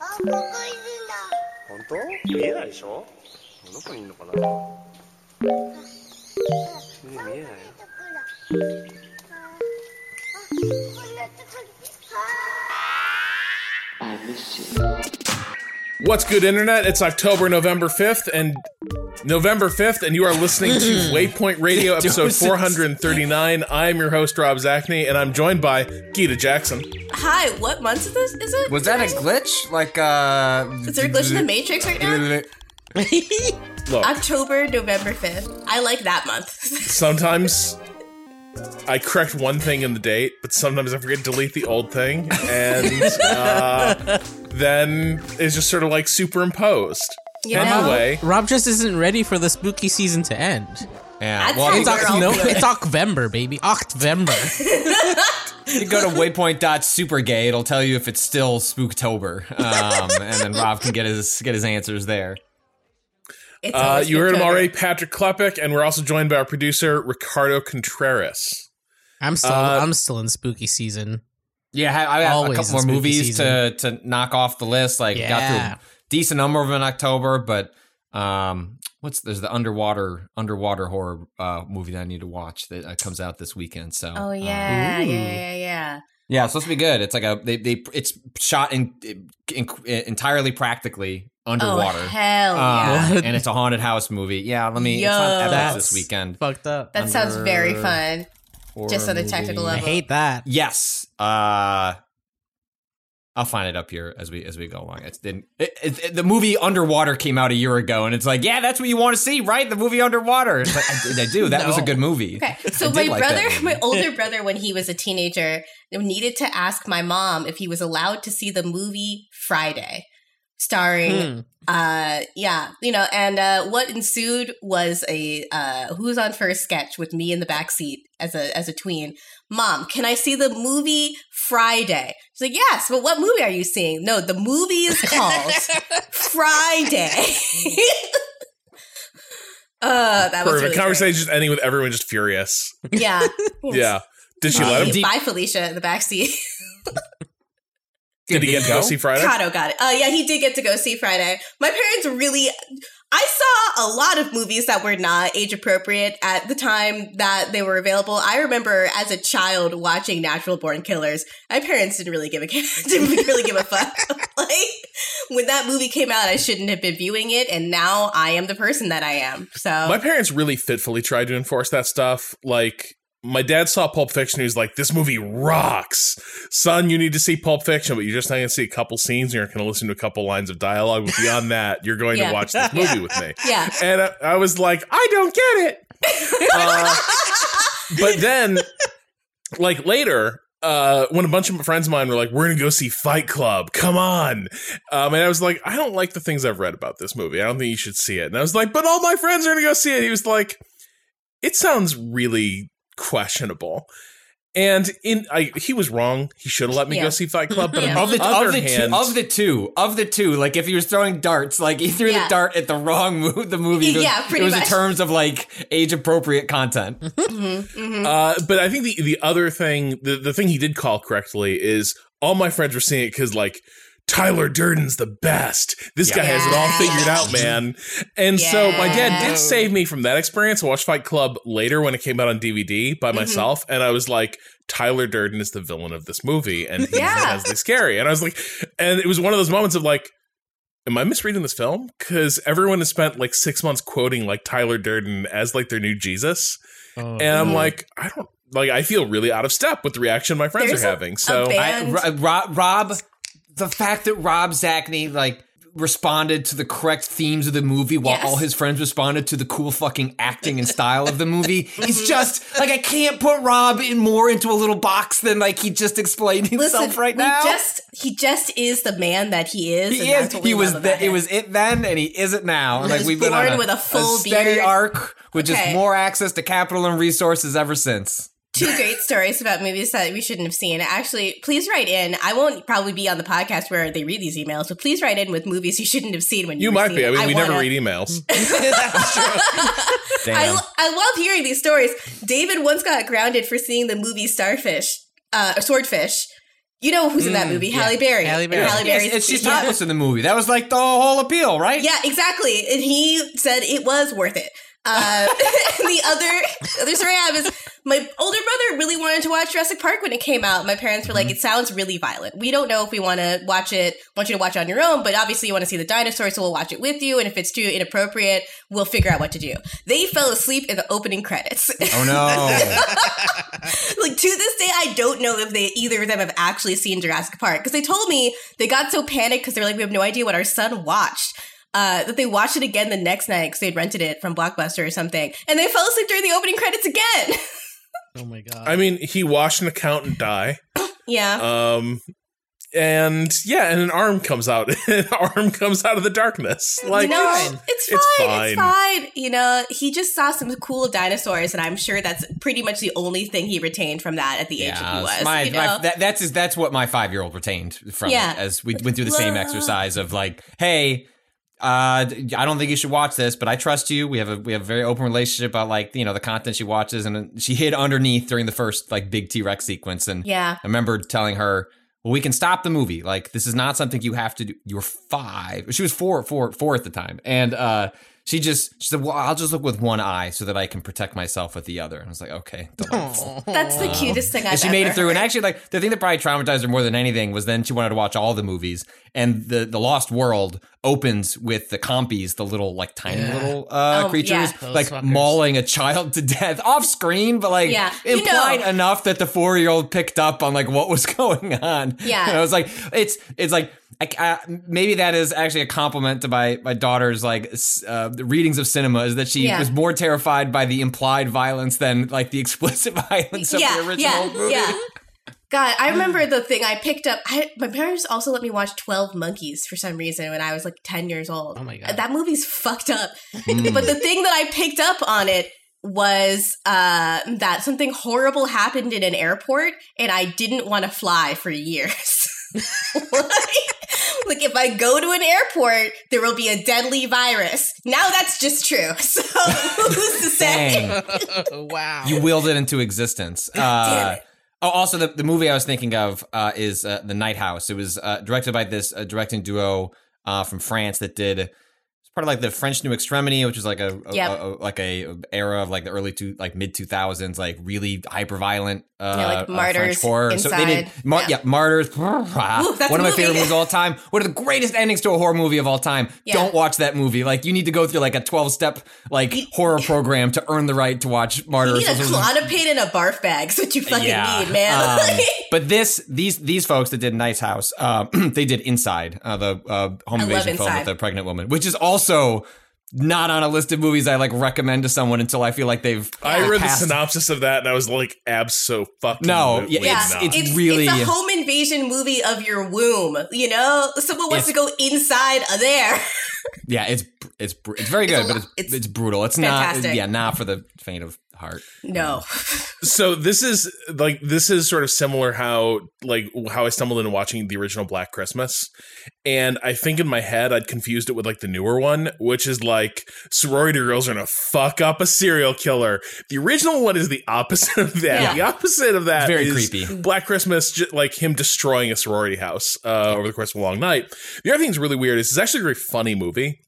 あ、ここいるんだ。本当？見えないでしょ？どこにいるのかな？見えないよ。ところ。What's good, Internet? It's October, November 5th, and November 5th, and you are listening to mm. Waypoint Radio, episode 439. I'm your host, Rob Zacny, and I'm joined by Gita Jackson. Hi, what month is this? Is it? Was that a glitch? Like, uh. Is there a glitch in the Matrix right now? Look, October, November 5th. I like that month. sometimes I correct one thing in the date, but sometimes I forget to delete the old thing, and uh, then it's just sort of like superimposed. You know? Anyway, Rob just isn't ready for the spooky season to end. Yeah. Well, It's, we're Oc- all no, it's October, baby. October. you go to waypoint.supergay, it'll tell you if it's still Spooktober. Um, and then Rob can get his get his answers there. Uh, you heard him already, Patrick Klepek, and we're also joined by our producer, Ricardo Contreras. I'm still Uh, I'm still in spooky season. Yeah, I I have a couple more movies season. to to knock off the list. Like got through a decent number of them in October, but um, what's there's the underwater underwater horror uh, movie that I need to watch that uh, comes out this weekend. So Oh, um, yeah, yeah, yeah, yeah. Yeah, it's supposed to be good. It's like a they they it's shot in, in, entirely practically underwater. Oh, hell yeah. Um, and it's a haunted house movie. Yeah, let me. It's Yo. on Epic this weekend. Fucked up. that sounds very fun. Horror Just on a technical movie. I hate that. Yes. Uh, I'll find it up here as we as we go along. It's it, it, it- the movie Underwater came out a year ago, and it's like, yeah, that's what you want to see, right? The movie Underwater. It's like, I, did- I do. That was a good movie. Okay, so did my like brother, my older brother, when he was a teenager, needed to ask my mom if he was allowed to see the movie Friday, starring, Hmm. uh, yeah, you know, and uh, what ensued was a uh, "Who's on First" sketch with me in the back seat as a as a tween. Mom, can I see the movie Friday? She's like, yes, but what movie are you seeing? No, the movie is called Friday. uh, that was Perfect. really Conversation just ending with everyone just furious. Yeah, Yeah. Did she let him? Bye, Felicia, in the backseat. Did he get to go see Friday? Cado got it. Uh, yeah, he did get to go see Friday. My parents really. I saw a lot of movies that were not age appropriate at the time that they were available. I remember as a child watching Natural Born Killers. My parents didn't really give a didn't really give a fuck. like when that movie came out, I shouldn't have been viewing it, and now I am the person that I am. So My parents really fitfully tried to enforce that stuff. Like, my dad saw Pulp Fiction. He was like, "This movie rocks, son. You need to see Pulp Fiction, but you're just not going to see a couple scenes. You're going to listen to a couple lines of dialogue. But beyond that, you're going Yeah. to watch this movie with me." yeah, And I, I was like, "I don't get it." Uh, but then, like later. Uh, when a bunch of friends of mine were like, "We're gonna go see Fight Club, come on," um, and I was like, "I don't like the things I've read about this movie. I don't think you should see it." And I was like, "But all my friends are gonna go see it." He was like, "It sounds really questionable," and in I, he was wrong. He should have let me Yeah. go see Fight Club. But Yeah. on Of the, the, other of the hand, two, of the two, of the two, like if he was throwing darts, like he threw Yeah. the dart at the wrong mo- the movie. Was, Yeah, pretty it was in terms of like age appropriate content. Uh, but I think the the other thing, the the thing he did call correctly is all my friends were seeing it because like. Tyler Durden's the best. This guy has it all figured out, man. And so my dad did save me from that experience. I watched Fight Club later when it came out on DVD by Mm-hmm. myself, and I was like, Tyler Durden is the villain of this movie, and he's Yeah. immensely scary. And I was like, and it was one of those moments of like, am I misreading this film? Because everyone has spent like six months quoting like Tyler Durden as like their new Jesus. Oh. And I'm like, I don't like. I feel really out of step with the reaction my friends There's are a- having. a So band- I, Rob, Rob, the fact that Rob Zacny like responded to the correct themes of the movie while Yes. all his friends responded to the cool fucking acting and style of the movie. Mm-hmm. Just like I can't put Rob in more into a little box than like he just explained himself Listen, right now. just he just is the man that he is. he is. That's what we He was. The, it was it then, and he is it now. And like we've been on a, with a full steady beard. arc with just more access to capital and resources ever since. Two great stories about movies that we shouldn't have seen. Actually, please write in. I won't probably be on the podcast where they read these emails, but please write in with movies you shouldn't have seen when you You might seeing be. I it. mean, we never wanna- read emails. Damn. I, I love hearing these stories. David once got grounded for seeing the movie Starfish, uh, Swordfish. You know who's in that movie? Halle Berry. Halle And Berry. Halle Yes, Berry's- it's, she's yeah. topless in the movie. That was like the whole appeal, right? Yeah, exactly. And he said it was worth it. Uh, the other other story I have is my older brother really wanted to watch Jurassic Park when it came out. My parents were Mm-hmm. like, "It sounds really violent. We don't know if we want to watch it. Want you to watch it on your own, but obviously you want to see the dinosaurs, so we'll watch it with you. And if it's too inappropriate, we'll figure out what to do." They fell asleep in the opening credits. Oh no. like to this day, I don't know if they either of them have actually seen Jurassic Park because they told me they got so panicked because they're like, we have no idea what our son watched. Uh, that they watched it again the next night because they'd rented it from Blockbuster or something, and they fell asleep during the opening credits again. Oh my god. I mean, he watched an accountant die. yeah, Um, and yeah, and an arm comes out. an arm comes out of the darkness. Like, you know, it's- it's fine. it's It's fine. fine. You know, he just saw some cool dinosaurs, and I'm sure that's pretty much the only thing he retained from that at the age that he was. my, you my- that, that's his- that's what my five year old retained from Yeah. it as we went through the same exercise of like, hey, uh, I don't think you should watch this, but I trust you. We have a we have a very open relationship about like you know the content she watches, and she hid underneath during the first like big T Rex sequence, and yeah. I remember telling her, "Well, we can stop the movie. Like this is not something you have to do. You're five. She was four, four, four at the time, and uh, she just she said, "Well, I'll just look with one eye so that I can protect myself with the other." And I was like, "Okay, delightful." That's the cutest thing I've And she made it through. And actually, like the thing that probably traumatized her more than anything was then she wanted to watch all the movies. And the the Lost World opens with the compies, the little like tiny Yeah. little uh, Oh, creatures, yeah. Those like fuckers. mauling a child to death off screen, but like Yeah, you implied know. enough that the four year old picked up on like what was going on. Yeah. and I was like, it's it's like. I, I, maybe that is actually a compliment to my my daughter's like uh, readings of cinema is that she Yeah. was more terrified by the implied violence than like the explicit violence of yeah, the original yeah, movie. Yeah. God, I remember the thing I picked up. I, my parents also let me watch Twelve Monkeys for some reason when I was like ten years old. Oh my God. that movie's fucked up. Mm. but the thing that I picked up on it was uh, that something horrible happened in an airport, and I didn't want to fly for years. like, like if I go to an airport, there will be a deadly virus. Now that's just true. So who's to say? Wow. you willed it into existence. damn Uh, it. Oh, also the, the movie I was thinking of uh, is uh, The Night House. It was uh, directed by this uh, directing duo uh, from France that did. It's part of like the French New Extremity, which was like a, a- Yep. a- a- like a era of like the early two like mid two thousands, like really hyper violent. Uh, Yeah, like uh, Martyrs, horror. So they did Inside. Mar- Yeah. yeah. Martyrs. Ooh, One of my favorite movies of all time. One of the greatest endings to a horror movie of all time. Yeah. Don't watch that movie. Like you need to go through like a twelve step like horror program to earn the right to watch martyrs. You need a Klonopin and a barf bag. Is what you fucking need, man. Um, but this, these, these folks that did Nice House, um, they did Inside, uh, the uh, home invasion film Inside. with the pregnant woman, which is also not on a list of movies I like recommend to someone until I feel like they've. I uh, read the synopsis of that and I was like, abso fucking No, yeah, yeah, no. it's- it's really- it's a home invasion movie of your womb. You know, someone wants to go inside of there. Yeah, it's it's it's very good, a but it's, it's it's brutal. It's fantastic. not yeah, not for the faint of heart. no, so this is like this is sort of similar how like how I stumbled into watching the original Black Christmas, and I think in my head I'd confused it with like the newer one, which is like sorority girls are gonna fuck up a serial killer. The original one is the opposite of that. Yeah. The opposite of that Very is creepy. Black Christmas, ju- like him destroying a sorority house uh, over the course of a long night. The other thing thing's really weird is it's actually a very funny movie.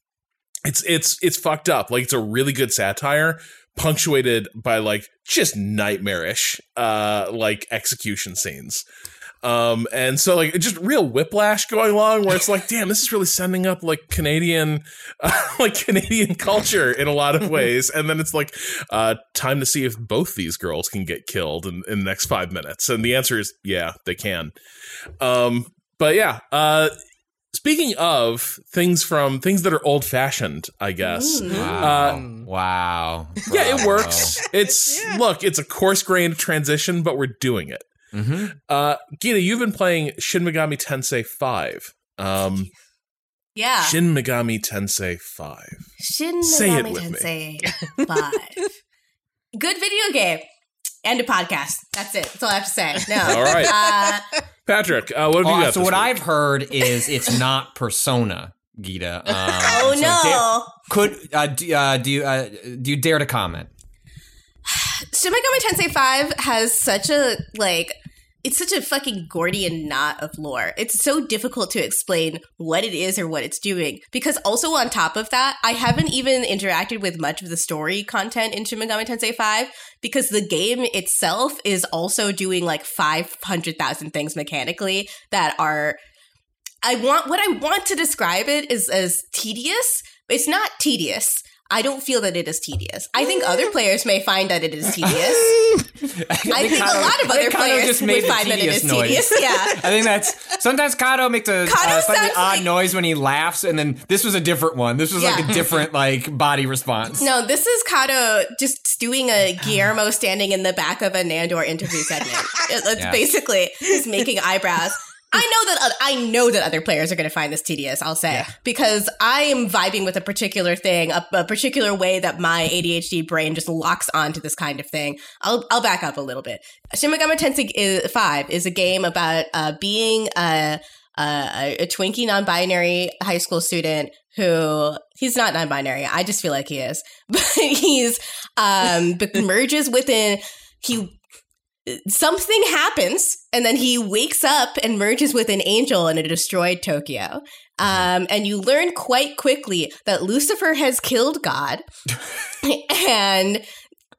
It's it's it's fucked up. Like it's a really good satire, punctuated by like just nightmarish uh like execution scenes. Um and so like just real whiplash going along where it's like damn this is really sending up like Canadian uh, like Canadian culture in a lot of ways and then it's like uh time to see if both these girls can get killed in, in the next 5 minutes and the answer is yeah they can. Um but yeah, uh speaking of things from things that are old fashioned, I guess. Wow. Uh, wow. yeah, it works. It's look, it's a coarse grained transition, but we're doing it. Mhm. Uh, Gita, you've been playing Shin Megami Tensei Five. Um, Yeah. Shin Megami Tensei Five. Shin Say it Megami with Tensei 5. Good video game. And a podcast. That's it. That's all I have to say. No. All right. Uh, Patrick, uh, what have you Oh, got? so this what week? I've heard is it's not Persona, Gita. Um, oh so no. dare- could uh, do, uh, do you uh, do you dare to comment? Shin Megami Tensei 5 has such a like it's such a fucking Gordian knot of lore. It's so difficult to explain what it is or what it's doing. Because also on top of that, I haven't even interacted with much of the story content in Shin Megami Tensei 5 because the game itself is also doing like 500,000 things mechanically that are I want what I want to describe it is as tedious. It's not tedious. I don't feel that it is tedious. I think other players may find that it is tedious. I think a lot of other players would find that it is tedious. Yeah. I think that's sometimes Cado makes a Cado uh, slightly odd like- noise when he laughs, and then this was a different one. This was like a different like body response. No, this is Cado just doing a Guillermo standing in the back of a Nandor interview segment. It- It's Yeah. basically he's making eyebrows. I know that I know that other players are going to find this tedious. I'll say because I am vibing with a particular thing, a, a particular way that my ADHD brain just locks onto this kind of thing. I'll I'll back up a little bit. Shin Megami Tensei is, Five is a game about uh, being a, a a Twinkie non-binary high school student who he's not non-binary. I just feel like he is, but he's um merges within he something happens and then he wakes up and merges with an angel in a destroyed Tokyo. Um, and you learn quite quickly that Lucifer has killed God and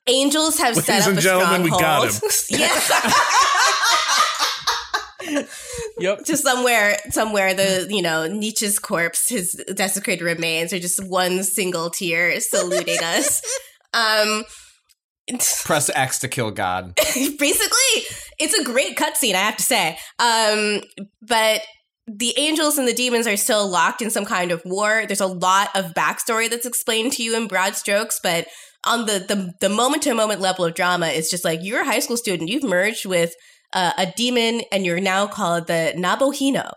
angels have Ladies set up and a gentlemen, we got stronghold. yeah. Yep. to somewhere somewhere the you know Nietzsche's corpse, his desecrated remains are just one single tear saluting us. Um Press X to kill God. basically it's a great cutscene, I have to say. Um but the angels and the demons are still locked in some kind of war. There's a lot of backstory that's explained to you in broad strokes, but on the the, the moment to moment level of drama, it's just like you're a high school student. You've merged with uh, a demon, and you're now called the Nahobino,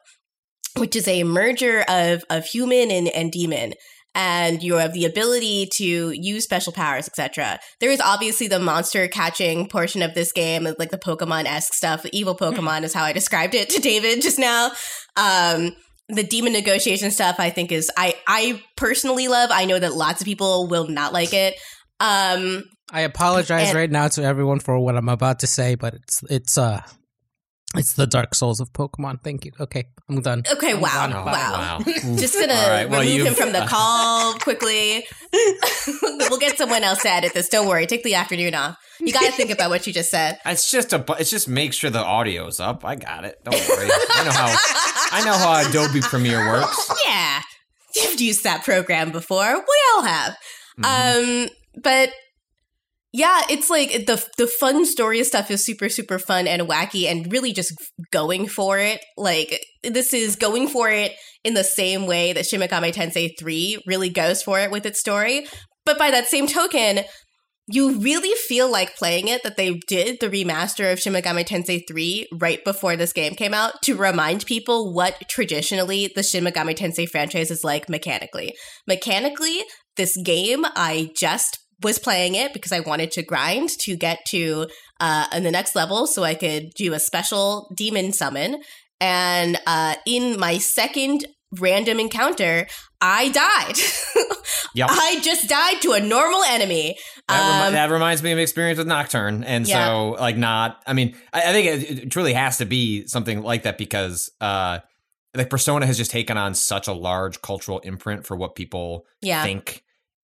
which is a merger of of human and, and demon. And you have the ability to use special powers, etc. There is obviously the monster catching portion of this game, like the Pokemon esque stuff. The evil Pokemon is how I described it to David just now. Um, the demon negotiation stuff, I think, is I I personally love. I know that lots of people will not like it. Um, I apologize And- right now to everyone for what I'm about to say, but it's it's uh it's the Dark Souls of Pokemon. Thank you. Okay, I'm done. okay, I'm wow, done. wow. Wow. Just gonna All right, well, remove him from the call quickly. we'll get someone else to edit this. Don't worry. Take the afternoon off. You got to think about what you just said. It's just a. bu- It's just make sure the audio's up. I got it. Don't worry. I know how. I know how Adobe Premiere works. Yeah, you've used that program before. We all have. Um, but yeah, it's like the the fun story stuff is super super fun and wacky and really just going for it. Like this is going for it in the same way that Shin Megami Tensei 3 really goes for it with its story. But by that same token, you really feel like playing it that they did the remaster of Shin Megami Tensei 3 right before this game came out to remind people what traditionally the Shin Megami Tensei franchise is like mechanically. Mechanically, this game I just was playing it because I wanted to grind to get to uh in the next level so I could do a special demon summon and uh in my second random encounter I died. Yep. I just died to a normal enemy. That, remi- Um, that reminds me of experience with Nocturne, and Yeah. so like not. I mean, I, I think it, it truly has to be something like that because uh, like Persona has just taken on such a large cultural imprint for what people Yeah. think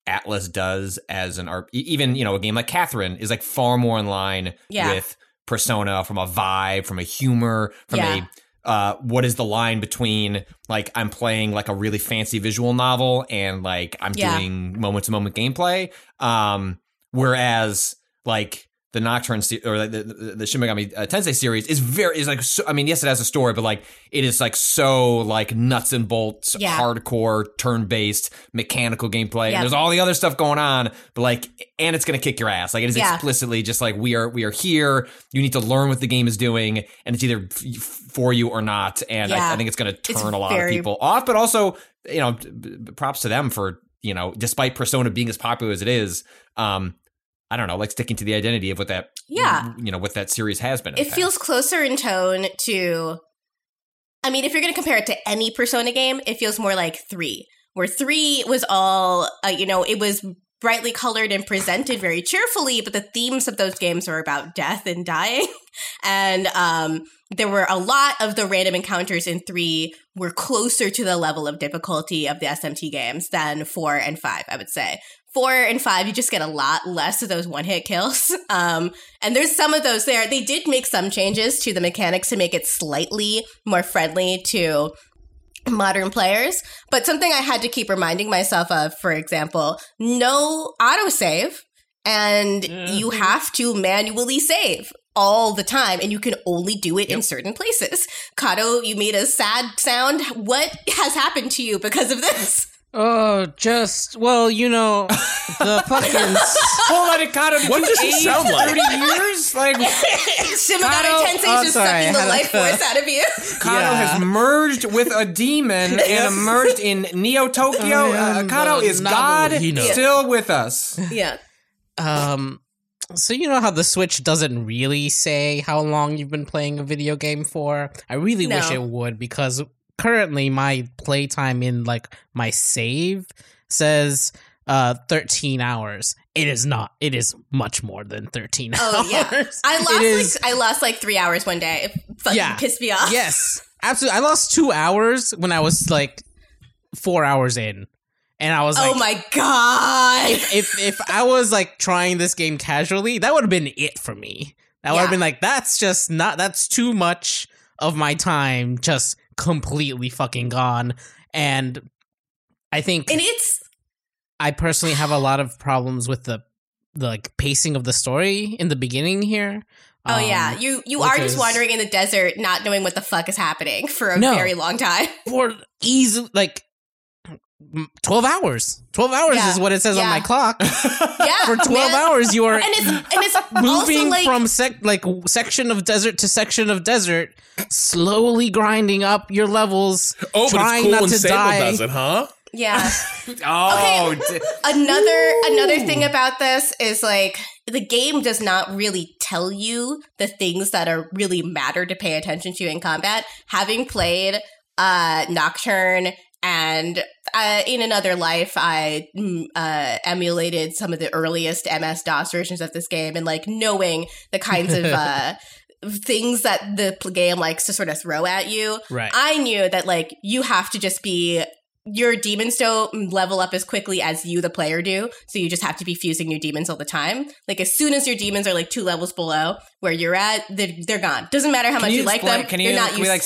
Atlus does as an art. Even you know a game like Catherine is like far more in line Yeah. with Persona from a vibe, from a humor, from Yeah. a uh, what is the line between like I'm playing like a really fancy visual novel and like I'm Yeah. doing moment to moment gameplay. Um, whereas like the Nocturne se- or the, the, the Shin Megami uh, Tensei series is very is like so, I mean yes it has a story but like it is like so like nuts and bolts Yeah. hardcore turn based mechanical gameplay Yep. and there's all the other stuff going on but like and it's gonna kick your ass like it is Yeah. explicitly just like we are we are here you need to learn what the game is doing and it's either f- for you or not and I, Yeah. I think it's gonna turn It's a lot very- of people off but also you know props to them for you know despite Persona being as popular as it is um I don't know, like sticking to the identity of what that, Yeah. you know, what that series has been. it feels closer in tone to i mean if you're going to compare it to any persona game it feels more like three where three was all uh, you know it was brightly colored and presented very cheerfully but the themes of those games were about death and dying and um there were a lot of the random encounters in three were closer to the level of difficulty of the smt games than four and five i would say four and five you just get a lot less of those one hit kills um and there's some of those there. They did make some changes to the mechanics to make it slightly more friendly to modern players. But something I had to keep reminding myself of, for example, no autosave. And you have to manually save all the time, and you can only do it in certain places. Cado, you made a sad sound. What has happened to you because of this? Oh, just well, you know, the fucking Hold on, it kind of What does it sound like? Thirty years, like Shimogami Cado- Tensei oh, just sorry, I sucking the had a- life force out of you. Cado Yeah. has merged with a demon and emerged in Neo Tokyo. I Uh, am Cado is God, Nabu Hino. still with us. yeah. um. So you know how the Switch doesn't really say how long you've been playing a video game for. I really wish it would because currently my playtime in like my save says uh 13 hours. It is not. It is much more than 13 Oh hours. yeah, I lost is- like I lost like three hours one day. It fucking Yeah. pissed me off. yes, absolutely. I lost two hours when I was like four hours in, and I was like, oh my god. if if I was like trying this game casually, that would have been it for me. That would have been like that's just not that's too much of my time just completely fucking gone. And I think And it's I personally have a lot of problems with the the like pacing of the story in the beginning here. oh Um, yeah, you you are just wandering in the desert, not knowing what the fuck is happening for a No. very long time. for easy like 12 hours. 12 hours Yeah. is what it says on my clock. Yeah, For 12 man. hours you are and it's and it's also moving like from sec- like section of desert to section of desert, slowly grinding up your levels, Oh, but trying it's cool not when to Sable die. does it, huh? yeah. Oh, d- another another thing about this is like the game does not really tell you the things that are really matter to pay attention to in combat. Having played uh Nocturne and uh, in another life, I mm, uh, emulated some of the earliest MS DOS versions of this game, and like knowing the kinds of uh, things that the game likes to sort of throw at you. Right. I knew that like you have to just be your demons don't level up as quickly as you, the player, do. So you just have to be fusing your demons all the time. Like as soon as your demons are like two levels below where you're at, they're, they're gone. Doesn't matter how can much you, you like them. Can you're you? not Can we like?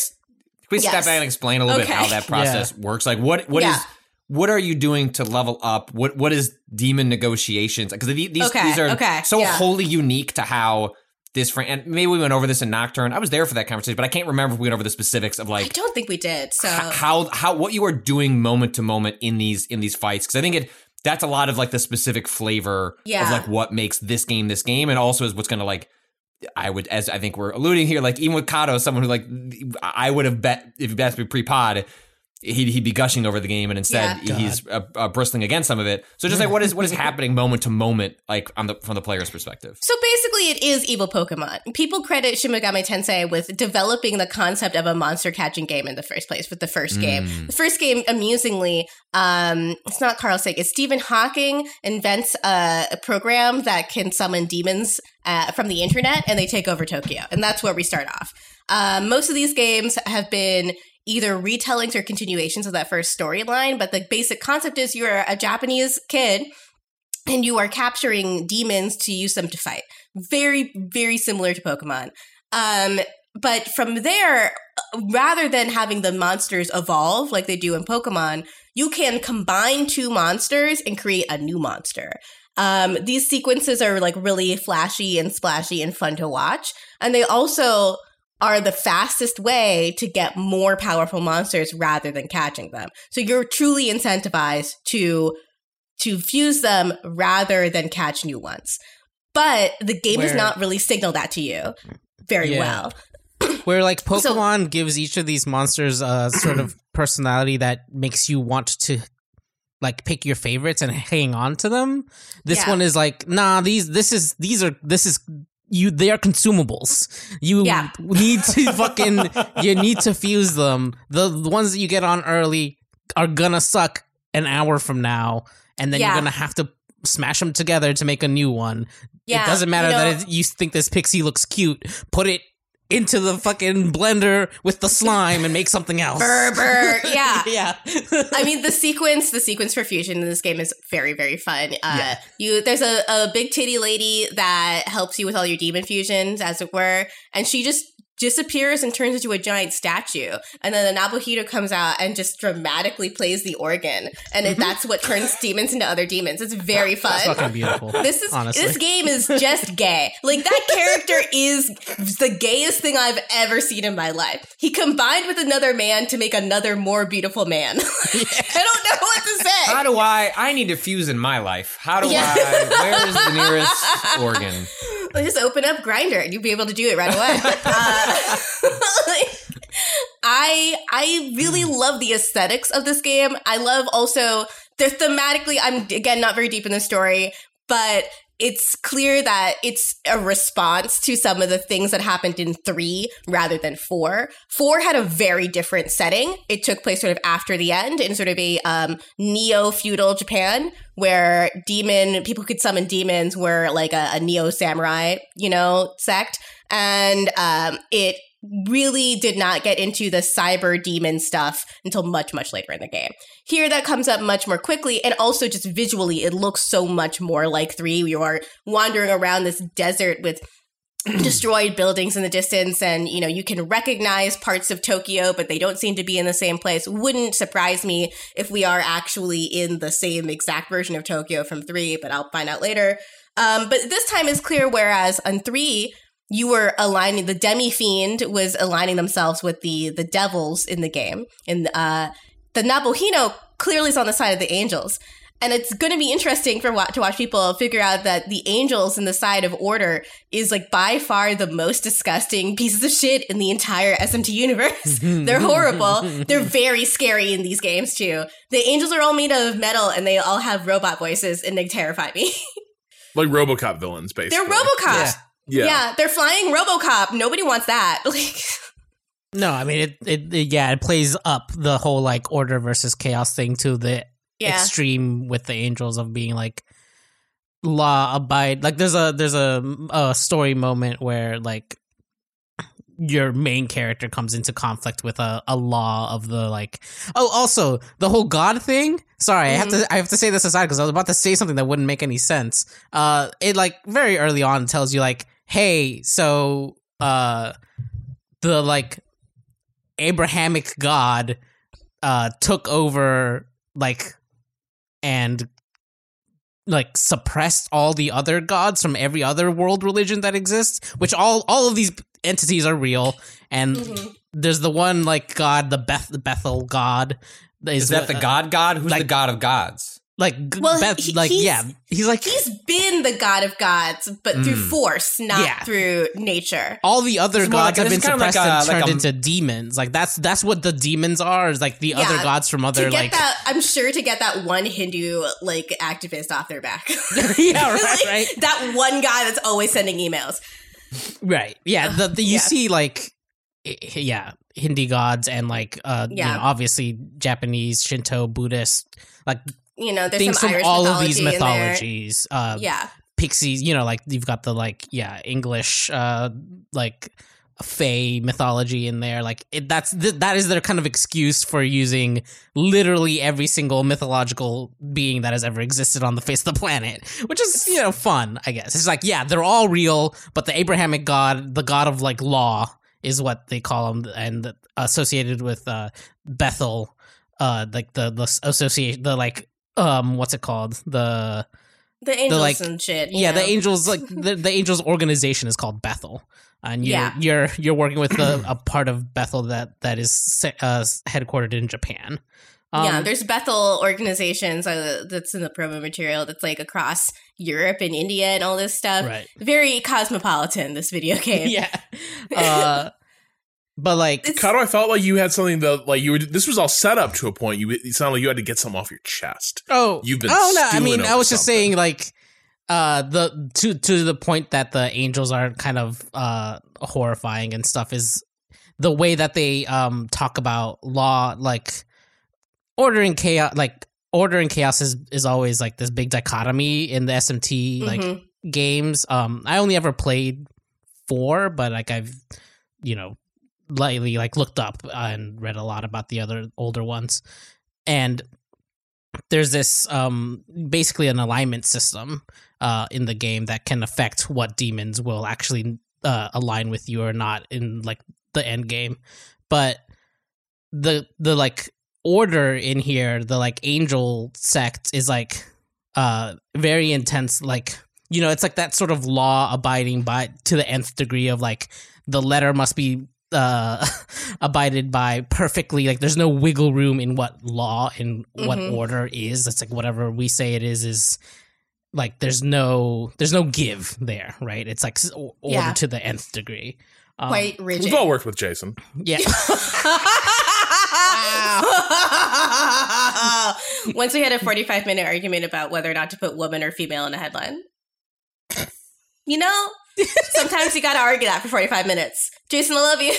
S- Can we step back and explain a little Okay. bit how that process works? Like, what what is Yeah. what are you doing to level up? What what is demon negotiations? Because these these, Okay, these are okay, so yeah. wholly unique to how this fran- and maybe we went over this in Nocturne. I was there for that conversation, but I can't remember if we went over the specifics of like I don't think we did. So h- how how what you are doing moment to moment in these in these fights because I think it that's a lot of like the specific flavor Yeah. of like what makes this game this game and also is what's going to like I would as I think we're alluding here like even with Cado someone who like I would have bet if you asked me pre-pod he'd, he'd be gushing over the game and instead Yeah. he's uh, uh, bristling against some of it so just like what is what is happening moment to moment like on the from the player's perspective So basically, it is evil Pokemon. People credit Shin Megami Tensei with developing the concept of a monster catching game in the first place with the first game. Mm. The first game, amusingly, um, it's not Carl Sagan, it's Stephen Hawking invents a, a program that can summon demons uh, from the internet and they take over Tokyo. And that's where we start off. Um, most of these games have been either retellings or continuations of that first storyline, but the basic concept is you're a Japanese kid and you are capturing demons to use them to fight. Very, very similar to Pokemon. Um, but from there, rather than having the monsters evolve like they do in Pokemon, you can combine two monsters and create a new monster. Um, these sequences are like really flashy and splashy and fun to watch. And they also are the fastest way to get more powerful monsters rather than catching them. So you're truly incentivized to to fuse them rather than catch new ones. But the game does not really signal that to you very Yeah. well. Where like Pokemon gives each of these monsters a sort of personality that makes you want to like pick your favorites and hang on to them. This Yeah. one is like, nah, these this is these are this is you they are consumables. You Yeah. need to fucking you need to fuse them. The, the ones that you get on early are gonna suck an hour from now, and then Yeah. you're gonna have to smash them together to make a new one. Yeah, it doesn't matter you know- that it, you think this pixie looks cute. Put it into the fucking blender with the slime and make something else. Burr, burr. Yeah. yeah. I mean, the sequence, the sequence for fusion in this game is very, very fun. Uh, Yeah. You, there's a, a big titty lady that helps you with all your demon fusions, as it were, and she just disappears and turns into a giant statue. And then the Nahobino comes out and just dramatically plays the organ, and it, mm-hmm. that's what turns demons into other demons. It's very fun. It's fucking beautiful. This is honestly. this game is just gay. Like that character is the gayest thing I've ever seen in my life. He combined with another man to make another more beautiful man. I don't know what to say. How do I? I need to fuse in my life. How do Yeah. I? Where is the nearest organ? Well, just open up Grindr and you'll be able to do it right away. uh, I I really love the aesthetics of this game. I love also the thematically. I'm again not very deep in the story, but it's clear that it's a response to some of the things that happened in three rather than four. Four had a very different setting. It took place sort of after the end in sort of a um, neo feudal Japan where demon people could summon demons were like a, a neo samurai, you know, sect, and um, it really did not get into the cyber demon stuff until much much later in the game. Here that comes up much more quickly and also just visually it looks so much more like 3. You are wandering around this desert with destroyed buildings in the distance and you know you can recognize parts of Tokyo but they don't seem to be in the same place wouldn't surprise me if we are actually in the same exact version of Tokyo from 3 but I'll find out later um, but this time is clear whereas on 3 you were aligning the demi fiend was aligning themselves with the the devils in the game and uh the Nahobino clearly is on the side of the angels and it's going to be interesting for wa- to watch people figure out that the angels in the side of order is like by far the most disgusting pieces of shit in the entire SMT universe. They're horrible. They're very scary in these games too. The angels are all made of metal and they all have robot voices and they terrify me. Like RoboCop villains, basically. they're RoboCop. Yeah. Yeah. they're flying RoboCop. Nobody wants that. Like No, I mean it, it, it. Yeah, it plays up the whole like order versus chaos thing to the yeah. extreme with the angels of being like law abide. Like there's a there's a, a story moment where like your main character comes into conflict with a, a law of the like oh also the whole god thing sorry i have to i have to say this aside because i was about to say something that wouldn't make any sense uh it like very early on tells you like hey so uh the like abrahamic god uh took over like and like suppressed all the other gods from every other world religion that exists which all all of these entities are real and Mhm. there's the one like god the Beth the Bethel god Is that the uh, god god? Who's like- the god of gods? Like Well, Beth, he- like he's- yeah he's like He's been the god of gods, but through Mm. force, not Yeah. through nature. all the other It's gods like- have been it's kind of like suppressed a- and like turned a- into demons like that's that's what the demons are is like the Yeah, other gods from other to get like that, I'm sure to get that one Hindu like activist off their back. yeah right Like, right That one guy that's always sending emails. Right. Yeah. The, the you Yeah. see like yeah, Hindi gods and like uh you Yeah. know, obviously Japanese, Shinto, Buddhist, like You know, there's things some from Irish all mythology of these mythologies. Uh Yeah, pixies, you know, like you've got the like yeah, English uh like Fey mythology in there. Like it, that's th- that is their kind of excuse for using literally every single mythological being that has ever existed on the face of the planet, which is you know fun, I guess. It's like yeah, they're all real, but the Abrahamic god, the god of like law, is what they call him, and associated with uh, Bethel, uh, like the the associate the like um what's it called the The angels like- and shit. yeah, the angels like the, the angels organization is called Bethel, and you're Yeah. you're you're working with a, a part of Bethel that that is uh, headquartered in Japan. yeah, Um, there's Bethel organizations uh, that's in the promo material that's like across Europe and India and all this stuff. right. Very cosmopolitan, this video game. Yeah, uh, but like It's- Cado, I felt like you had something that like you were. This was all set up to a point. You it sounded like you had to get something off your chest. Oh, You've been Oh no, I mean, I over was just saying, like, uh, the to to the point that the angels are kind of uh horrifying and stuff is the way that they um talk about law, like ordering chaos, like ordering chaos is is always like this big dichotomy in the SMT like Mhm. games. Um, I only ever played four, but like I've you know lightly like looked up and read a lot about the other older ones, and there's this um basically an alignment system uh in the game that can affect what demons will actually uh align with you or not in like the end game. But the the like order in here the like angel sect is like uh very intense like you know it's like that sort of law abiding by to the nth degree of like the letter must be uh abided by perfectly like there's no wiggle room in what law and what Mhm. order is it's like whatever we say it is is like there's no there's no give there right it's like order Yeah. to the nth degree um, Quite rigid. We've all worked with Jason. yeah Once we had a 45 minute argument about whether or not to put woman or female in a headline. You know, sometimes you got to argue that for 45 minutes. Jason, I love you.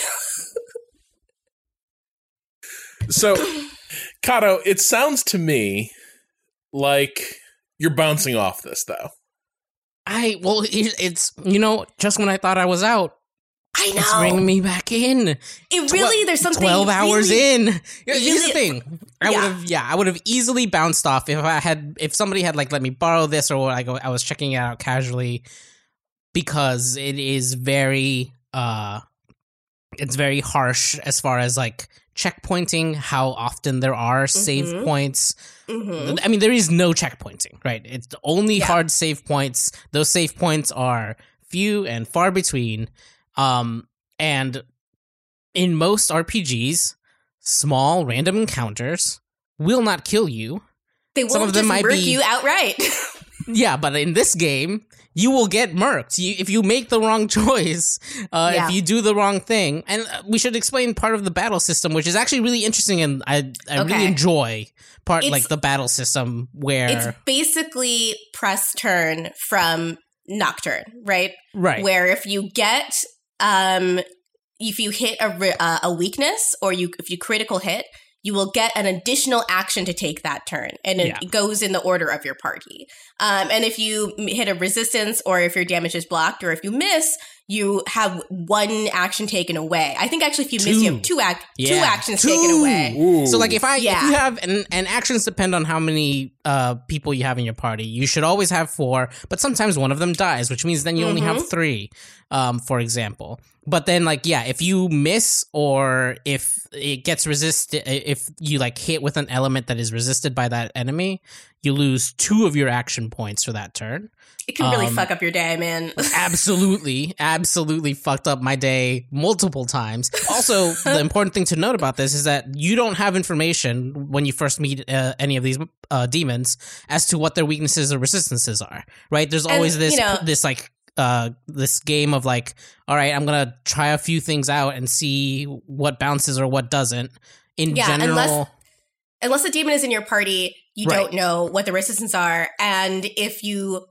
So, Cado, it sounds to me like you're bouncing off this, though. i well it's you know just when i thought i was out I it's know. bringing me back in it really, there's something. 12 hours really- in here's the thing i Yeah. would have yeah i would have easily bounced off if i had if somebody had like let me borrow this or i go i was checking it out casually because it is very uh it's very harsh as far as like checkpointing how often there are save Mhm. points Mhm. I mean, there is no checkpointing, right? It's only Yeah. hard save points. Those save points are few and far between. Um, and in most RPGs, small random encounters will not kill you. They won't Some of them might be- you outright. Yeah, but in this game, you will get murked. You, if you make the wrong choice, uh, Yeah. if you do the wrong thing, and uh, we should explain part of the battle system, which is actually really interesting, and I I Okay. really enjoy part It's- like the battle system where it's basically press turn from Nocturne, right? right Where if you get um if you hit a uh, a weakness or you if you critical hit, you will get an additional action to take that turn, and it Yeah. goes in the order of your party. Um, and if you hit a resistance, or if your damage is blocked, or if you miss, you have one action taken away. I think actually, if you miss, you have Two. two act two Yeah. actions taken away. Ooh. So like if I if you have and, and actions depend on how many uh people you have in your party. You should always have four, but sometimes one of them dies, which means then you only have three, um, for example. But then like yeah, if you miss or if it gets resisted if you like hit with an element that is resisted by that enemy, you lose two of your action points for that turn. It can really Um, fuck up your day, man. absolutely, absolutely fucked up my day multiple times. Also, the important thing to note about this is that you don't have information when you first meet uh, any of these uh, demons as to what their weaknesses or resistances are. Right? There's always And, this you know- this like uh this game of like all right i'm gonna try a few things out and see what bounces or what doesn't in Yeah, general unless- unless a demon is in your party, you Right. don't know what the resistance are, and if you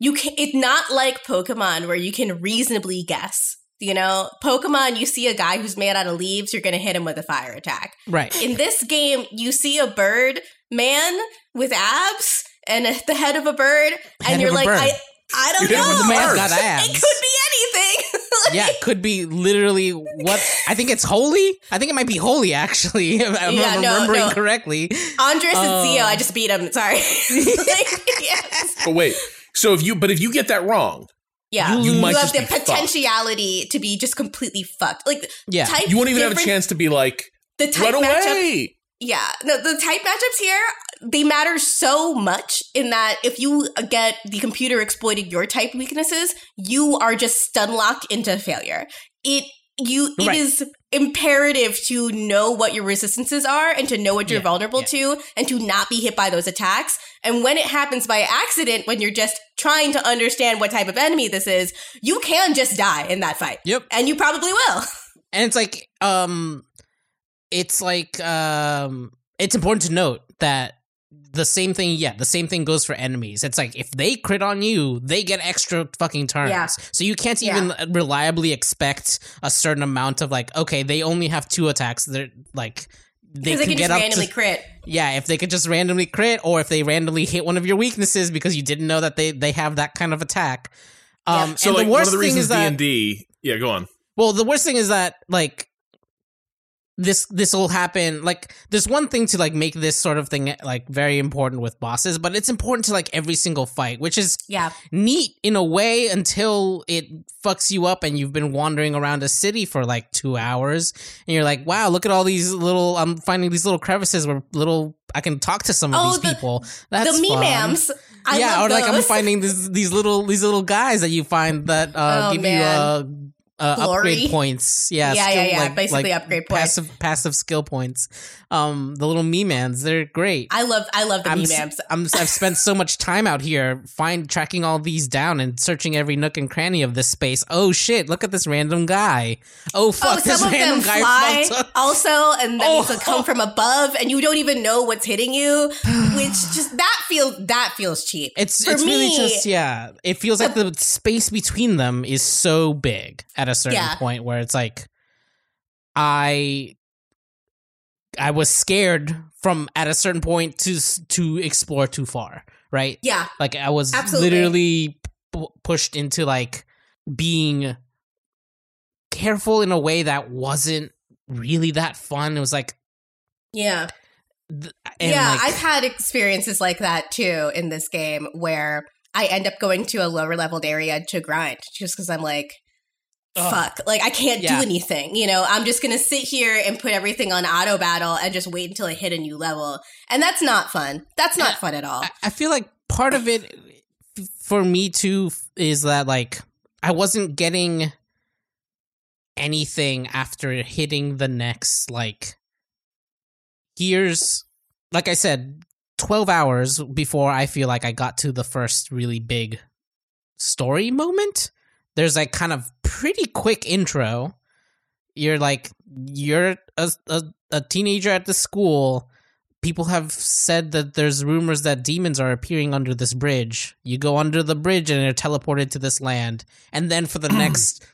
you can, it's not like Pokemon where you can reasonably guess. You know, Pokemon, you see a guy who's made out of leaves, you're going to hit him with a fire attack. right In this game, you see a bird man with abs and a, the head of a bird, Head and you're like, bird. I, I don't You're know. the man's got It could be anything. Like, yeah, it could be literally what I think it's holy. I think it might be holy actually, if I'm Yeah, no, remembering no. correctly. Andres and Oh. Zio, um, I just beat him. Sorry. Like, yes. But wait. So if you, but if you get that wrong, Yeah, You you, might have just the be fucked. potentiality to be just completely fucked. Like Yeah. type you won't even have a chance to be like, The type run matchup, away. yeah. No, the type matchups here they matter so much in that if you get the computer exploiting your type weaknesses, you are just stun locked into failure. It you it Right. is imperative to know what your resistances are and to know what you're Yeah, vulnerable yeah. to and to not be hit by those attacks. And when it happens by accident, when you're just trying to understand what type of enemy this is, you can just die in that fight. Yep. And you probably will. and it's like um it's like um it's important to note that the same thing yeah the same thing goes for enemies it's like if they crit on you they get extra fucking turns Yeah. so you can't even reliably expect a certain amount of like okay they only have two attacks they're like they Because they can can get just up randomly to crit. yeah if they could just randomly crit or if they randomly hit one of your weaknesses because you didn't know that they they have that kind of attack um So and like the one worst of the thing reasons is D that and D. Yeah, go on. well, the worst thing is that like this this will happen like there's one thing to like make this sort of thing like very important with bosses but it's important to like every single fight which is Yeah. neat in a way until it fucks you up and you've been wandering around a city for like two hours and you're like wow look at all these little i'm finding these little crevices where little i can talk to some of Oh, these the- people that's the Mimans. I yeah or like i'm finding these these little these little guys that you find that uh Oh, give man. you uh uh, upgrade points, yeah, Yeah, skill, yeah, yeah, like- basically like upgrade points. passive passive skill points. Um, the little Mimans, they're great. I love I love the I'm, Mimans. s- I'm I've spent so much time out here find tracking all these down and searching every nook and cranny of this space. Oh shit! Look at this random guy. Oh Oh, fuck! this some of them random guy fly also, and that means Oh. to come from above, and you don't even know what's hitting you. Which just that feels that feels cheap. It's For it's really me- just yeah. It feels like the space between them is so big at a certain Yeah. point where it's like I I was scared from at a certain point to to explore too far, right? yeah, Like I was Absolutely. literally p- pushed into like being careful in a way that wasn't really that fun. It was like yeah, th- yeah. like, I've had experiences like that too in this game where I end up going to a lower leveled area to grind just because I'm like. Ugh. Fuck. Like, I can't Yeah. do anything. You know, I'm just going to sit here and put everything on auto battle and just wait until I hit a new level. And that's not fun. That's not fun at all. I, I feel like part of it for me too is that like I wasn't getting anything after hitting the next like here's like I said 12 hours before I feel like I got to the first really big story moment there's like kind of pretty quick intro you're like you're a, a, a teenager at the school people have said that there's rumors that demons are appearing under this bridge. You go under the bridge and are teleported to this land, and then for the next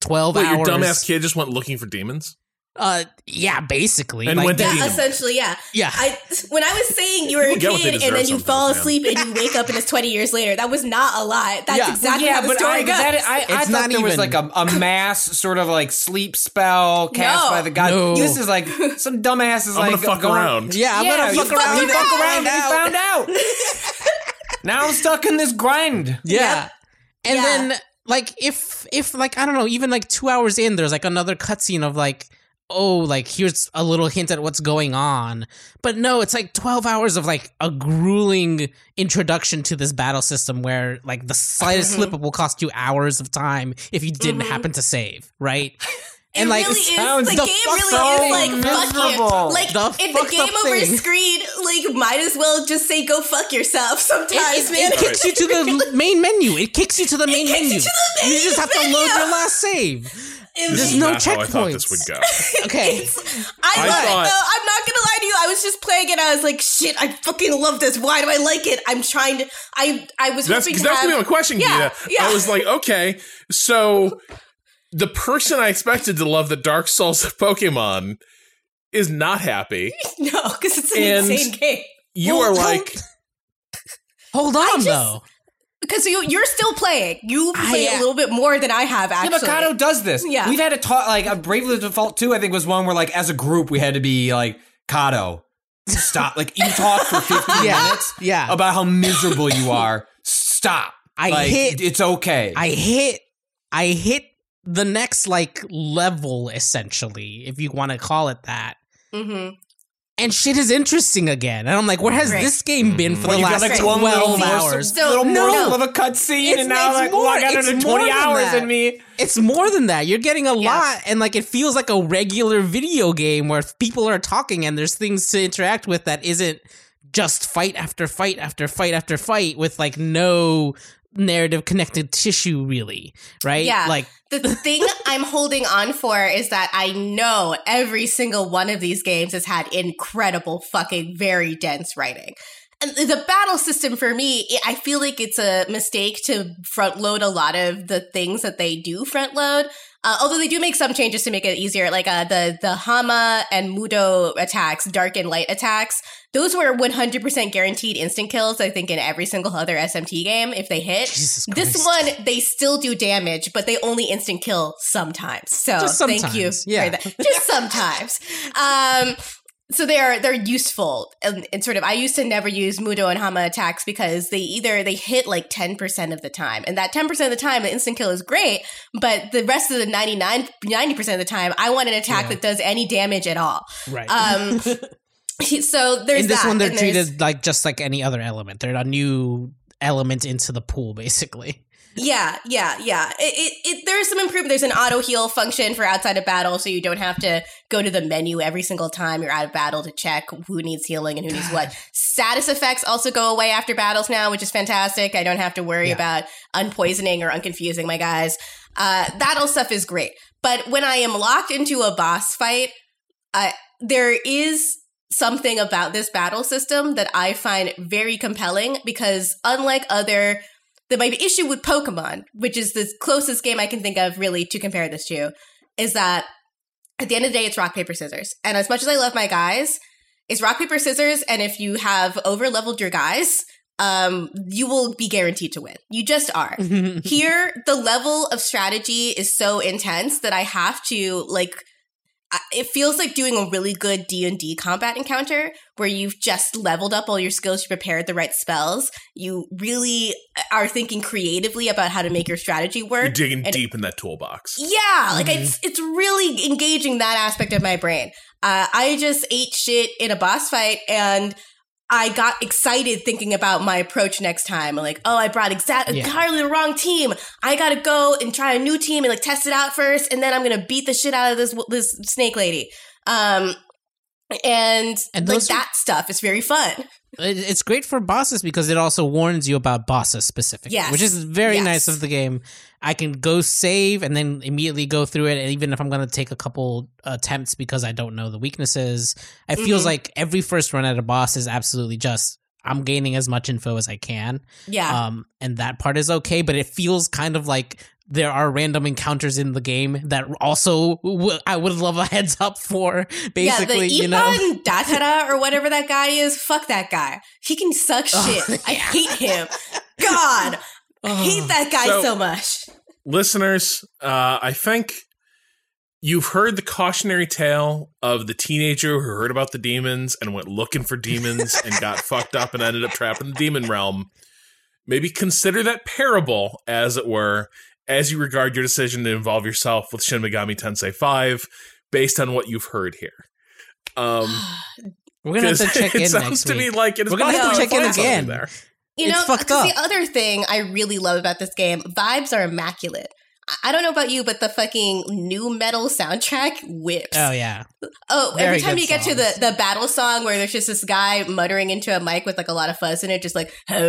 twelve Wait, your hours, dumbass kid just went looking for demons. Uh, yeah, basically, And like went to that- Essentially, yeah. yeah. I when I was saying you were a People get kid deserve and then you sometimes, fall man. asleep and you wake up and it's twenty years later, that was not a lie. That's Yeah. exactly how the story I, goes. that, I, I It's thought not there was even- like a, a mass sort of like sleep spell cast No. by the guy. No. This is like some dumbass is I'm like gonna fuck going- around. yeah, I'm yeah, gonna fuck around. You and fuck around and you found out. now I'm stuck in this grind. Yeah. And Yeah. then like if if like I don't know, even like 2 hours in there's like another cutscene of like oh like here's a little hint at what's going on. But no, it's like 12 hours of like a grueling introduction to this battle system where like the slightest mm-hmm. slip up will cost you hours of time if you didn't mm-hmm. happen to save, right? It and like really is. sounds The the game really is like fuck miserable. you. Like The if the game over thing. screen, like might as well just say go fuck yourself. Sometimes, it, man. it kicks you to the main menu. It kicks you to the main menu. to the main you just have to load your last save. It This There's is no not how I thought this would go. Okay. I, I love thought- it though. I'm not gonna lie to you. I was just playing it. I was like, shit, I fucking love this. Why do I like it? I'm trying to. I I was That's hoping to that's have. gonna be my question, Yeah, Gita. yeah. I was like, okay, so the person I expected to love the Dark Souls of Pokemon is not happy. no, because it's an And- insane game. You Well, are like, Hold on just- though. Because you you're still playing. You play uh, a little bit more than I have. Actually, but Cado does this. Yeah. We've had to talk like a Bravely Default 2, I think was one where like as a group we had to be like, Cado, stop. like you talk for 15 Yeah. minutes Yeah. about how miserable you are. Stop. I like, hit- it's okay. I hit I hit the next like level essentially, if you want to call it that. hmm and shit is interesting again. And I'm like, where has Right. this game been for Well, the you got last like twelve one little morsel, hours? So- little no. morsel of a cutscene, It's- and now like, more- well, I got it's another twenty than hours that. in me. It's more than that. You're getting a Yeah. lot, and like it feels like a regular video game where people are talking and there's things to interact with that isn't just fight after fight after fight after fight with like no narrative connected tissue, really, right? Yeah. like The thing I'm holding on for is that I know every single one of these games has had incredible, fucking, very dense writing. And the battle system for me, I feel like it's a mistake to front load a lot of the things that they do front load. Uh, although they do make some changes to make it easier, like uh, the the Hama and Mudo attacks, dark and light attacks. Those were 100% guaranteed instant kills. I think in every single other SMT game, if they hit. This one, they still do damage, but they only instant kill sometimes. So Just thank you yeah. for that. Just sometimes. Um, so they're they're useful and, and sort of. I used to never use Mudo and Hama attacks because they either they hit like ten percent of the time, and that ten percent of the time, the instant kill is great. But the rest of the 99 90 percent of the time, I want an attack Yeah. that does any damage at all. right. Um, so there's in this that, one, they're treated like just like any other element. They're a new element into the pool, basically. Yeah, yeah, yeah. It, it, it, there's some improvement. There's an auto heal function for outside of battle, so you don't have to go to the menu every single time you're out of battle to check who needs healing and who needs what. Status effects also go away after battles now, which is fantastic. I don't have to worry Yeah. about unpoisoning or unconfusing my guys. Uh, that all stuff is great. But when I am locked into a boss fight, uh, there is something about this battle system that I find very compelling because unlike other the my issue with Pokemon, which is the closest game I can think of really to compare this to, is that at the end of the day it's rock paper scissors. And as much as I love my guys, it's rock paper scissors and if you have over leveled your guys, um you will be guaranteed to win. You just are. Here the level of strategy is so intense that I have to like it feels like doing a really good D&D combat encounter where you've just leveled up all your skills, you prepared the right spells, you really are thinking creatively about how to make your strategy work. You're digging and- deep in that toolbox. Yeah, like it's it's really engaging that aspect of my brain. Uh, I just ate shit in a boss fight and I got excited thinking about my approach next time. Like, oh, I brought exactly Yeah. entirely the wrong team. I gotta go and try a new team and like test it out first, and then I'm gonna beat the shit out of this this snake lady. Um, and, And like are- that stuff is very fun. It- It's great for bosses because it also warns you about bosses specifically, Yes. which is very Yes. nice of the game. I can go save and then immediately go through it, and even if I'm going to take a couple attempts because I don't know the weaknesses, it feels Mhm. like every first run at a boss is absolutely just I'm gaining as much info as I can, Yeah, um, and that part is okay. But it feels kind of like there are random encounters in the game that also w- I would love a heads up for. Basically, yeah, the you know. Ippon Datara or whatever that guy is, fuck that guy. He can suck Oh, shit. I hate him. God, I hate that guy So- so, much. Listeners, uh, I think you've heard the cautionary tale of the teenager who heard about the demons and went looking for demons and got fucked up and ended up trapped in the demon realm. Maybe consider that parable, as it were, as you regard your decision to involve yourself with Shin Megami Tensei 5 based on what you've heard here. Um, We're gonna have to check it in sounds next to week. me like it's We're gonna have to check in again. There. You It's know, fucked 'cause up. the other thing I really love about this game, vibes are immaculate. I- I don't know about you, but the fucking new metal soundtrack whips. Oh yeah, Oh, Very every time good you get to the, the battle song where there's just this guy muttering into a mic with like a lot of fuzz in it, just like that's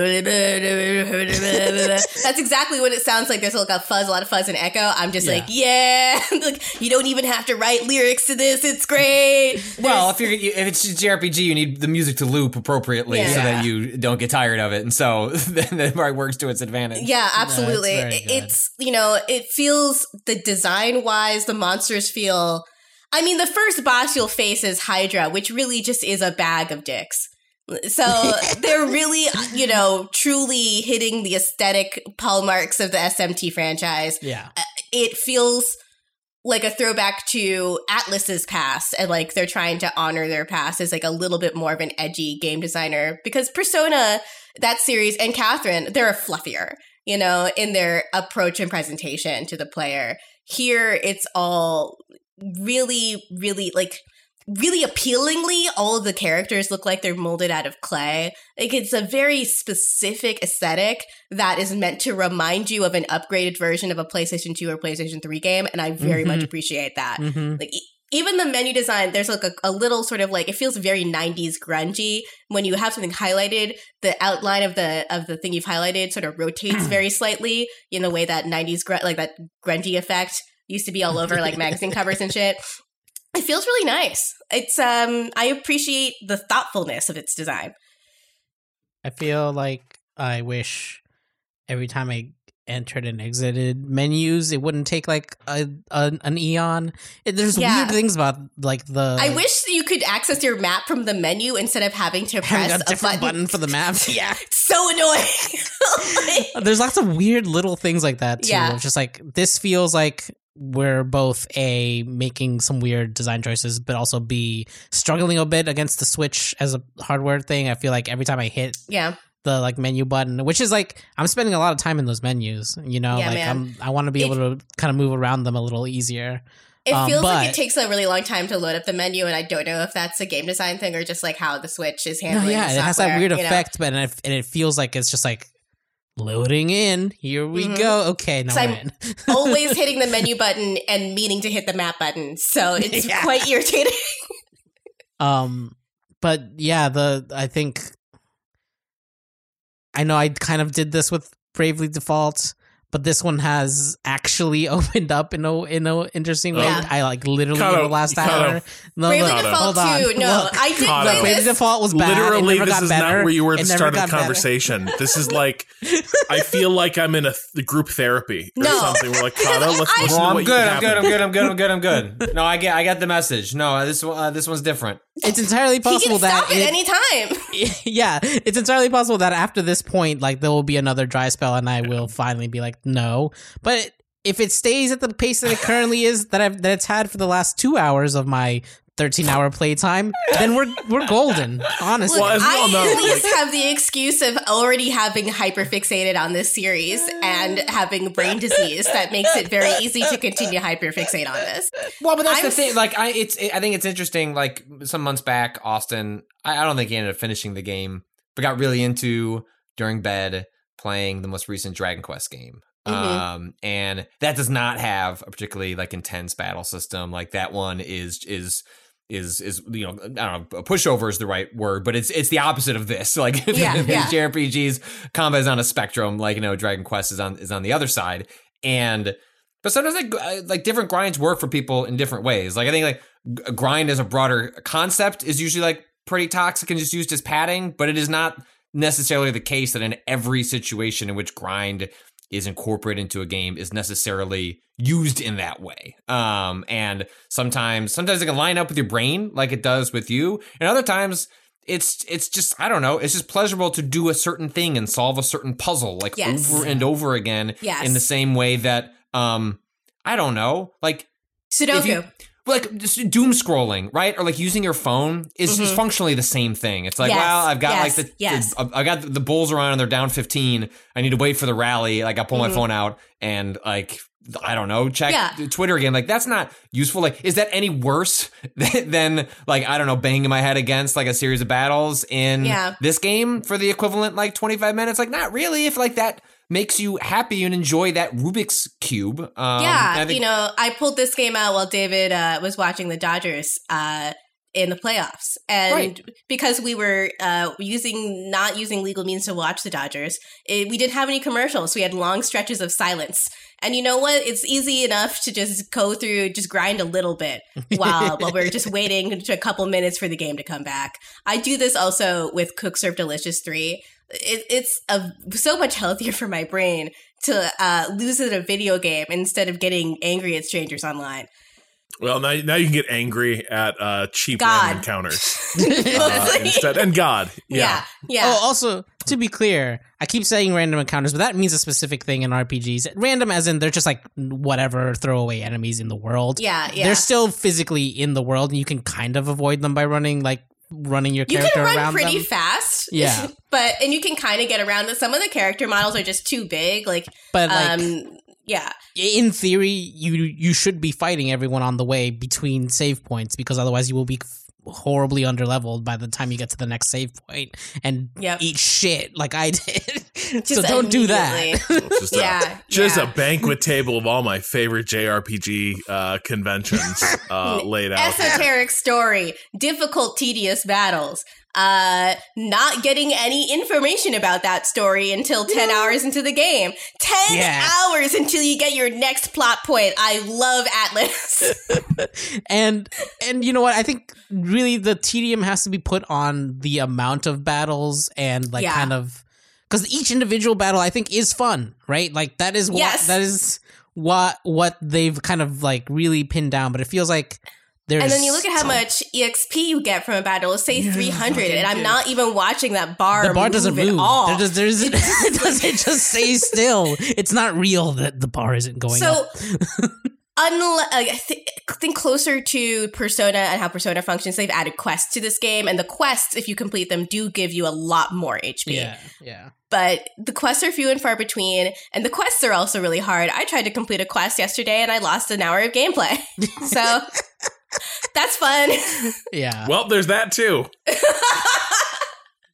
exactly what it sounds like. There's like a fuzz, a lot of fuzz and echo. I'm just Yeah. like, yeah, like you don't even have to write lyrics to this. It's great. Well, if you're if it's just JRPG, you need the music to loop appropriately so Yeah. that you don't get tired of it, and so then it probably works to its advantage. Yeah, absolutely. very It- it's, you know, it feels the design wise, the monsters feel. I mean, the first boss you'll face is Hydra, which really just is a bag of dicks. So they're really, you know, truly hitting the aesthetic hallmarks of the SMT franchise. yeah. Uh, it feels like a throwback to Atlus's past, and like they're trying to honor their past as like a little bit more of an edgy game designer because Persona, that series, and Catherine, they're a fluffier, you know, in their approach and presentation to the player. Here, it's all really, really like really appealingly, all of the characters look like they're molded out of clay. Like it's a very specific aesthetic that is meant to remind you of an upgraded version of a PlayStation 2 or PlayStation 3 game. And I very much Mhm. appreciate that. Mhm. Like even the menu design, there's like a, a little sort of like it feels very 90s grungy. When you have something highlighted, the outline of the of the thing you've highlighted sort of rotates very slightly in the way that 90s gr- like that grungy effect used to be all over like magazine covers and shit. It feels really nice. It's um I appreciate the thoughtfulness of its design. I feel like I wish every time I entered and exited menus, it wouldn't take like a, a an eon. It, there's Yeah. weird things about like the. I wish you could access your map from the menu instead of having to having press a different button. for the map. yeah, It's so annoying. there's lots of weird little things like that too. Yeah. Just like this feels like we're both a making some weird design choices, but also b struggling a bit against the Switch as a hardware thing. I feel like every time I hit yeah. The like menu button, which is like I'm spending a lot of time in those menus. You know, Yeah, like man. I'm I want to be It- able to kind of move around them a little easier. It Um, feels like but- it takes a really long time to load up the menu, and I don't know if that's a game design thing or just like how the Switch is No, handling. yeah, the it has that weird you know? effect, but and it, and it feels like it's just like loading in. Here we Mhm. go. Okay, now I'm in. Always hitting the menu button and meaning to hit the map button, so it's Yeah. quite irritating. Um, but yeah, the I think I know I kind of did this with Bravely Default, but this one has actually opened up in a in a interesting way. Yeah. I like literally Cut in the last cut hour. out. No, Bravely look, Default hold on. 2, no, Look. I did Cut play out. Bravely. Default was bad. Literally, this got is better. not where you were It to never start a got better. conversation. This is like, I feel like I'm in a th- group therapy or No. something. We're like, Cado, let's I- listen Well, to I'm what good. I'm good. I'm good. I'm good. I'm good. I'm good. No, I get. I got the message. No, this one. Uh, this one's different. It's entirely He possible can stop that at it- any time. yeah, it's entirely possible that after this point, like there will be another dry spell, and I will finally be like, no. But if it stays at the pace that it currently is, that I've that it's had for the last two hours of my thirteen hour playtime, then we're we're golden. Honestly, Look, Well, as we all I know, at least have the excuse of already having hyperfixated on this series and having brain disease that makes it very easy to continue hyperfixate on this. Well, but that's I'm the thing. Like, I it's. I think it's interesting. Like some months back, Austin. I, I don't think he ended up finishing the game, but got really into during bed playing the most recent Dragon Quest game. Mhm. Um, and that does not have a particularly like intense battle system. Like that one is is is is you know I don't know a pushover is the right word, but it's it's the opposite of this. Like Yeah, yeah. JRPGs, combat is on a spectrum. Like you know, Dragon Quest is on is on the other side, and but sometimes like uh, like different grinds work for people in different ways. Like I think like grind as a broader concept is usually like pretty toxic and just used as padding, but it is not necessarily the case that in every situation in which grind is incorporated into a game is necessarily used in that way. Um, and sometimes sometimes it can line up with your brain like it does with you, and other times it's it's just I don't know. It's just pleasurable to do a certain thing and solve a certain puzzle like Yes. over and over again Yes. in the same way that um I don't know, like Sudoku. you- like doom scrolling, right? Or like using your phone is is functionally the same thing. It's like, Mm-hmm. Yes, well, I've got yes, like the, yes. the- I got the Bulls around and they're down 15. I need to wait for the rally. Like I pull Mm-hmm. my phone out and like I don't know, check Yeah. Twitter again. Like that's not useful. Like is that any worse than like I don't know, banging my head against like a series of battles in Yeah. this game for the equivalent like 25 minutes? Like not really. If like that makes you happy and enjoy that Rubik's cube. Um, yeah, think- you know, I pulled this game out while David uh, was watching the Dodgers uh, in the playoffs, and Right. because we were uh, using not using legal means to watch the Dodgers, it, we didn't have any commercials. We had long stretches of silence, and you know what? It's easy enough to just go through, just grind a little bit while while we're just waiting to a couple minutes for the game to come back. I do this also with Cook Serve Delicious Three. It, it's a, so much healthier for my brain to uh, lose at a video game instead of getting angry at strangers online. Well, now, now you can get angry at uh, cheap God. random encounters uh, instead, and God, yeah, yeah. yeah. Oh, also to be clear, I keep saying random encounters, but that means a specific thing in RPGs. Random, as in they're just like whatever throwaway enemies in the world. Yeah, yeah. They're still physically in the world, and you can kind of avoid them by running like running your you character can run around pretty them. fast. Yeah. but and you can kind of get around that. Some of the character models are just too big. Like, But like, um, Yeah. in theory, you you should be fighting everyone on the way between save points because otherwise you will be horribly underleveled by the time you get to the next save point and Yep. eat shit like I did. so don't do that. Just Yeah, a, just yeah. a banquet table of all my favorite JRPG uh, conventions uh, laid out. here. Esoteric story, difficult, tedious battles. Uh, not getting any information about that story until 10 hours into the game. 10 Yeah. hours until you get your next plot point. I love Atlus. and and you know what? I think really the tedium has to be put on the amount of battles and like Yeah. kind of because each individual battle I think is fun, right? Like that is what Yes. that is what what they've kind of like really pinned down. But it feels like there's and then you look at how much EXP you get from a battle, Let's say 300, and I'm not even watching that bar the bar doesn't move. at all. There just, there's, it doesn't just stay still. It's not real that the bar isn't going So, up. unle- uh, I th- think closer to Persona and how Persona functions, they've added quests to this game, and the quests, if you complete them, do give you a lot more HP. Yeah, yeah. But the quests are few and far between, and the quests are also really hard. I tried to complete a quest yesterday, and I lost an hour of gameplay. so that's fun. Yeah. Well, there's that too.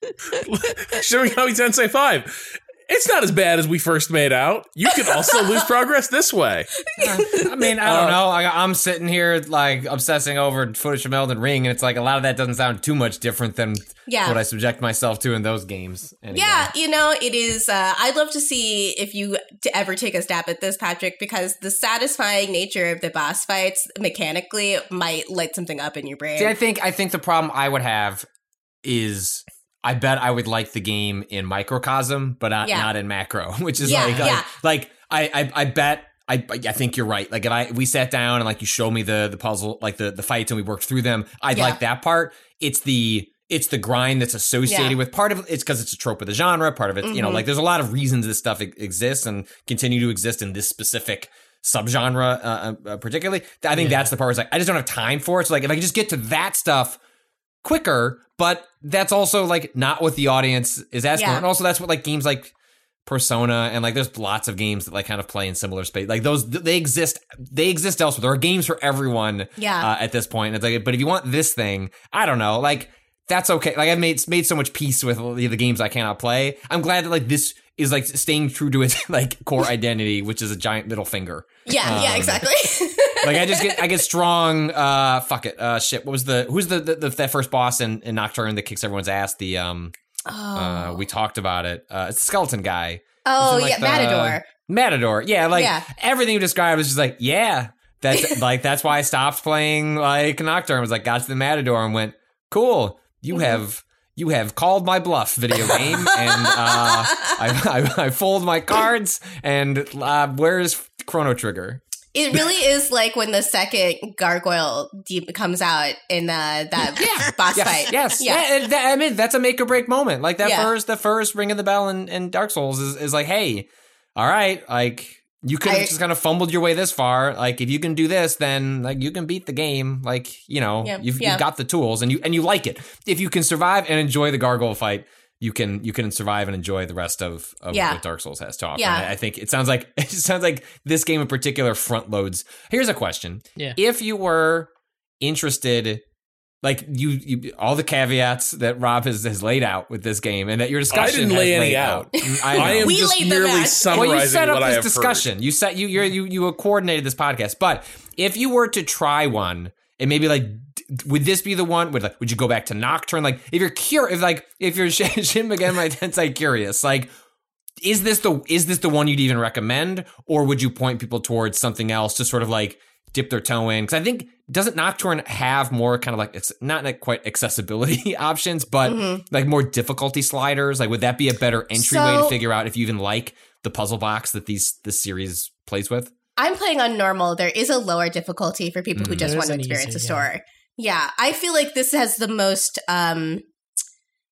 Shin Megami Tensei 5. It's not as bad as we first made out. You can also lose progress this way. I mean, I don't know. I, I'm sitting here like obsessing over footage from Elden Ring, and it's like a lot of that doesn't sound too much different than Yeah. what I subject myself to in those games. Anyway. Yeah, you know, it is. Uh, I'd love to see if you to ever take a stab at this, Patrick, because the satisfying nature of the boss fights mechanically might light something up in your brain. See, I think I think the problem I would have is I bet I would like the game in microcosm, but not, Yeah. not in macro, which is Yeah, like, yeah. like like I I, I bet. I, I think you're right. Like if I we sat down and like you show me the the puzzle like the the fights and we worked through them, I'd Yeah. like that part. It's the it's the grind that's associated Yeah. with part of it's because it's a trope of the genre. Part of it, you know, Mhm. like there's a lot of reasons this stuff exists and continue to exist in this specific subgenre, uh, uh, uh, particularly. I think Yeah. that's the part. Where it's like I just don't have time for it. So like if I could just get to that stuff quicker, but that's also like not what the audience is asking. Yeah. And also that's what like games like Persona and like there's lots of games that like kind of play in similar space. Like those they exist they exist elsewhere. There are games for everyone Yeah. uh, at this point. It's like but if you want this thing, I don't know, like that's okay. Like I've made made so much peace with the, the games I cannot play. I'm glad that like this is like staying true to its like core identity, which is a giant middle finger. yeah, yeah, Um, exactly. Like I just get I get strong. Uh, fuck it. Uh, shit. What was the who's the, the, the that first boss in, in Nocturne that kicks everyone's ass? The um. Uh, we talked about it. Uh, it's the skeleton guy. oh like yeah, the- Matador. Matador. Yeah, like Yeah. everything you described was just like, yeah. That's like that's why I stopped playing like Nocturne. Was like got to the Matador and went, cool. You have you have called my bluff, video game, and uh, I, I I fold my cards. And uh, where's Chrono Trigger? It really is like when the second gargoyle deep comes out in uh, that boss Yes, fight. yes, yeah. yeah. and that- I mean, that's a make or break moment. Like that Yeah. first, the first ring of the bell in, in Dark Souls is, is like, hey, all right, like you could have just kind of fumbled your way this far. Like if you can do this, then like you can beat the game. Like you know, Yeah, you've, yeah. you've got the tools and you and you like it. If you can survive and enjoy the gargoyle fight. You can you can survive and enjoy the rest of, of Yeah. what Dark Souls has to offer. Yeah. And I, I think it sounds like it sounds like this game in particular front loads. Here's a question: Yeah. If you were interested like you, you all the caveats that Rob has, has laid out with this game and that your discussion didn't lay any laid out. Mm, I. I am We just laid merely summarizing well, you set up what I this have discussion. You set you you you you coordinated this podcast. But if you were to try one, and maybe like, d- would this be the one? Would like, would you go back to Nocturne? Like, if you're curious, if like, if you're Shin Shin Megami Tensei curious, like, is this the is this the one you'd even recommend, or would you point people towards something else to sort of like dip their toe in? Because I think doesn't Nocturne have more kind of like it's not like quite accessibility options, but like more difficulty sliders? Like, would that be a better entryway to figure out if you even like the puzzle box that these this series plays with? I'm playing on normal. There is a lower difficulty for people who Mm. just There want to experience easier, a story. Yeah, I feel like this has the most. um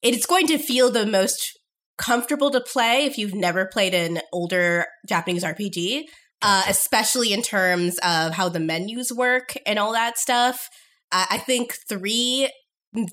It's going to feel the most comfortable to play if you've never played an older Japanese RPG, uh, especially in terms of how the menus work and all that stuff. Uh, I think three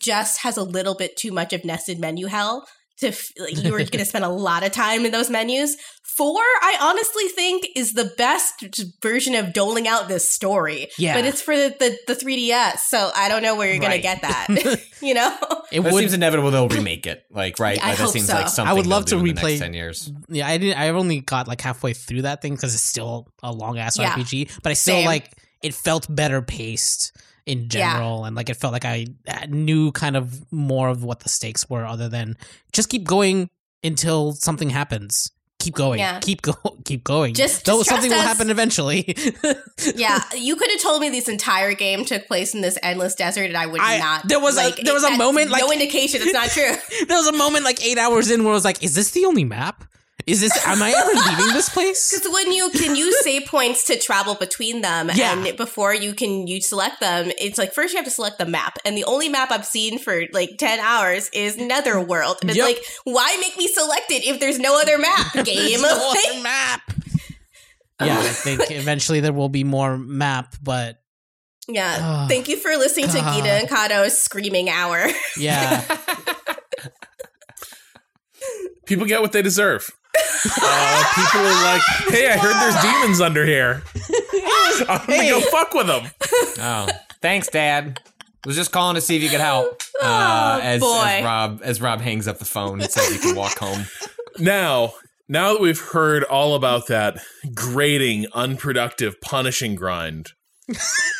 just has a little bit too much of nested menu hell to f- like, you were going to spend a lot of time in those menus. Four, I honestly think is the best version of doling out this story. Yeah. but it's for the the, the 3ds, so I don't know where you're going to get that. you know, It That would seems inevitable. They'll remake it, like right. I like, that hope seems so. like something I would love to do in the next replay- ten years. Yeah, I didn't. I only got like halfway through that thing because it's still a long ass Yeah. RPG. But I still Same. like it felt better paced in Yeah. general, and like it felt like I uh, knew kind of more of what the stakes were, other than just keep going until something happens. Keep going. Yeah. Keep go. Keep going. Just- though just something trust will happen eventually. yeah, you could have told me this entire game took place in this endless desert, and I would I- not. there was a- like, there was a moment, like- no indication it's not true. there was a moment like eight hours in where I was like, "Is this the only map? Is this? Am I ever leaving this place?" Because when you can use save points to travel between them, Yeah. and before you can you select them, it's like first you have to select the map, and the only map I've seen for like ten hours is Netherworld, and it's Yep. like, why make me select it if there's no other map? Game, no other map. Yeah, I think eventually there will be more map, but yeah. Oh, Thank you for listening to Gita and Cado's screaming hour. yeah, People get what they deserve. Uh, people are like, "Hey, I heard there's demons under here. I'm gonna go fuck with them." Oh, thanks, Dad. Was just calling to see if you could help. Uh, as, boy. as Rob as Rob hangs up the phone and says you can walk home. Now, now that we've heard all about that grating, unproductive, punishing grind,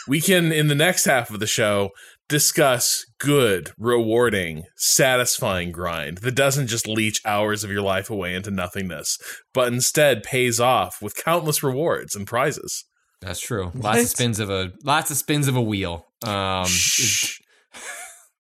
we can, in the next half of the show, discuss good, rewarding, satisfying grind that doesn't just leech hours of your life away into nothingness, but instead pays off with countless rewards and prizes. That's true. Lots of spins of a lots of spins of a wheel. Um, Shh.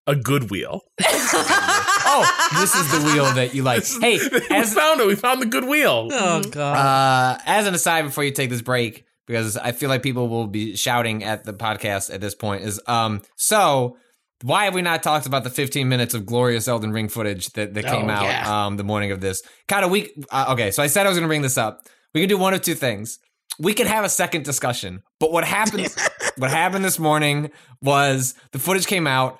A good wheel. oh, this is the wheel that you like. Hey, we as found it. We found the good wheel. oh god, Uh, as an aside, before you take this break, because I feel like people will be shouting at the podcast at this point, is um, so why have we not talked about the 15 minutes of glorious Elden Ring footage that, that came Oh, out yeah. um the morning of this? Kind of week. Uh, okay, so I said I was going to bring this up. We can do one of two things. We could have a second discussion, but what happened? what happened this morning was the footage came out.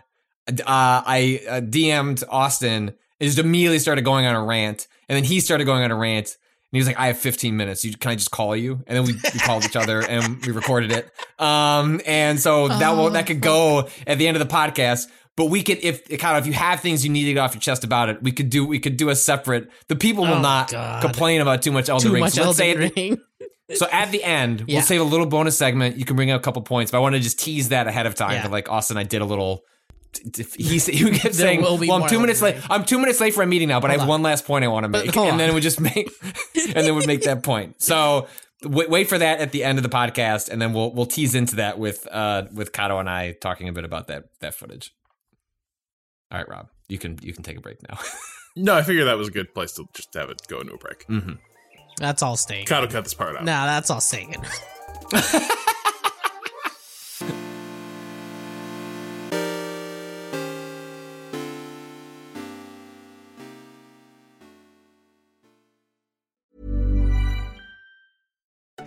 Uh, I uh, DM'd Austin and just immediately started going on a rant, and then he started going on a rant. And he was like, "I have 15 minutes. You, can I just call you?" And then we, we called each other and we recorded it. Um, and so that will that could go at the end of the podcast. But we could, if kind of, if you have things you need to get off your chest about it, we could do we could do a separate. The people will Oh, not God. complain about too much Elden too Ring. much So let's say Elden at the- Ring. so at the end, Yeah. we'll save a little bonus segment. You can bring up a couple points, but I want to just tease that ahead of time. Yeah. Like Austin, I did a little. T- t- He he kept saying, "Well, I'm two minutes late. I'm two minutes late for a meeting now, but I have on. one last point I want to make." hold And then on. we just make, and then we make that point. So wait, wait for that at the end of the podcast, and then we'll we'll tease into that with uh with Cado and I talking a bit about that that footage. All right, Rob, you can you can take a break now. No, I figured that was a good place to just have it go into a break. mm-hmm. That's all staying. Cado cut this part out. Nah, that's all staying.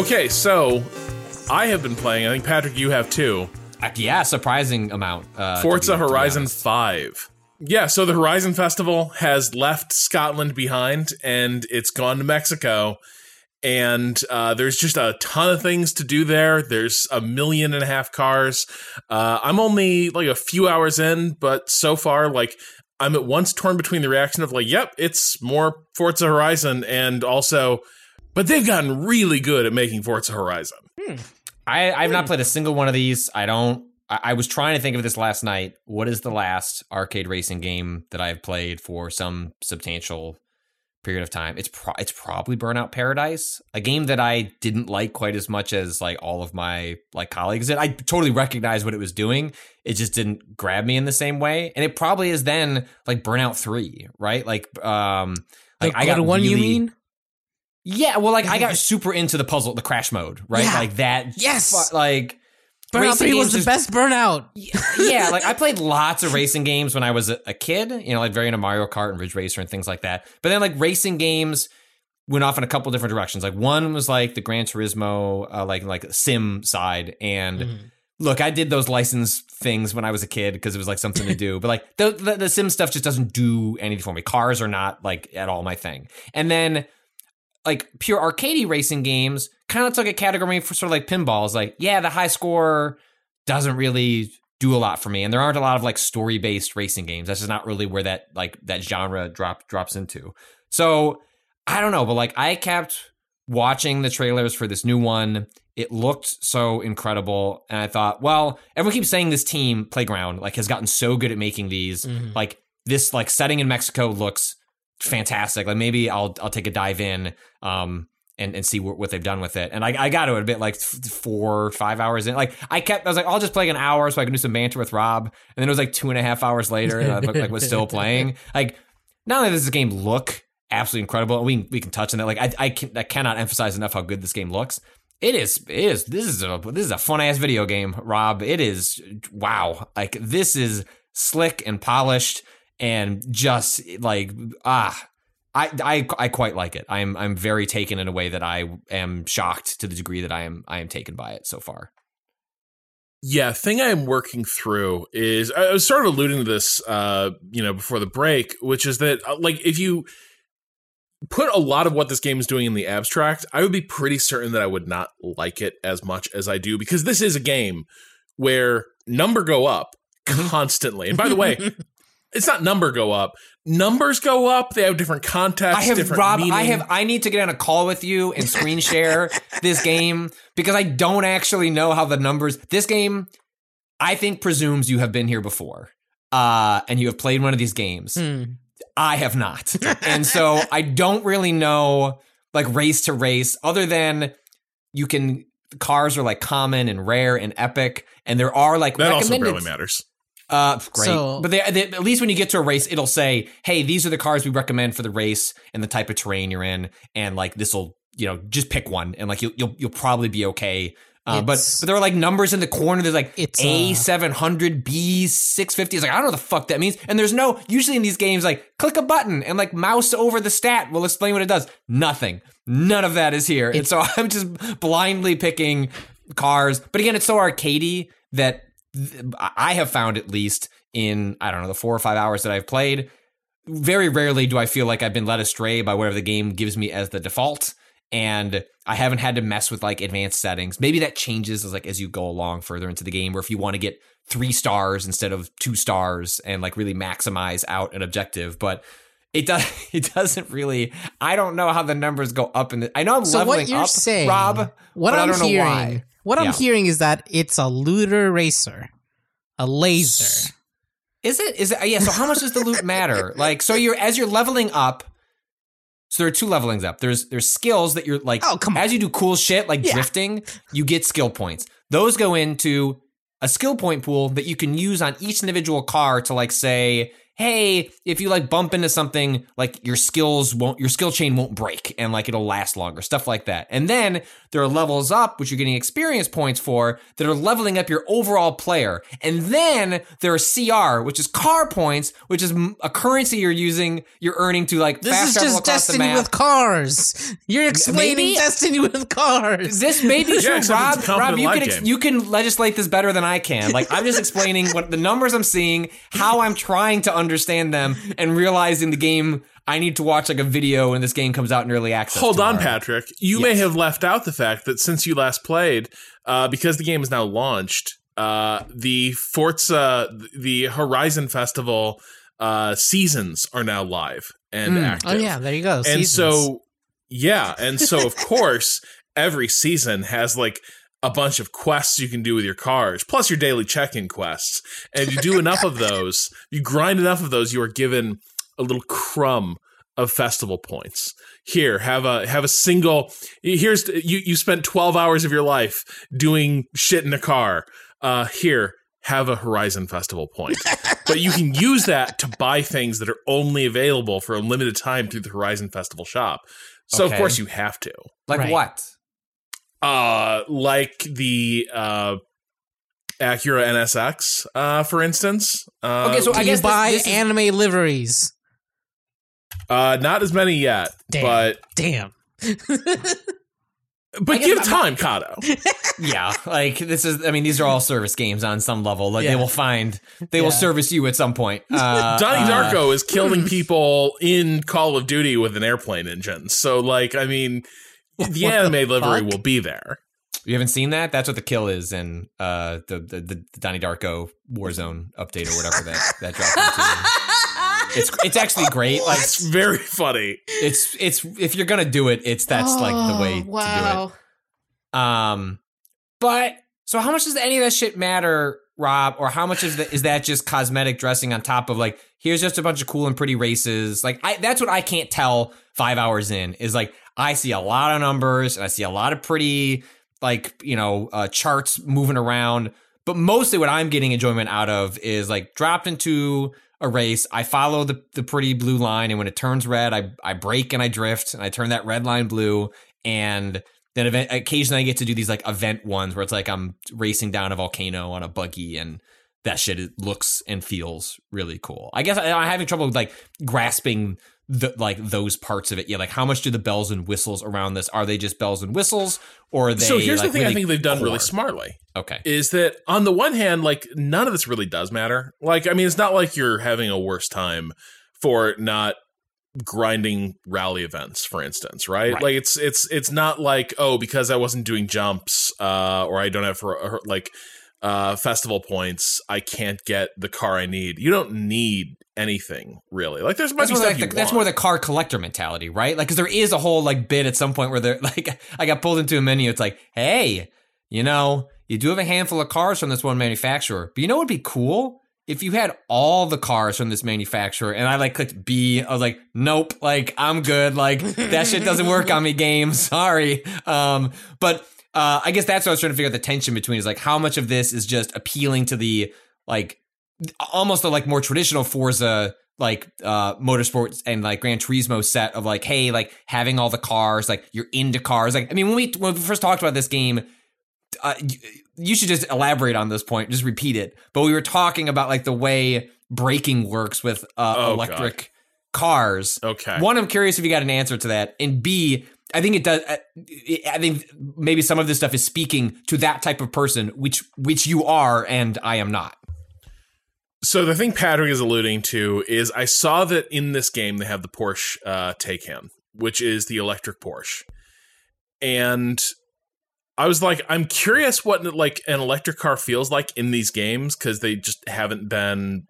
Okay, so I have been playing. I think Patrick, you have too. Uh, yeah, surprising amount. Uh, Forza be- Horizon 5. Yeah, so the Horizon Festival has left Scotland behind and it's gone to Mexico. And uh, there's just a ton of things to do there. There's a million and a half cars. Uh, I'm only like a few hours in, but so far, like, I'm at once torn between the reaction of, like, yep, it's more Forza Horizon, and also, but they've gotten really good at making Forza Horizon. I, I've not played a single one of these. I don't. I, I was trying to think of this last night. What is the last arcade racing game that I've played for some substantial period of time. It's pro- it's probably Burnout Paradise, a game that I didn't like quite as much as like all of my like colleagues did. I totally recognized what it was doing. It just didn't grab me in the same way. And it probably is then like Burnout 3, right? Like um like the I got good one, you mean? Yeah, well like I got super into the puzzle, the crash mode, right? Yeah. Like that Yes! like Burnout racing 3 was the best Burnout. yeah, like I played lots of racing games when I was a, a kid, you know, like very into Mario Kart and Ridge Racer and things like that. But then like racing games went off in a couple different directions. Like one was like the Gran Turismo, uh, like like sim side, and Mm-hmm. look, I did those license things when I was a kid because it was like something to do. But like the, the the sim stuff just doesn't do anything for me. Cars are not like at all my thing. And then like pure arcadey racing games kind of took a category for sort of like pinballs. Like, yeah, the high score doesn't really do a lot for me, and there aren't a lot of like story based racing games. That's just not really where that like that genre drop drops into. So I don't know, but like I kept watching the trailers for this new one. It looked so incredible, and I thought, well, everyone keeps saying this team Playground like has gotten so good at making these. Mhm. Like this like setting in Mexico looks fantastic. Like maybe I'll I'll take a dive in um and and see what, what they've done with it. And I I got to admit like four five hours in like I kept I was like I'll just play like an hour so I can do some banter with Rob. And then it was like two and a half hours later and I like was still playing. Like not only does this game look absolutely incredible, and we we can touch on that. Like I I, can, I cannot emphasize enough how good this game looks. It is it is this is a this is a fun ass video game, Rob. It is wow. Like this is slick and polished and just like ah I, I I quite like it. I'm I'm very taken in a way that I am shocked to the degree that I am I am taken by it so far. Yeah, thing I'm working through is I was sort of alluding to this, uh, you know, before the break, which is that uh, like if you put a lot of what this game is doing in the abstract, I would be pretty certain that I would not like it as much as I do because this is a game where number go up constantly. And by the way, it's not number go up. Numbers go up. They have different contexts. I have different Rob. I have. I need to get on a call with you and screen share this game because I don't actually know how the numbers. This game, I think, presumes you have been here before, uh, and you have played one of these games. Hmm. I have not, and so I don't really know like race to race, other than you can. Cars are like common and rare and epic, and there are like that also recommended barely matters. Uh, great. So- but they, they, at least when you get to a race, it'll say, "Hey, these are the cars we recommend for the race and the type of terrain you're in, and like this will, you know, just pick one, and like you'll you'll, you'll probably be okay." Uh, but but there are like numbers in the corner. There's like It's, A uh, seven hundred, B six fifty. It's like I don't know what the fuck that means. And there's no usually in these games like click a button and like mouse over the stat will explain what it does. Nothing. None of that is here. and so I'm just blindly picking cars. But again, it's so arcadey that th- I have found at least in I don't know the four or five hours that I've played. Very rarely do I feel like I've been led astray by whatever the game gives me as the default, and I haven't had to mess with like advanced settings. Maybe that changes as like as you go along further into the game, or if you want to get three stars instead of two stars and like really maximize out an objective, but. It does. It doesn't really. I don't know how the numbers go up in the. I know I'm So leveling what you're up, saying, Rob. what I I'm don't know hearing, what I'm hearing is that it's a looter racer, a laser. Is it? Is it? Uh, yeah. So how much does the loot matter? Like, so you're as you're leveling up. So there are two levelings up. There's there's skills that you're like. Oh, come on. As you do cool shit like Yeah. drifting, you get skill points. Those go into a skill point pool that you can use on each individual car to like say, hey, if you like bump into something, like your skills won't, your skill chain won't break and like it'll last longer, stuff like that. And then there are levels up, which you're getting experience points for that are leveling up your overall player. And then there are CR, which is car points, which is a currency you're using, you're earning to like This fast is travel just across the Destiny map. with cars. You're explaining maybe- Destiny with cars. This may be Yeah, true, except Rob. it's a competent Rob, you can ex- you can legislate this better than I can. Like I'm just explaining what the numbers I'm seeing, how I'm trying to understand them, and realizing the game. I need to watch like a video when this game comes out in early access. Hold on. Patrick. You may have left out the fact that since you last played, uh, because the game is now launched, uh, the Forza, the Horizon Festival uh, seasons are now live and Mm. active. Oh yeah, there you go. and Seasons. so yeah, and so of course every season has like a bunch of quests you can do with your cars, plus your daily check-in quests. And if you do enough of those, you grind enough of those, you are given a little crumb of festival points. Here, have a have a single. Here's you. You spent twelve hours of your life doing shit in a car. Uh, here, have a Horizon Festival point. but you can use that to buy things that are only available for a limited time through the Horizon Festival shop. So of course you have to. Like Right. what? Uh, like the uh, Acura NSX, uh, for instance. Uh, Okay, so I Can guess you this- buy this is- anime liveries? uh, not as many yet, Damn. but Damn. but give my- time, Cado. Yeah, like this is. I mean, these are all service games on some level. Like Yeah. they will find, they will service you at some point. Uh, Donnie uh, Darko is killing people in Call of Duty with an airplane engine. So, like, I mean, the anime the livery will be there. You haven't seen that? That's what the kill is in uh, the, the the Donnie Darko Warzone update or whatever that that dropped into. It's it's actually great. Like It's very funny. it's it's if you're gonna do it, it's that's like the way to do it. Um, but so how much does any of that shit matter, Rob? Or how much is that is that just cosmetic dressing on top of like here's just a bunch of cool and pretty races? Like I that's what I can't tell five hours in is like I see a lot of numbers and I see a lot of pretty like you know uh, charts moving around. But mostly what I'm getting enjoyment out of is like dropped into a race. I follow the the pretty blue line, and when it turns red, I I brake and I drift, and I turn that red line blue, and then event, occasionally I get to do these like event ones where it's like I'm racing down a volcano on a buggy, and that shit looks and feels really cool. I guess I, I'm having trouble with like grasping the like those parts of it. Yeah, like how much do the bells and whistles around this? Are they just bells and whistles, or are they? so here's like, the thing I think they've done really smartly Okay. is that on the one hand, like none of this really does matter. Like, I mean, it's not like you're having a worse time for not grinding rally events, for instance, right? Right. Like it's it's it's not like oh because I wasn't doing jumps uh, or I don't have for like uh, festival points, I can't get the car I need. You don't need anything really. Like there's a bunch That's more, like you the, that's more the car collector mentality, right? Like, because there is a whole like bit at some point where they're like, I got pulled into a menu. It's like, hey, you know, you do have a handful of cars from this one manufacturer, but you know what'd be cool if you had all the cars from this manufacturer. And I like clicked B. I was like, nope, like I'm good. Like that shit doesn't work on me. Game, sorry. Um, but uh, I guess that's what I was trying to figure out the tension between is like how much of this is just appealing to the like almost the like more traditional Forza like uh motorsports and like Gran Turismo set of like hey like having all the cars like you're into cars. Like I mean when we when we first talked about this game uh, you, you should just elaborate on this point just repeat it. But we were talking about like the way braking works with uh Oh, electric cars. Okay. one I'm curious if you got an answer to that. And B I think it does I think maybe some of this stuff is speaking to that type of person which which you are and I am not So the thing Patrick is alluding to is I saw that in this game they have the Porsche uh, Taycan, which is the electric Porsche, and I was like, I'm curious what like an electric car feels like in these games because they just haven't been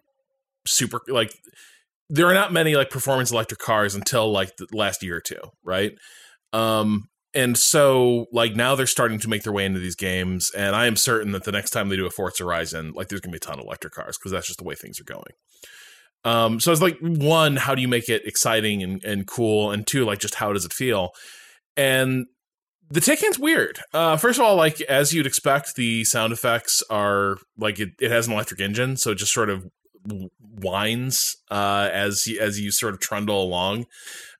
super like there are not many like performance electric cars until like the last year or two, right? Um, and so like now they're starting to make their way into these games, and I am certain that the next time they do a Forza Horizon, like there's gonna be a ton of electric cars because that's just the way things are going. Um, so it's like one, how do you make it exciting and, and cool, and two, like just how does it feel? And the Taycan's weird. Uh, first of all, like as you'd expect, the sound effects are like it, it has an electric engine, so it just sort of whines uh, as as you sort of trundle along.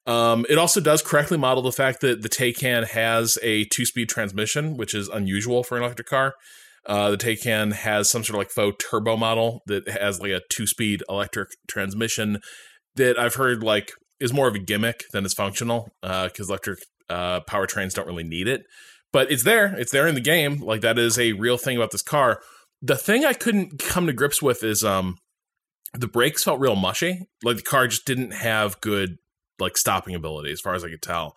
Um, it also does correctly model the fact that the Taycan has a two-speed transmission, which is unusual for an electric car. Uh, the Taycan has some sort of like faux turbo model that has like a two-speed electric transmission that I've heard like is more of a gimmick than it's functional because electric uh, powertrains don't really need it. But it's there. It's there in the game. Like that is a real thing about this car. The thing I couldn't come to grips with is um the brakes felt real mushy. Like the car just didn't have good like stopping ability as far as I could tell.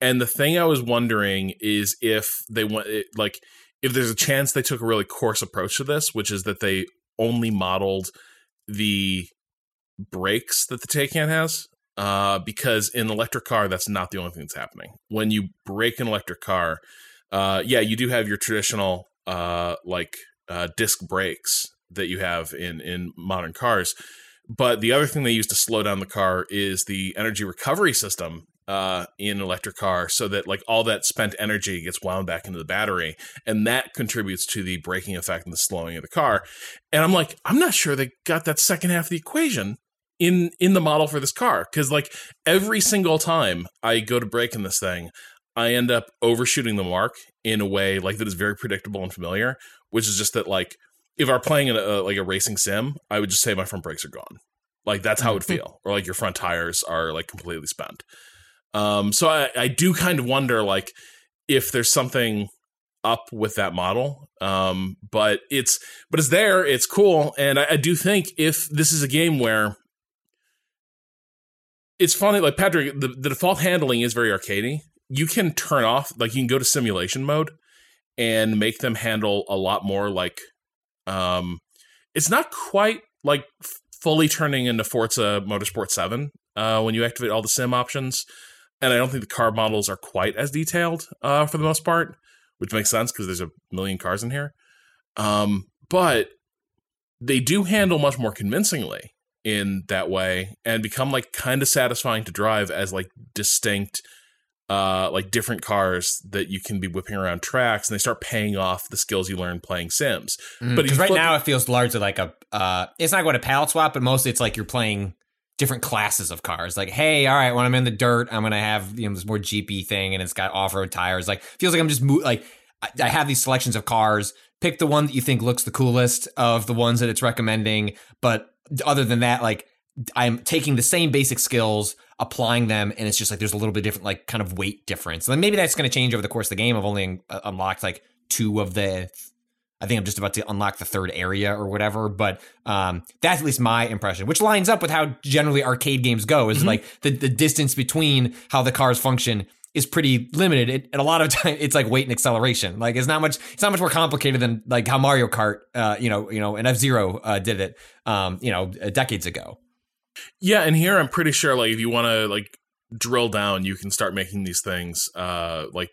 And the thing I was wondering is if they want it, like if there's a chance they took a really coarse approach to this, which is that they only modeled the brakes that the Taycan has. Uh, because in electric car, that's not the only thing that's happening. When you brake an electric car, uh, yeah, you do have your traditional uh, like uh, disc brakes that you have in in modern cars, But the other thing they use to slow down the car is the energy recovery system uh, in electric car, so that like all that spent energy gets wound back into the battery, and that contributes to the braking effect and the slowing of the car. And I'm like, I'm not sure they got that second half of the equation in in the model for this car because like every single time I go to brake in this thing, I end up overshooting the mark in a way like that is very predictable and familiar. Which is just that like if I'm playing in a, like a racing sim, I would just say my front brakes are gone. Like that's how it would feel, or like your front tires are like completely spent. Um, so I, I do kind of wonder like if there's something up with that model. Um, but it's but it's there, it's cool, and I, I do think if this is a game where it's funny, like Patrick, the, the default handling is very arcadey. You can turn off, like you can go to simulation mode and make them handle a lot more like um it's not quite like fully turning into Forza Motorsport 7 uh when you activate all the sim options. And I don't think the car models are quite as detailed uh for the most part, which makes sense because there's a million cars in here. Um but they do handle much more convincingly in that way and become like kind of satisfying to drive as like distinct uh like different cars that you can be whipping around tracks and they start paying off the skills you learn playing sims. But because right now it feels largely like a uh it's not going to palette swap but mostly it's like you're playing different classes of cars. Like hey all right when i'm in the dirt i'm gonna have you know this more jeepy thing and it's got off-road tires. Like feels like i'm just mo- like I, I have these selections of cars. Pick the one that you think looks the coolest of the ones that it's recommending but other than that like i'm taking the same basic skills applying them and it's just like there's a little bit different like kind of weight difference and then maybe that's going to change over the course of the game i've only uh, unlocked like two of the I think I'm just about to unlock the third area or whatever, but um, that's at least my impression, which lines up with how generally arcade games go. Is like the, the distance between how the cars function is pretty limited. It, and a lot of time, it's like weight and acceleration. Like it's not much. It's not much more complicated than like how Mario Kart, uh, you know, you know, and F Zero uh, did it, um, you know, decades ago. Yeah and here i'm pretty sure like if you want to like drill down you can start making these things uh like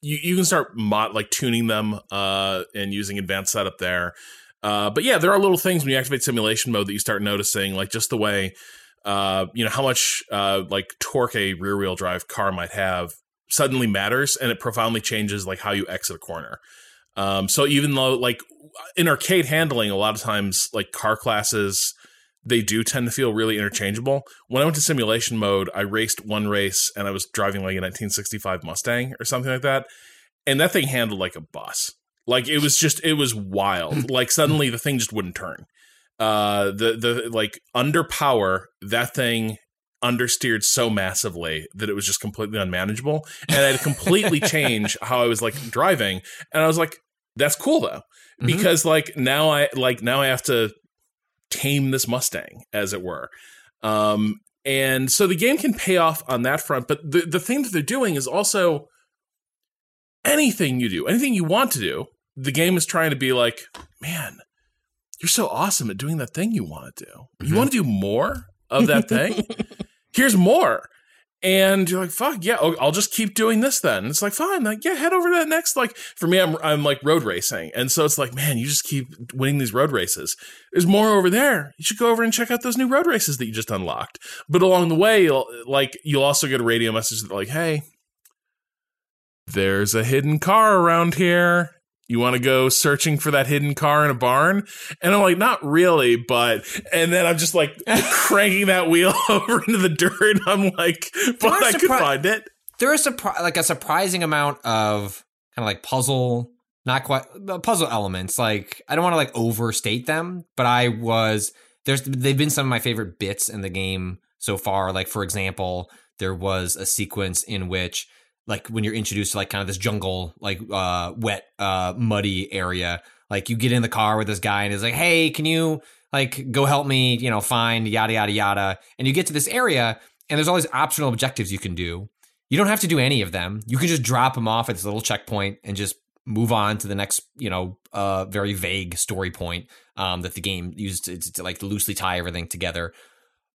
you, you can start mod like tuning them uh and using advanced setup there. Uh but yeah there are little things when you activate simulation mode that you start noticing like just the way uh you know how much uh like torque a rear wheel drive car might have suddenly matters and it profoundly changes like how you exit a corner. Um so even though like in arcade handling a lot of times like car classes they do tend to feel really interchangeable. When I went to simulation mode, I raced one race and I was driving like a 1965 Mustang or something like that. And that thing handled like a bus. Like it was just it was wild. like suddenly the thing just wouldn't turn. Uh the the like under power, that thing understeered so massively that it was just completely unmanageable. And I had to completely change how I was like driving. And I was like, that's cool though. Because like now I like now I have to tame this Mustang, as it were. Um, and so the game can pay off on that front. But the, the thing that they're doing is also anything you do, anything you want to do, the game is trying to be like, man, you're so awesome at doing that thing you want to do. You want to do more of that thing? Here's more. And you're like, fuck yeah, I'll I'll just keep doing this then. It's like, fine, like yeah, head over to that next. Like for me, I'm I'm like road racing, and so it's like, man, you just keep winning these road races. There's more over there. You should go over and check out those new road races that you just unlocked. But along the way, you'll, like you'll also get a radio message that like, hey, there's a hidden car around here. You want to go searching for that hidden car in a barn? And I'm like, not really, but and then I'm just like cranking that wheel over into the dirt. I'm like, but I could surpri- find it. there is surpri- like a surprising amount of kind of like puzzle not quite uh, puzzle elements like i don't want to like overstate them but i was there's they've been some of my favorite bits in the game so far like for example there was a sequence in which like when you're introduced to like kind of this jungle like uh wet uh muddy area like you get in the car with this guy and he's like hey can you like go help me you know find yada yada yada and you get to this area and there's all these optional objectives you can do you don't have to do any of them. You can just drop them off at this little checkpoint and just move on to the next, you know, uh, very vague story point um, that the game used to, to like loosely tie everything together.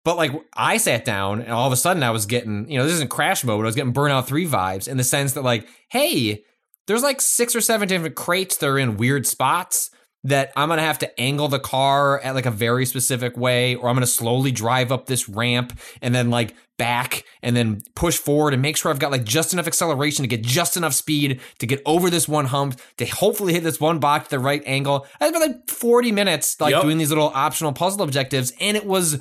But like I sat down and all of a sudden I was getting, you know, this isn't crash mode. I was getting Burnout Three vibes in the sense that like, hey, there's like six or seven different crates that are in weird spots. that I'm gonna have to angle the car at like a very specific way, or I'm gonna slowly drive up this ramp and then like back and then push forward and make sure I've got like just enough acceleration to get just enough speed to get over this one hump to hopefully hit this one box at the right angle. I spent like 40 minutes like Yep. doing these little optional puzzle objectives, and it was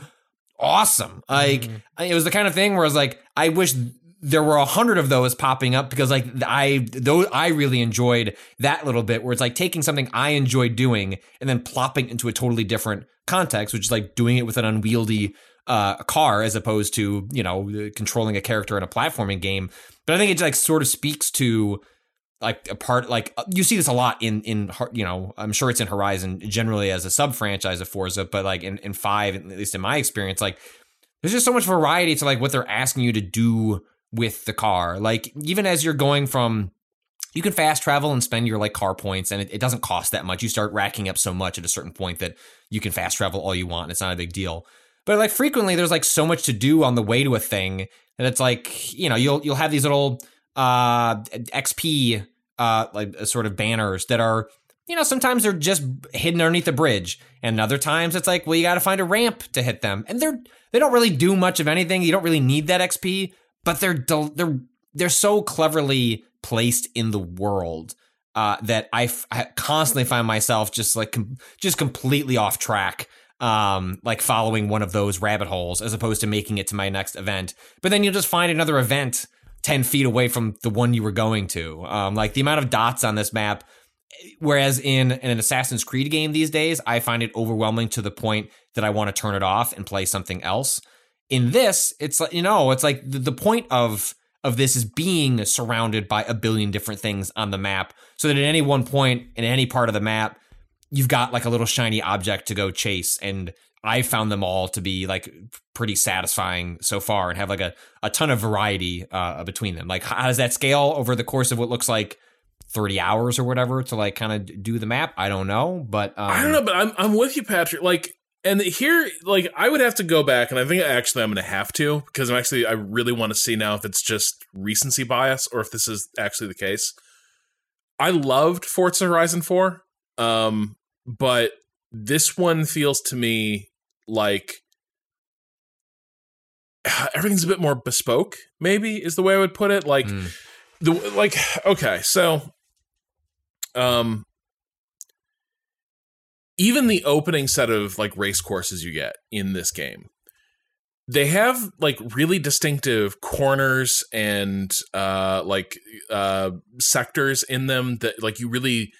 awesome. Like it was the kind of thing where I was like, I wish there were a hundred of those popping up because like I those I really enjoyed that little bit where it's like taking something I enjoyed doing and then plopping into a totally different context, which is like doing it with an unwieldy uh, car as opposed to you know controlling a character in a platforming game. But I think it like sort of speaks to like a part like uh, you see this a lot in in you know I'm sure it's in Horizon generally as a sub franchise of Forza, but like in in five at least in my experience, like there's just so much variety to like what they're asking you to do with the car. Like even as you're going from you can fast travel and spend your like car points and it, it doesn't cost that much. You start racking up so much at a certain point that you can fast travel all you want and it's not a big deal. But like frequently there's like so much to do on the way to a thing that it's like, you know, you'll you'll have these little uh XP uh like uh, sort of banners that are you know, sometimes they're just hidden underneath a bridge, and other times it's like, well, you got to find a ramp to hit them, and they're they don't really do much of anything. You don't really need that XP, but they're they're they're so cleverly placed in the world uh, that I, f- I constantly find myself just like com- just completely off track. Um, like following one of those rabbit holes as opposed to making it to my next event. But then you'll just find another event 10 feet away from the one you were going to. Um, like the amount of dots on this map Whereas in, in an Assassin's Creed game these days, I find it overwhelming to the point that I want to turn it off and play something else. In this, it's like you know, it's like the, the point of of this is being surrounded by a billion different things on the map, so that at any one point in any part of the map, you've got like a little shiny object to go chase. And I found them all to be like pretty satisfying so far, and have like a a ton of variety uh, between them. Like, how does that scale over the course of what looks like 30 hours or whatever to like kind of do the map. I don't know, but um, I don't know, but I'm I'm with you, Patrick. Like, and here, like, I would have to go back, and I think actually I'm going to have to because I'm actually I really want to see now if it's just recency bias or if this is actually the case. I loved Forza Horizon 4, um, but this one feels to me like everything's a bit more bespoke. Maybe is the way I would put it. Like Mm. the like okay, so um even the opening set of like race courses you get in this game they have like really distinctive corners and uh like uh sectors in them that like you really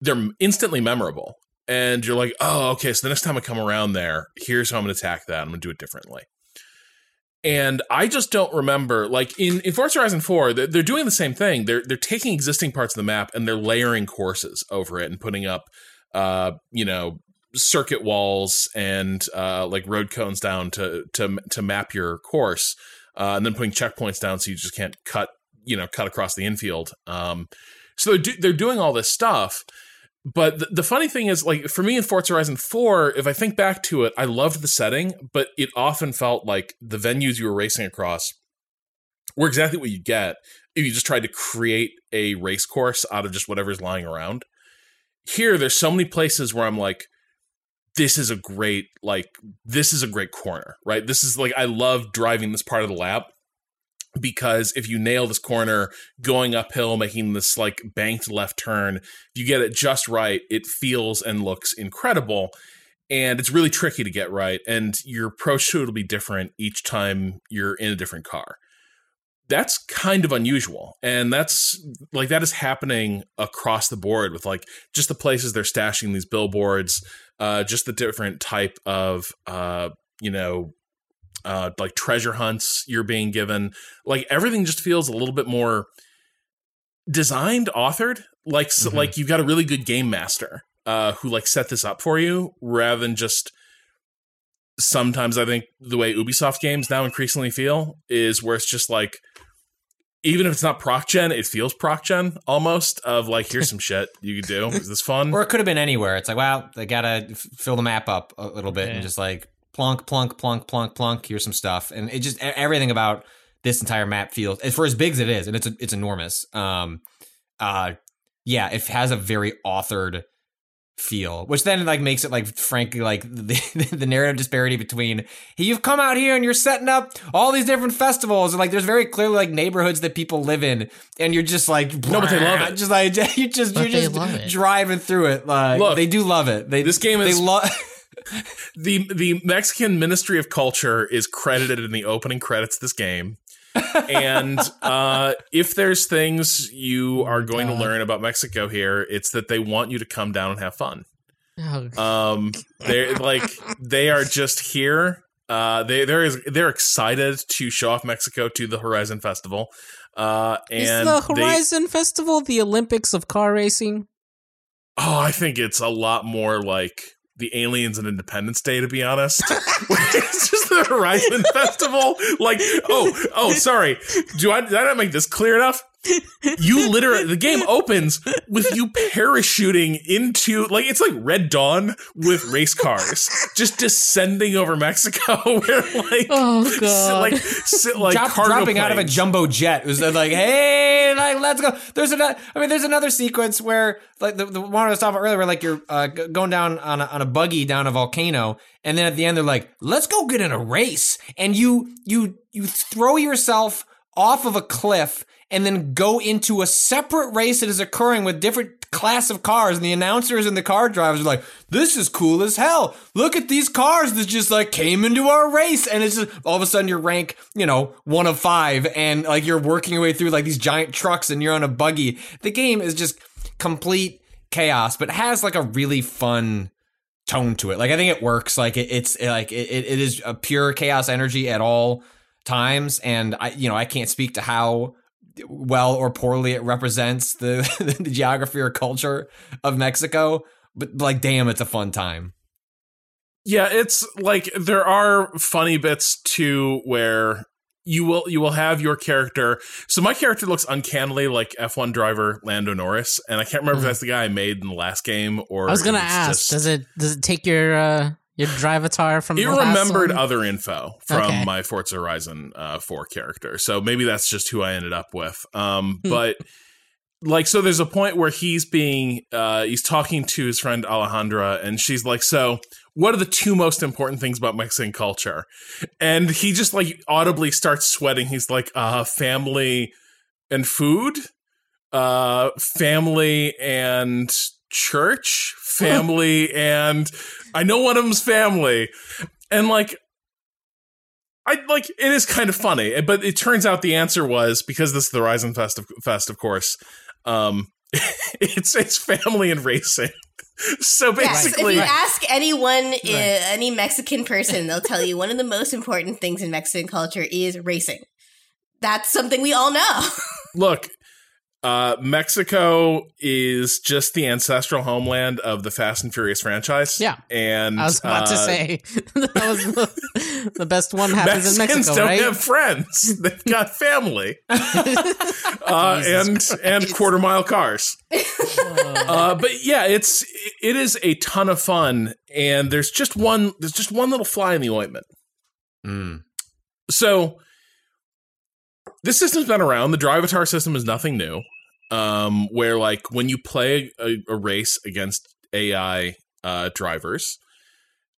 they're instantly memorable and you're like oh okay so the next time i come around there here's how i'm gonna attack that i'm gonna do it differently and I just don't remember, like in, in Forza Horizon 4, they're, they're doing the same thing. They're they're taking existing parts of the map and they're layering courses over it and putting up, uh, you know, circuit walls and uh, like road cones down to to to map your course, uh, and then putting checkpoints down so you just can't cut, you know, cut across the infield. Um, so they're do, they're doing all this stuff. But the, the funny thing is, like for me in Forza Horizon 4, if I think back to it, I loved the setting, but it often felt like the venues you were racing across were exactly what you get if you just tried to create a race course out of just whatever's lying around. Here, there's so many places where I'm like, this is a great, like, this is a great corner, right? This is like, I love driving this part of the lap because if you nail this corner going uphill making this like banked left turn if you get it just right it feels and looks incredible. And it's really tricky to get right and your approach to it will be different each time you're in a different car. That's kind of unusual and that's like that is happening across the board with like just the places they're stashing these billboards uh just the different type of uh you know uh, like treasure hunts you're being given. Like everything just feels a little bit more designed, authored. Like so, Mhm. like you've got a really good game master uh, who like set this up for you, rather than just. Sometimes I think the way Ubisoft games now increasingly feel is where it's just like, even if it's not proc gen, it feels proc gen almost. Of like, here's some shit you could do. Is this fun? or it could have been anywhere. It's like, well, they gotta f- fill the map up a little bit Yeah. and just like plunk, plunk, plunk, plunk, plunk. Here's some stuff, and it just everything about this entire map feels for as big as it is, and it's it's enormous. Um, uh, yeah, it has a very authored feel, which then like makes it like frankly like the, the narrative disparity between you've come out here and you're setting up all these different festivals and like there's very clearly like neighborhoods that people live in and you're just like No, but they love it. just like you just But you're just driving through it like Look, they do love it they this game they is- love the the Mexican Ministry of Culture is credited in the opening credits of this game. and uh, if there's things you are going to learn about Mexico here, it's that they want you to come down and have fun. Oh, Um, they're like they are just here. Uh, they they're they're excited to show off Mexico to the Horizon Festival. Uh, is and the they- Horizon Festival the Olympics of car racing? oh, I think it's a lot more like the Aliens and Independence Day, to be honest. it's just the Horizon Festival. Like, oh, oh, sorry. Do I did I not make this clear enough? You literally the game opens with you parachuting into like it's like Red Dawn with race cars just descending over Mexico where like Oh sit- god! like sit like Drop- cargo dropping out of a jumbo jet. It was like, hey, like let's go. There's another. I mean, there's another sequence where like the, the one I was talking about earlier, where like you're uh, g- going down on a, on a buggy down a volcano, and then at the end they're like, let's go get in a race, and you you you throw yourself off of a cliff. And then go into a separate race that is occurring with different class of cars, and the announcers and the car drivers are like, "This is cool as hell! Look at these cars that just like came into our race!" And it's just all of a sudden you're rank, you know, one of five, and like you're working your way through like these giant trucks, and you're on a buggy. The game is just complete chaos, but has like a really fun tone to it. Like I think it works. Like it, it's like it, it is a pure chaos energy at all times, and I, you know, I can't speak to how well or poorly it represents the the geography or culture of Mexico. But like, damn, it's a fun time. Yeah, it's like there are funny bits too where you will you will have your character. So my character looks uncannily like F1 driver Lando Norris, and I can't remember if that's the guy I made in the last game or Hmm. I was gonna ask. just- does it does it take your uh your drivatar from it the last remembered one? other info from Okay. my Forza Horizon uh, 4 character. So maybe that's just who I ended up with. Um, Hmm. but like, so there's a point where he's being, uh, he's talking to his friend Alejandra, and she's like, So, what are the two most important things about Mexican culture? And he just like audibly starts sweating. He's like, uh, family and food, uh, family and church, family and I know one of them's family. And like, I like it is kind of funny, but it turns out the answer was because this is the Horizon Fest, of, Fest, of course. Um, it's it's family and racing. So Yes, if you ask anyone, uh, any Mexican person, they'll tell you one of the most important things in Mexican culture is racing. That's something we all know. look, uh, Mexico is just the ancestral homeland of the Fast and Furious franchise. Yeah. and I was about to uh, say that was the, the best one happens in Mexicans Mexico, don't right? have friends; they've got family, uh, and Jesus and quarter mile cars. uh, but yeah, it's it is a ton of fun, and there's just one there's just one little fly in the ointment. Mm. So this system's been around. The Drivatar system is nothing new. Um, where like when you play a, a race against AI uh, drivers,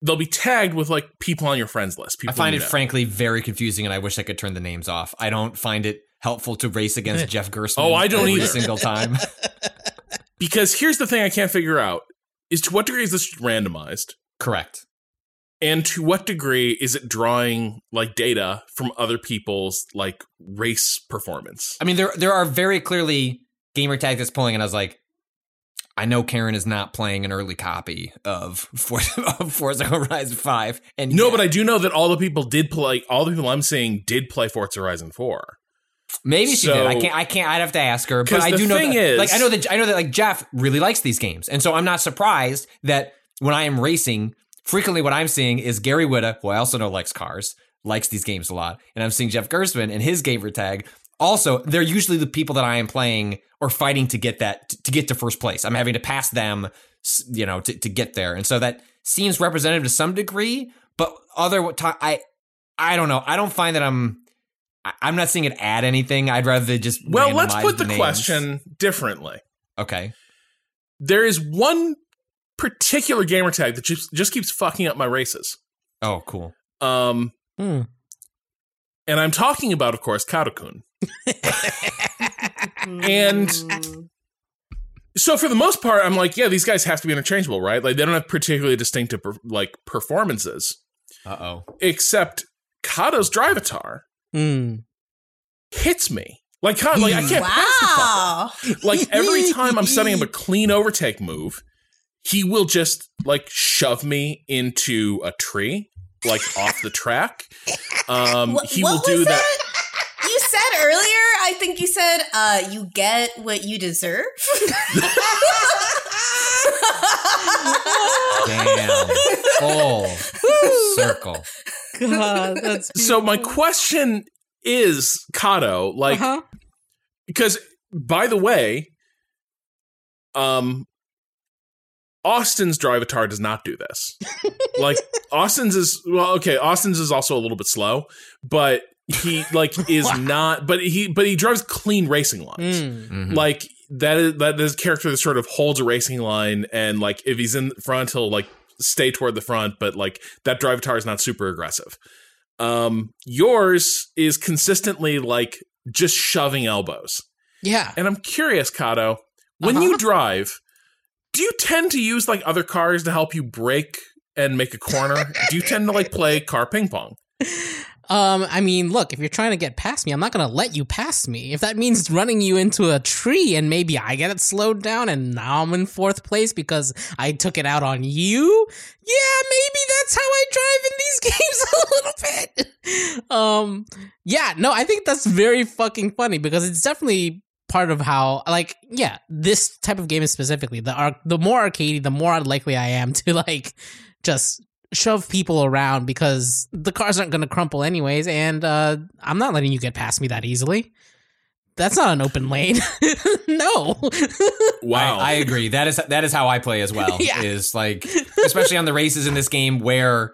they'll be tagged with like people on your friends list. People I find it know. frankly very confusing, and I wish I could turn the names off. I don't find it helpful to race against Jeff Gerstmann. Oh, I don't every either. single time. because here's the thing I can't figure out is to what degree is this randomized? Correct. And to what degree is it drawing like data from other people's like race performance? I mean, there there are very clearly gamer tag that's pulling, and I was like, I know Karen is not playing an early copy of Forza, of Forza Horizon Five, and No, yeah, but I do know that all the people did play. All the people I'm seeing did play Forza Horizon Four. maybe she so- did. I can't. I can't. I'd have to ask her. But I do know. thing that, is- like I know that I know that like Jeff really likes these games, and so I'm not surprised that when I am racing, frequently what I'm seeing is Gary Whitta, who I also know likes cars, likes these games a lot, and I'm seeing Jeff Gerstmann and his gamer tag. Also, they're usually the people that I am playing or fighting to get that to get to first place. I'm having to pass them, you know, to, to get there, and so that seems representative to some degree. But other time, I I don't know. I don't find that I'm. I- I'm not seeing it add anything. I'd rather just Well, let's put the, names. question differently. Okay. There is one particular gamer tag that just just keeps fucking up my races. Oh, cool. Um, Hmm. and I'm talking about, of course, Cado-kun. And so for the most part, I'm like, yeah, these guys have to be interchangeable, right? Like they don't have particularly distinctive like performances, Uh oh. except Cado's Drivatar Hmm. hits me. Like, kind of, like I can't pass the fucker. Wow. Like every time I'm setting up a clean overtake move, he will just like shove me into a tree, like off the track. Um, What- he what will do was that. You said earlier, I think you said, uh, you get what you deserve. Damn. Full circle. God, that's So my question is, Cado, like, uh-huh. because by the way, um, Austin's Drivatar does not do this. like Austin's is well, okay. Austin's is also a little bit slow, but he like is not. But he but he drives clean racing lines. Hmm. Mhm. Like that is that a character that sort of holds a racing line, and like if he's in front, he'll like stay toward the front. But like that Drivatar is not super aggressive. Um, yours is consistently like just shoving elbows. Yeah. And I'm curious, Cado, when Uh-huh. you drive, do you tend to use like other cars to help you break and make a corner? do you tend to like play car ping pong? Um, I mean, look, if you're trying to get past me, I'm not gonna let you pass me. If that means running you into a tree and maybe I get it slowed down and now I'm in fourth place because I took it out on you, yeah, maybe that's how I drive in these games a little bit. Um, yeah, no, I think that's very fucking funny because it's definitely part of how like yeah this type of game is specifically the arc the more arcadey the more likely i am to like just shove people around because the cars aren't going to crumple anyways and uh i'm not letting you get past me that easily that's not an open lane no Wow. I, I agree. That is that is how I play as well. Yeah. Is like especially on the races in this game where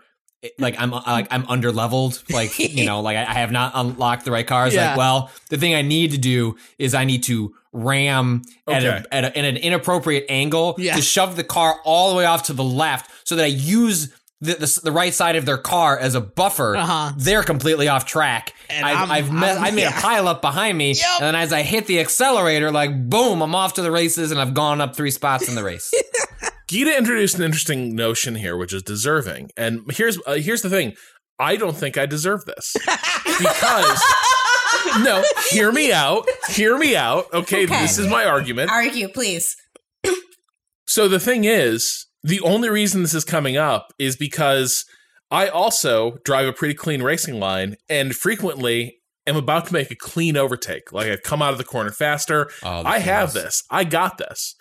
like I'm like I'm under leveled. Like you know, like I, I have not unlocked the right cars. Yeah. Like, well, the thing I need to do is I need to ram at, a, at, a, at an inappropriate angle Yeah. to shove the car all the way off to the left, so that I use. The, the, the right side of their car as a buffer, Uh-huh. they're completely off track. And I've, I'm- I've met, I'm- I made yeah. a pile up behind me, Yep. and then as I hit the accelerator, like boom, I'm off to the races, and I've gone up three spots in the race. Gita introduced an interesting notion here, which is deserving. And here's uh, here's the thing: I don't think I deserve this because no, hear me out, hear me out. Okay, Okay. this is my argument. Argue, please. So the thing is, the only reason this is coming up is because I also drive a pretty clean racing line and frequently am about to make a clean overtake. Like I've come out of the corner faster. Oh, I have chaos. this. I got this.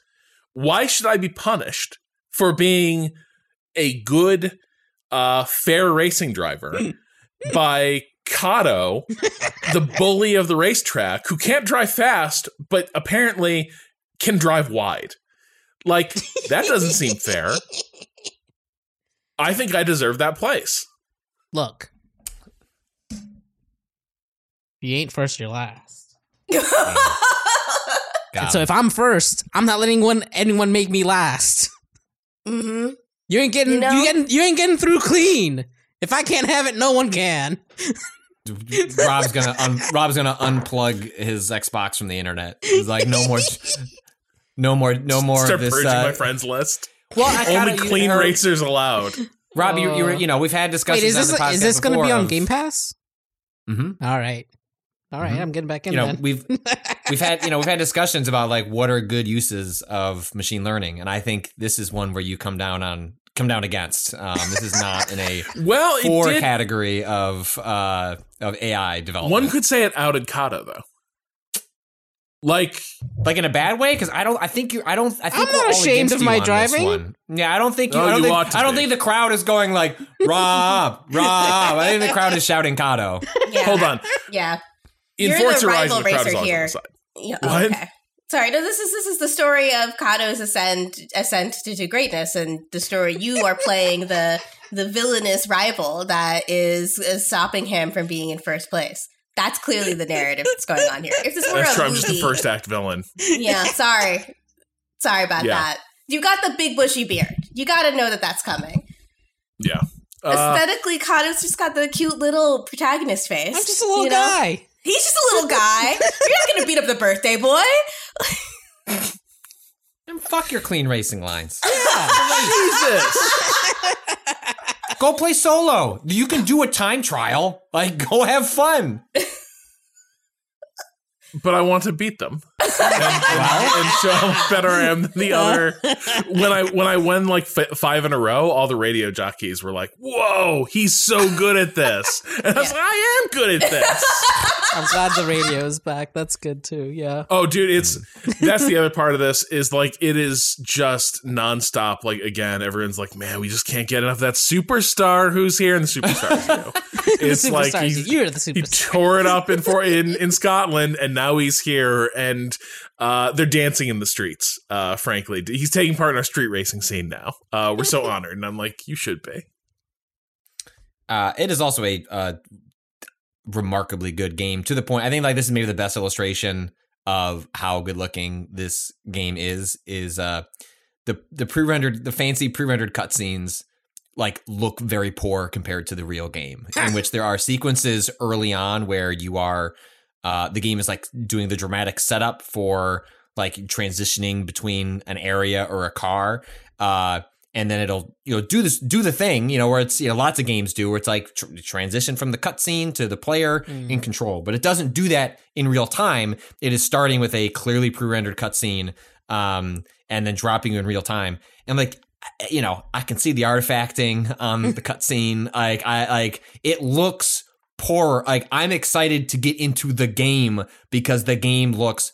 Why should I be punished for being a good, uh, fair racing driver by Cado, the bully of the racetrack, who can't drive fast, but apparently can drive wide? Like, that doesn't seem fair. I think I deserve that place. look you ain't first you're last Got so if i'm first i'm not letting one anyone make me last hmm You ain't getting You know- you getting you ain't getting through clean. If I can't have it, no one can. Rob's gonna un- Rob's gonna unplug his Xbox from the internet. He's like, no more, no more, no more Start of this. purging Uh, my friends list. well, I Only gotta- clean or- racers allowed. Rob, you, you were, you know, we've had Wait, discussions. is this the podcast is this going to be on of- Game Pass? Mm-hmm. All right, all right, Mhm. I'm getting back in. You know, then. we've we've had you know we've had discussions about like what are good uses of machine learning, and I think this is one where you come down on come down against. Um, this is not in a Well, it four did. category of uh, of AI development. One could say it outed Cado though. Like, like in a bad way because I don't. I think you. I don't. I think I'm we're not ashamed of my driving. one. Yeah, I don't think you. Oh, I don't, you ought think, I don't think the crowd is going like Rob, Rob. I think the crowd is shouting Cado. Yeah. hold on. Yeah. In You're the rival Horizon, the crowd is racer on here. the side. Yeah, What? Okay. Sorry, no, this is this is the story of Cado's ascent ascent to, to greatness, and the story you are playing the the villainous rival that is, is stopping him from being in first place. That's clearly the narrative that's going on here. If this were That's a true. I'm just the first act villain. yeah, sorry, sorry about Yeah. that. You got the big bushy beard. You got to know that that's coming. Yeah. Uh, Aesthetically, Cado's just got the cute little protagonist face. I'm just a little you know? guy. He's just a little guy. You're not going to beat up the birthday boy. And fuck your clean racing lines. Yeah, Jesus. Go play solo. You can do a time trial. Like, go have fun. but I want to beat them and, and, and show how better I am than the other. When I when I won like f- five in a row, all the radio jockeys were like, "Whoa, he's so good at this!" And I was like, "I am good at this." I'm glad the radio is back. That's good too. Yeah. Oh, dude, it's that's the other part of this is like it is just nonstop. Like again, everyone's like, "Man, we just can't get enough of that superstar who's here." And the superstars, you know. it's like Superstars. he's, you're the he tore it up in for in in Scotland, and now he's here, and uh, they're dancing in the streets. Uh, frankly, he's taking part in our street racing scene now. Uh, we're so honored, and I'm like, you should be. Uh, it is also a uh, remarkably good game to the point. I think like this is maybe the best illustration of how good looking this game is. Is uh, the the pre rendered the fancy pre rendered cutscenes like look very poor compared to the real game, in which there are sequences early on where you are uh, the game is like doing the dramatic setup for like transitioning between an area or a car. Uh, and then it'll you know do this do the thing you know where it's you know lots of games do where it's like tr- transition from the cutscene to the player in control, but it doesn't do that in real time. It is starting with a clearly pre-rendered cutscene, um, and then dropping you in real time. And like you know, I can see the artifacting on the cutscene. Like I like it looks poor. Like I'm excited to get into the game because the game looks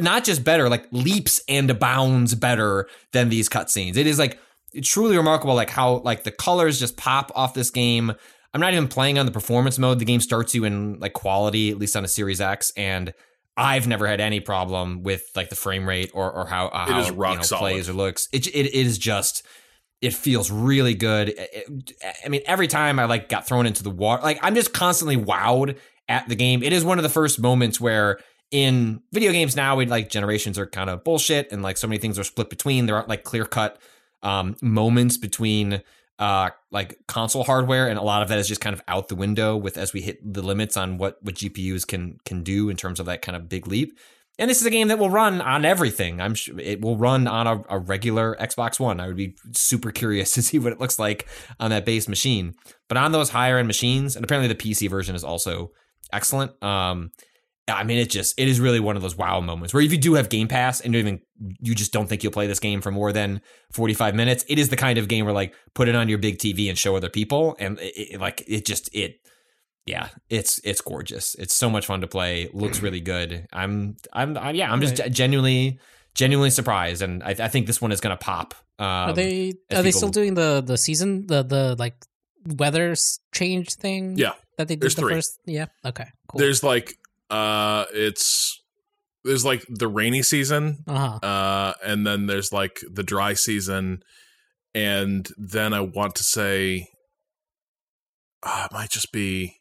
not just better, like leaps and bounds better than these cutscenes. It is like it's truly remarkable, like how like the colors just pop off this game. I'm not even playing on the performance mode. The game starts you in like quality, at least on a Series X, and I've never had any problem with like the frame rate or or how uh, It how you know, plays or looks. It, it it is just it feels really good. It- I mean, every time I like got thrown into the water, like I'm just constantly wowed at the game. It is one of the first moments where in video games now, we like generations are kind of bullshit and like so many things are split between. There aren't like clear cut um, moments between uh like console hardware and a lot of that is just kind of out the window with as we hit the limits on what what GPUs can can do in terms of that kind of big leap. And this is a game that will run on everything. I'm sure it will run on a, a regular Xbox One. I would be super curious to see what it looks like on that base machine. But on those higher end machines, and apparently the PC version is also excellent. Um, I mean, it just it is really one of those wow moments where if you do have Game Pass and you even you just don't think you'll play this game for more than forty five minutes, it is the kind of game where like put it on your big TV and show other people, and it, it- like it just it yeah, it's it's gorgeous. It's so much fun to play. Looks really good. I'm I'm, I'm yeah, I'm just Right. genuinely genuinely surprised, and I, I think this one is gonna pop. Um, Are they are they still doing the the season the the like weather change thing? Yeah. that they did There's the three. first. Yeah, okay, cool. There's like uh, it's there's like the rainy season, uh huh. uh, and then there's like the dry season, and then I want to say, uh, it might just be.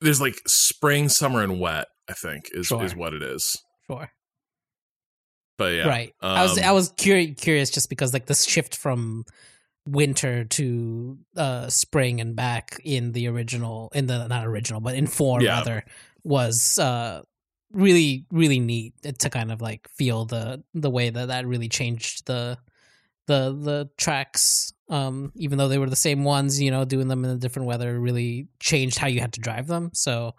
There's like spring, summer, and wet. I think is Sure. is what it is. Sure. But yeah, Right. I was um, I was curious curious just because like this shift from winter to uh spring and back in the original in the not original but in four Yeah. rather was uh really really neat to kind of like feel the the way that that really changed the the the tracks um even though they were the same ones you know doing them in a different weather really changed how you had to drive them so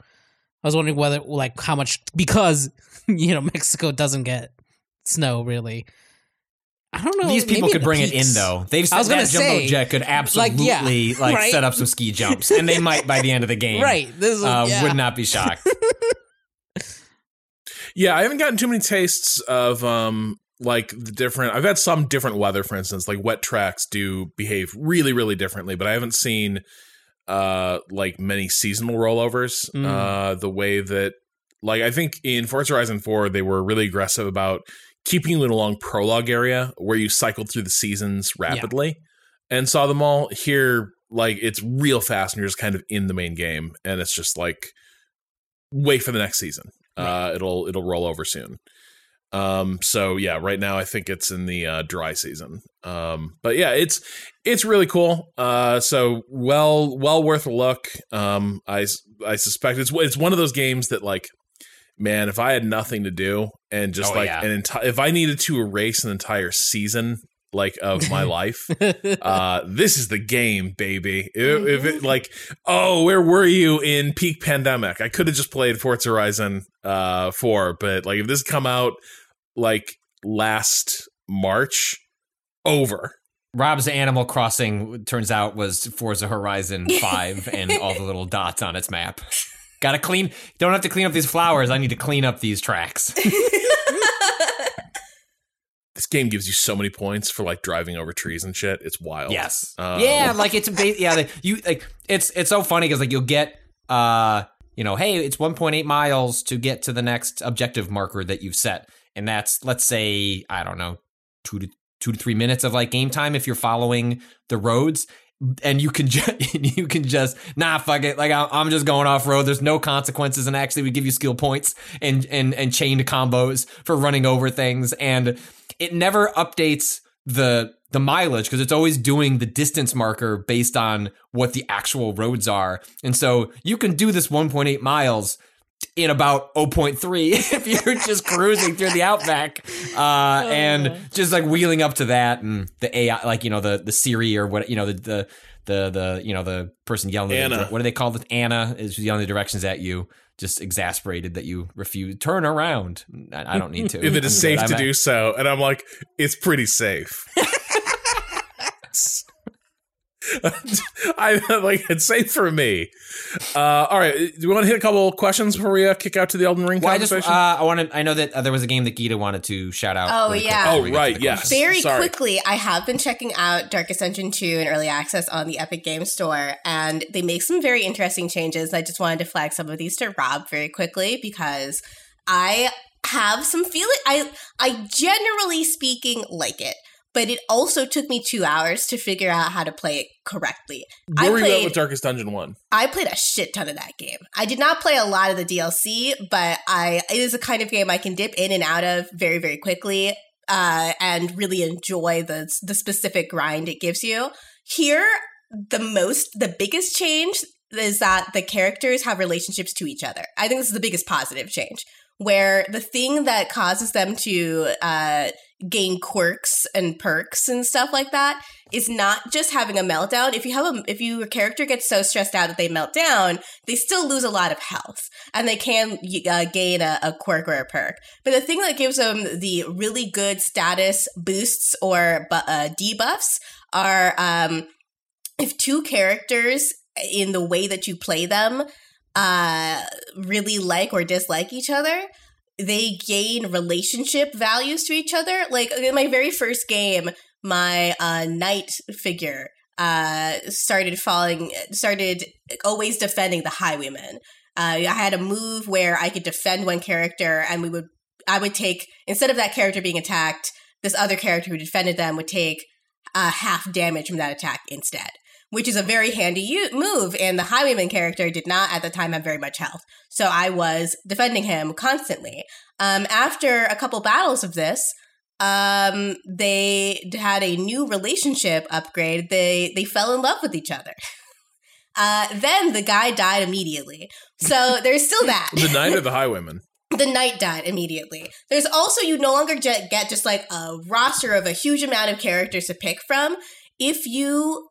i was wondering whether like how much because you know mexico doesn't get snow really i don't know These people could the bring it in though. They've I was said gonna that jumbo jet could absolutely yeah, like right? set up some ski jumps, and they might by the end of the game. right this is Uh, yeah. Would not be shocked. Yeah, I haven't gotten too many tastes of um like the different I've had some different weather, for instance, like wet tracks do behave really, really differently, but I haven't seen uh like many seasonal rollovers. Mm. Uh the way that like I think in Forza Horizon 4 they were really aggressive about keeping you in a long prologue area where you cycled through the seasons rapidly and saw them all. Here, like it's real fast and you're just kind of in the main game and it's just like wait for the next season. Uh, it'll it'll roll over soon. Um, so yeah, right now I think it's in the uh, dry season. Um, but yeah, it's it's really cool. Uh, so well well worth a look. Um, I I suspect it's it's one of those games that like, man, if I had nothing to do and just Oh, like yeah. an entire if I needed to erase an entire season like of my life, uh, this is the game, baby. If, if it like, oh, where were you in peak pandemic? I could have just played Forza Horizon uh, four, but like if this come out like last March, over. Rob's Animal Crossing turns out was Forza Horizon 5 and all the little dots on its map. Gotta clean. Don't have to clean up these flowers. I need to clean up these tracks. This game gives you so many points for like driving over trees and shit. It's wild. Yes. Um, yeah, like it's ba- yeah, like, you like it's it's so funny because like you'll get uh you know, hey, it's 1.8 miles to get to the next objective marker that you've set, and that's let's say I don't know two to two to three minutes of like game time if you're following the roads. And you can you can just nah fuck it like I'm just going off road. There's no consequences, and actually we give you skill points and and and chained combos for running over things, and it never updates the the mileage because it's always doing the distance marker based on what the actual roads are. And so you can do this 1.8 miles in about 0.3 if you're just cruising through the outback uh, and just like wheeling up to that and the AI like you know the the Siri or what you know the the the, the you know the person yelling the- what do they call it Anna is yelling the directions at you just exasperated that you refuse turn around. I, I don't need to. If it is safe to I'm- do so, and I'm like, it's pretty safe. I like it's safe for me. Uh, all right, do you want to hit a couple questions before we uh, kick out to the Elden Ring Well, I just uh, conversation? I wanted I know that uh, there was a game that Gita wanted to shout out. Oh, really yeah. Oh, we get to right, the yes. questions. Very Sorry. quickly, I have been checking out Dark Dungeon 2 in early access on the Epic Game Store, and they make some very interesting changes. I just wanted to flag some of these to Rob very quickly because I have some feeling. I I generally speaking like it, but it also took me two hours to figure out how to play it correctly. Where I were you at with Darkest Dungeon One? I played a shit ton of that game. I did not play a lot of the DLC, but I it is a kind of game I can dip in and out of very very quickly uh, and really enjoy the the specific grind it gives you. Here, the most the biggest change is that the characters have relationships to each other. I think this is the biggest positive change. Where the thing that causes them to uh, gain quirks and perks and stuff like that is not just having a meltdown. If you have a if your character gets so stressed out that they melt down, they still lose a lot of health and they can uh, gain a, a quirk or a perk. But the thing that gives them the really good status boosts or uh, debuffs are um, if two characters in the way that you play them uh, really like or dislike each other, they gain relationship values to each other. Like in my very first game, my uh, knight figure uh, started falling, started always defending the highwayman. Uh, I had a move where I could defend one character, and we would, I would take instead of that character being attacked, this other character who defended them would take uh, half damage from that attack instead, which is a very handy u- move. And the highwayman character did not at the time have very much health, so I was defending him constantly. Um, after a couple battles of this, um, they had a new relationship upgrade. They they fell in love with each other. Uh, then the guy died immediately. So there's still that. The Knight or the Highwayman? the knight died immediately. There's also you no longer ge- get just like a roster of a huge amount of characters to pick from. If you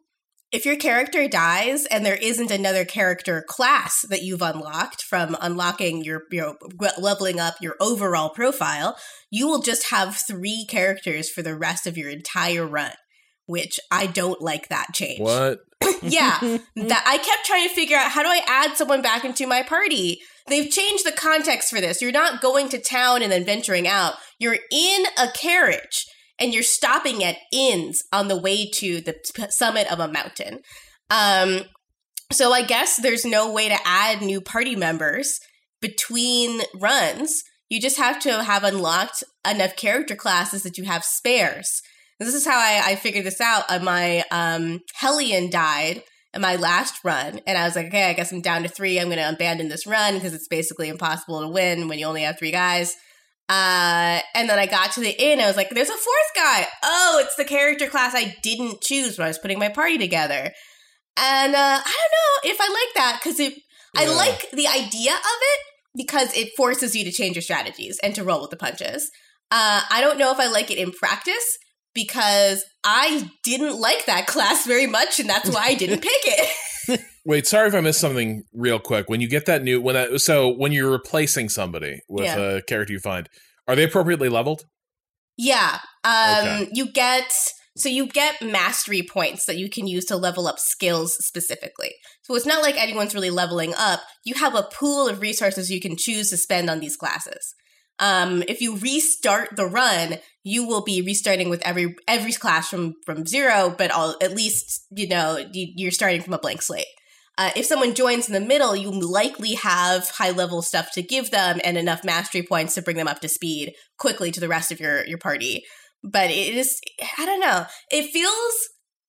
if your character dies and there isn't another character class that you've unlocked from unlocking your your leveling up your overall profile, you will just have 3 characters for the rest of your entire run, which I don't like that change. What? yeah that i kept trying to figure out how do i add someone back into my party? They've changed the context for this. You're not going to town and then venturing out. You're in a carriage and you're stopping at inns on the way to the summit of a mountain um so i guess there's no way to add new party members between runs you just have to have unlocked enough character classes that you have spares this is how I, I figured this out. Uh, my um, Hellion died in my last run, and I was like, okay, I guess I'm down to three. I'm going to abandon this run because it's basically impossible to win when you only have three guys. Uh, and then I got to the inn. I was like, "There's a fourth guy. Oh, it's the character class I didn't choose when I was putting my party together." And uh, I don't know if I like that because it. I like the idea of it because it forces you to change your strategies and to roll with the punches. Uh, I don't know if I like it in practice because I didn't like that class very much, and that's why I didn't pick it. Wait, sorry if I missed something real quick. When you get that new when that so when you're replacing somebody with Yeah. a character you find, are they appropriately leveled? Yeah. Um Okay. you get so you get mastery points that you can use to level up skills specifically. So it's not like anyone's really leveling up. You have a pool of resources you can choose to spend on these classes. Um if you restart the run, you will be restarting with every every class from from zero, but all at least, you know, you, you're starting from a blank slate. Uh, if someone joins in the middle, you likely have high level stuff to give them and enough mastery points to bring them up to speed quickly to the rest of your your party. But it is I don't know. It feels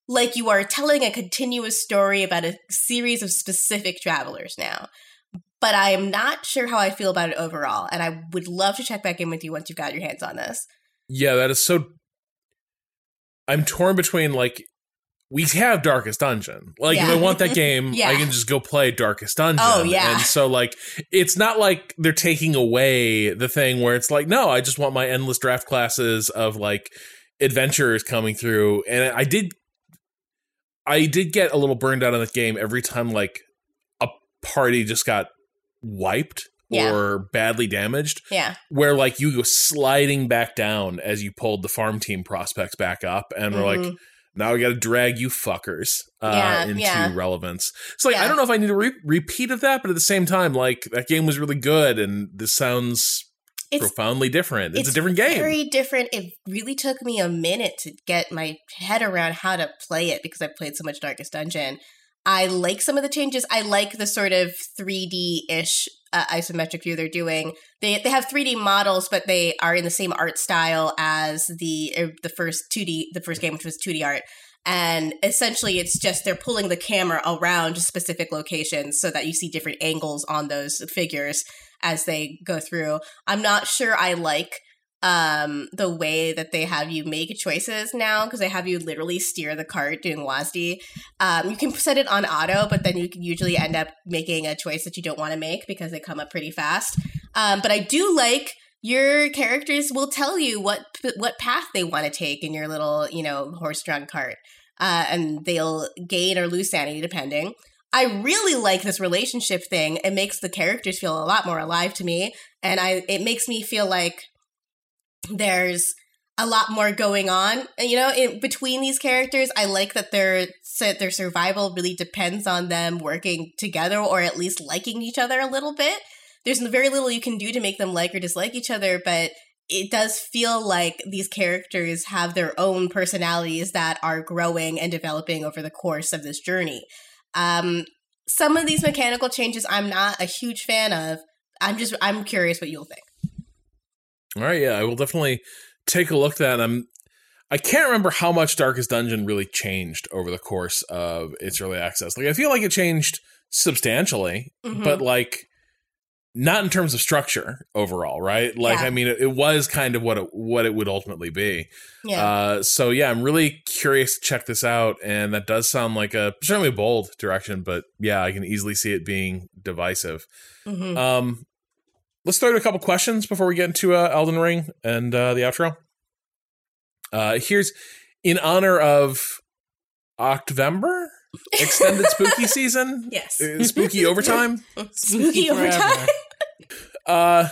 like you are telling a continuous story about a series of specific travelers now. But I am not sure how I feel about it overall, and I would love to check back in with you once you've got your hands on this. Yeah, that is so. I'm torn between like we have Darkest Dungeon. Like if I want that game, Yeah. I can just go play Darkest Dungeon. Oh, yeah. and so like it's not like they're taking away the thing where it's like no, I just want my endless draft classes of like adventurers coming through, and I did. I did get a little burned out on that game every time like party just got wiped Yeah. or badly damaged Yeah. where like you go sliding back down as you pulled the farm team prospects back up and we're like Mhm. now we got to drag you fuckers uh, Yeah, into yeah. relevance it's like i don't know if i need a re- repeat of that but at the same time like that game was really good and this sounds It's profoundly different it's, a different game Very different. It really took me a minute to get my head around how to play it because I played so much Darkest Dungeon. I like some of the changes. I like the sort of 3D ish uh, isometric view they're doing. They they have 3D models, but they are in the same art style as the uh, the first 2D the first game, which was 2D art. And essentially, it's just they're pulling the camera around specific locations so that you see different angles on those figures as they go through. I'm not sure I like um the way that they have you make choices now because they have you literally steer the cart doing WASD. Um, you can set it on auto, but then you can usually end up making a choice that you don't want to make because they come up pretty fast. Um, but I do like your characters will tell you what what path they want to take in your little you know horse-drawn cart, uh, and they'll gain or lose sanity depending. I really like this relationship thing. It makes the characters feel a lot more alive to me, and I it makes me feel like there's a lot more going on. You know, in between these characters, I like that their their survival really depends on them working together or at least liking each other a little bit. There's very little you can do to make them like or dislike each other, but it does feel like these characters have their own personalities that are growing and developing over the course of this journey. Um, some of these mechanical changes I'm not a huge fan of. I'm just I'm curious what you'll think. All right yeah i will definitely take a look at that i'm i can't remember how much darkest dungeon really changed over the course of its early access like i feel like it changed substantially Mhm. but like not in terms of structure overall, right? Like, Yeah. I mean, it, it was kind of what it, what it would ultimately be. Yeah. Uh, so yeah, I'm really curious to check this out, and that does sound like a certainly bold direction, but yeah, I can easily see it being divisive. Mhm. Um, let's throw out a couple questions before we get into uh, Elden Ring and uh, the outro. Uh, here's in honor of October extended spooky season, yes. uh, spooky overtime. Spooky overtime. Uh,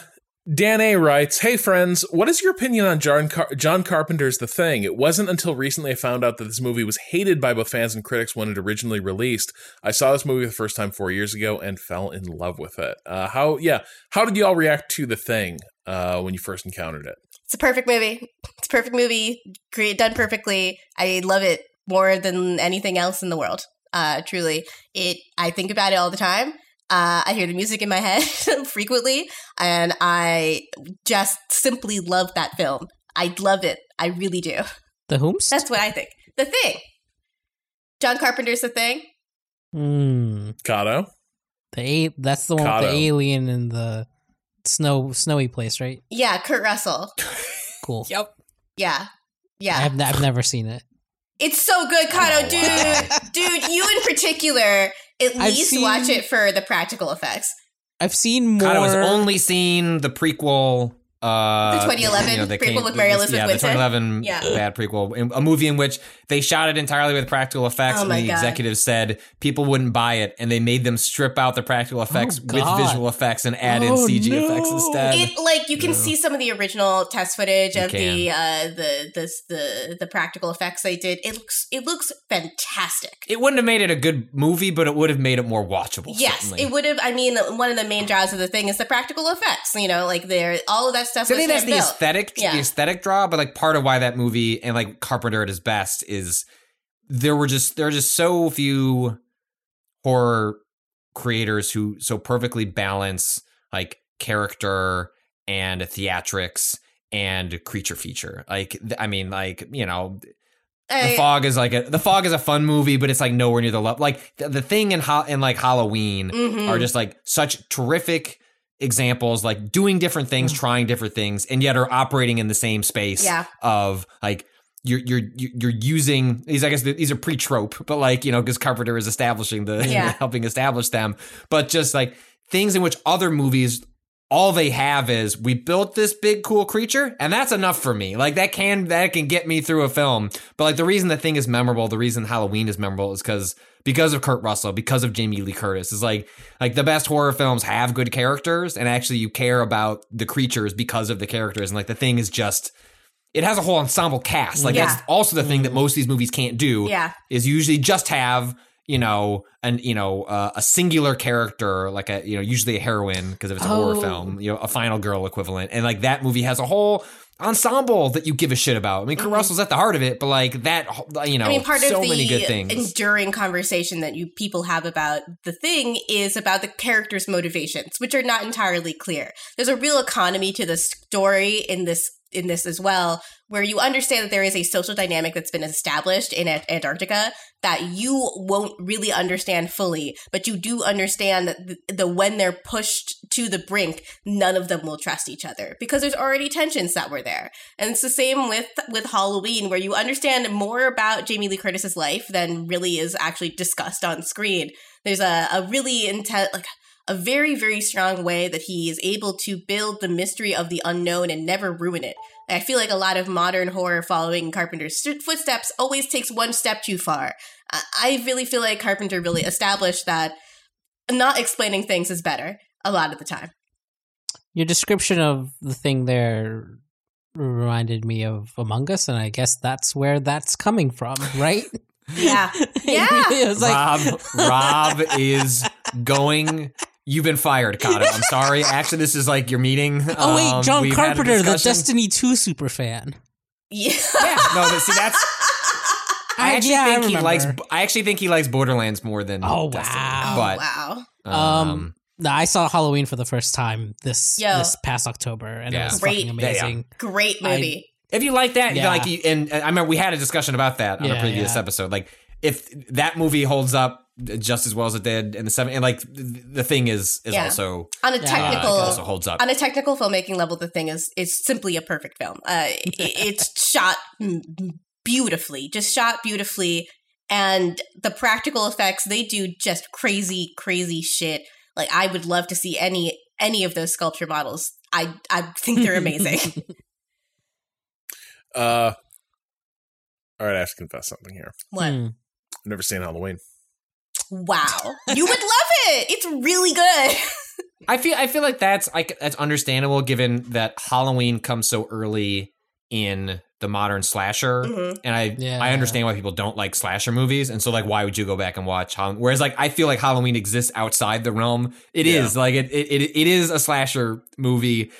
Dan A writes, "Hey friends, what is your opinion on John Car- John Carpenter's The Thing? It wasn't until recently I found out that this movie was hated by both fans and critics when it originally released. I saw this movie the first time four years ago and fell in love with it. Uh, how? Yeah, how did you all react to The Thing uh, when you first encountered it? It's a perfect movie. It's a perfect movie. Great, done perfectly. I love it more than anything else in the world. Uh, truly, it. I think about it all the time. Uh, I hear the music in my head frequently, and I just simply love that film. I love it. I really do. The whomst? That's what I think. The Thing. John Carpenter's The Thing. Hmm. Cado, The a- that's the one with the alien in the snow snowy place, right? Yeah, Kurt Russell. Cool. Yep. Yeah. Yeah. I've, I've never seen it. It's so good, Cado, dude. Dude, you in particular, at I've least seen- watch it for the practical effects. I've seen more. God, I was only seen the prequel. Uh, The 2011 that prequel with Mary Elizabeth yeah, Winstead? the 2011 Yeah. bad prequel, a movie in which they shot it entirely with practical effects, Oh and the God. executives said people wouldn't buy it, and they made them strip out the practical effects with visual effects and add in Oh, CG no. effects instead. It like you can see some of the original test footage of the uh the the the the practical effects they did. It looks it looks fantastic. It wouldn't have made it a good movie, but it would have made it more watchable. Yes, certainly. it would have. I mean, one of the main draws of the thing is the practical effects. You know, like there, all of that stuff. So I think that's the hand-built. aesthetic, Yeah. the aesthetic draw, but like part of why that movie and like Carpenter at his best is there were just there are just so few horror creators who so perfectly balance like character and theatrics and creature feature. Like I mean, like you know, the fog is like a the fog is a fun movie, but it's like nowhere near the level. Like the, the thing in ho- in like Halloween Mhm. are just like such terrific examples, like doing different things, mm. trying different things, and yet are operating in the same space Yeah. of like. You're you're you're using these. I guess these are pre trope, but like you know, because Carpenter is establishing the Yeah. helping establish them. But just like things in which other movies all they have is we built this big cool creature and that's enough for me like that can that can get me through a film but like the reason the thing is memorable the reason halloween is memorable is because because of kurt russell because of jamie lee curtis is like like the best horror films have good characters and actually you care about the creatures because of the characters and like the thing is just it has a whole ensemble cast like Yeah. that's also the thing that most of these movies can't do Yeah. is usually just have you know an you know uh, a singular character like a you know usually a heroine because if it's a horror Oh. film you know a final girl equivalent and like that movie has a whole ensemble that you give a shit about i mean kurt russell's at the heart of it but like that you know Mm-hmm. I mean, part so of the many good things enduring conversation that you people have about the thing is about the characters' motivations, which are not entirely clear. There's a real economy to the story in this in this as well, where you understand that there is a social dynamic that's been established in Ant- Antarctica that you won't really understand fully, but you do understand that the, the when they're pushed to the brink, none of them will trust each other because there's already tensions that were there. And it's the same with with Halloween, where you understand more about Jamie Lee Curtis's life than really is actually discussed on screen. There's a, a really intense, like a very very strong way that he is able to build the mystery of the unknown and never ruin it. I feel like a lot of modern horror following Carpenter's footsteps always takes one step too far. I, I really feel like Carpenter really established that not explaining things is better a lot of the time. Your description of the thing there reminded me of Among Us, and I guess that's where that's coming from, right? Yeah. Yeah. it was like, rob rob is going You've been fired, Cado. I'm sorry. Actually, this is like your meeting. oh wait, Um, John we've had a Carpenter, the. Destiny Two super fan. Yeah. Yeah, no, but see, that's. I I- actually yeah, I think he likes. I actually think he likes Borderlands more than. Oh, Destiny. wow. Oh, wow. um, Um, No, I saw Halloween for the first time this Yo. this past October, and Yeah. it was Great. fucking Yeah, yeah. amazing. Great movie. if you like that, Yeah. like, and, and I remember we had a discussion about that on a previous yeah. episode. Like, if that movie holds up just as well as it did in the seven, and like the, the thing is is Yeah. also on a technical uh, also holds up. on a technical filmmaking level, the thing is is simply a perfect film. Uh, it, it's shot beautifully, just shot beautifully, and the practical effects they do just crazy, crazy shit. Like I would love to see any any of those sculpture models. I I think they're amazing. Uh, all right, I have to confess something here. what? Hmm. I've never seen Halloween. Wow, you would love it. It's really good. I feel I feel like that's like that's understandable given that Halloween comes so early in the modern slasher, Mhm. and I Yeah. I understand why people don't like slasher movies, and so like why would you go back and watch Halloween? Whereas like I feel like Halloween exists outside the realm. It is Yeah. like it, it it it is a slasher movie,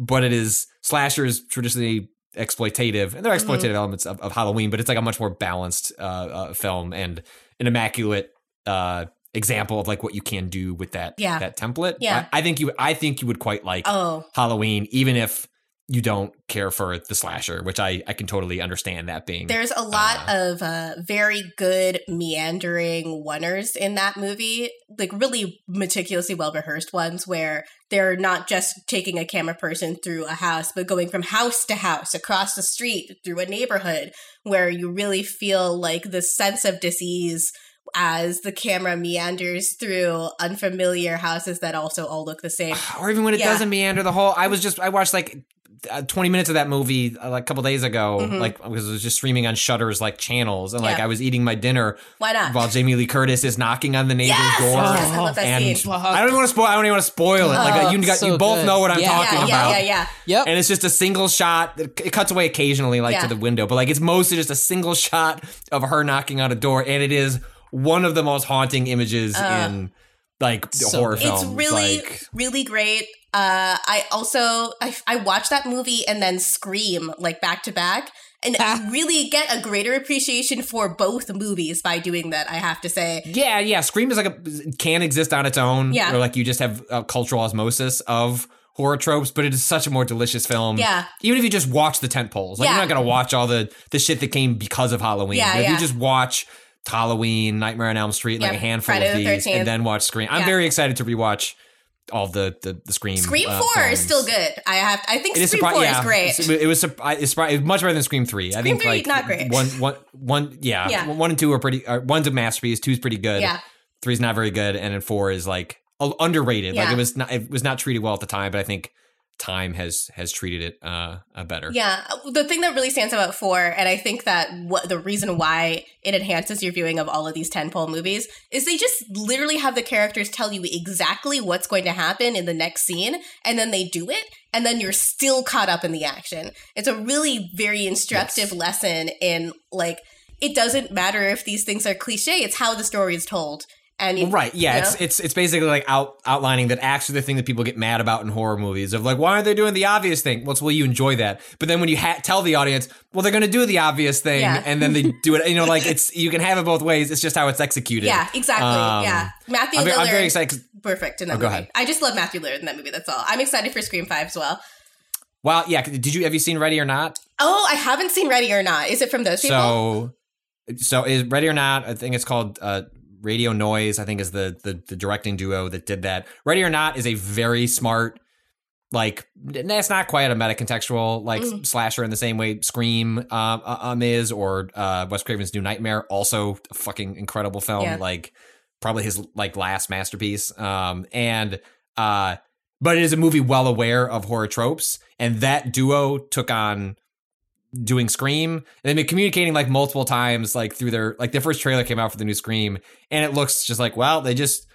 but it is slashers traditionally exploitative, and there are Mm-hmm. exploitative elements of, of Halloween, but it's like a much more balanced uh, uh, film and an immaculate uh, example of like what you can do with that Yeah. that template. Yeah. I, I think you I think you would quite like Oh, Halloween, even if you don't care for the slasher, which I I can totally understand that being. There's a lot Uh, of uh, very good meandering oneers in that movie, like really meticulously well rehearsed ones where they're not just taking a camera person through a house, but going from house to house, across the street, through a neighborhood, where you really feel like the sense of disease as the camera meanders through unfamiliar houses that also all look the same. or even when it Yeah. doesn't meander the whole. I was just I watched like. Uh, 20 minutes of that movie uh, like a couple days ago Mhm. like because it was just streaming on Shudder's like channels and like Yeah. i was eating my dinner Why not? while jamie lee curtis is knocking on the neighbor's Yes! door Yes, I love that and scene. i don't even want to spoil i don't even want to spoil it like Oh, uh, you, got, so you both good. know what i'm Yeah. talking yeah, about yeah, yeah, yeah. Yep. and it's just a single shot. It cuts away occasionally, like Yeah. to the window, but like it's mostly just a single shot of her knocking on a door, and it is one of the most haunting images in like So horror films. It's really, like, really great. Uh, I also I, I watched that movie and then Scream like back to back, and Ah. really get a greater appreciation for both movies by doing that. I have to say, yeah, yeah. Scream is like a can exist on its own, Yeah. or like you just have a cultural osmosis of horror tropes, but it is such a more delicious film. Yeah. even if you just watch the tent poles, like Yeah. you're not gonna watch all the the shit that came because of Halloween. Yeah, if yeah. you just watch. Halloween, Nightmare on Elm Street, like a handful Friday of the these, 13th. and then watch Scream. I'm very excited to rewatch all the the, the Scream. Scream uh, Four is still good. I have I think It is Scream surpri- Four yeah. is great. It's- It was surpri- it's surpri- it's much better than Scream Three. I think 3, like not great. One, one, one. Yeah, Yeah. one and two are pretty. Uh, one's a masterpiece. Two's pretty good. Yeah. Three's not very good, and then four is like underrated. Like it was not. It was not treated well at the time, but I think time has has treated it uh, uh better. Yeah, the thing that really stands out about four, and I think that what the reason why it enhances your viewing of all of these tentpole movies is they just literally have the characters tell you exactly what's going to happen in the next scene, and then they do it, and then you're still caught up in the action. It's a really very instructive lesson in like it doesn't matter if these things are cliche; it's how the story is told. And you, Well, right, yeah, you it's know? it's it's basically like out outlining that acts are the thing that people get mad about in horror movies of like why aren't they doing the obvious thing? Well, it's well you enjoy that, but then when you ha- tell the audience, well they're going to do the obvious thing, Yeah. and then they do it, you know, like it's you can have it both ways. It's just how it's executed. yeah, exactly. Um, yeah, Matthew I'm, Lillard. very- I'm very excited. Perfect in that Oh, go movie. ahead. I just love Matthew Lillard in that movie. That's all. I'm excited for Scream Five as well. Well, yeah. Did you have you seen Ready or Not? Oh, I haven't seen Ready or Not. Is it from those people? So, so is Ready or Not? I think it's called uh, Radio Noise. I think is the, the the directing duo that did that. Ready or Not is a very smart, like that's not quite a meta contextual like Mm. slasher in the same way Scream um, uh, um is or uh, Wes Craven's New Nightmare. Also, a fucking incredible film. Yeah. Like probably his like last masterpiece. Um, and uh, but it is a movie well aware of horror tropes, and that duo took on doing Scream. And they've been communicating like multiple times, like through their like their first trailer came out for the new Scream, and it looks just like well, they just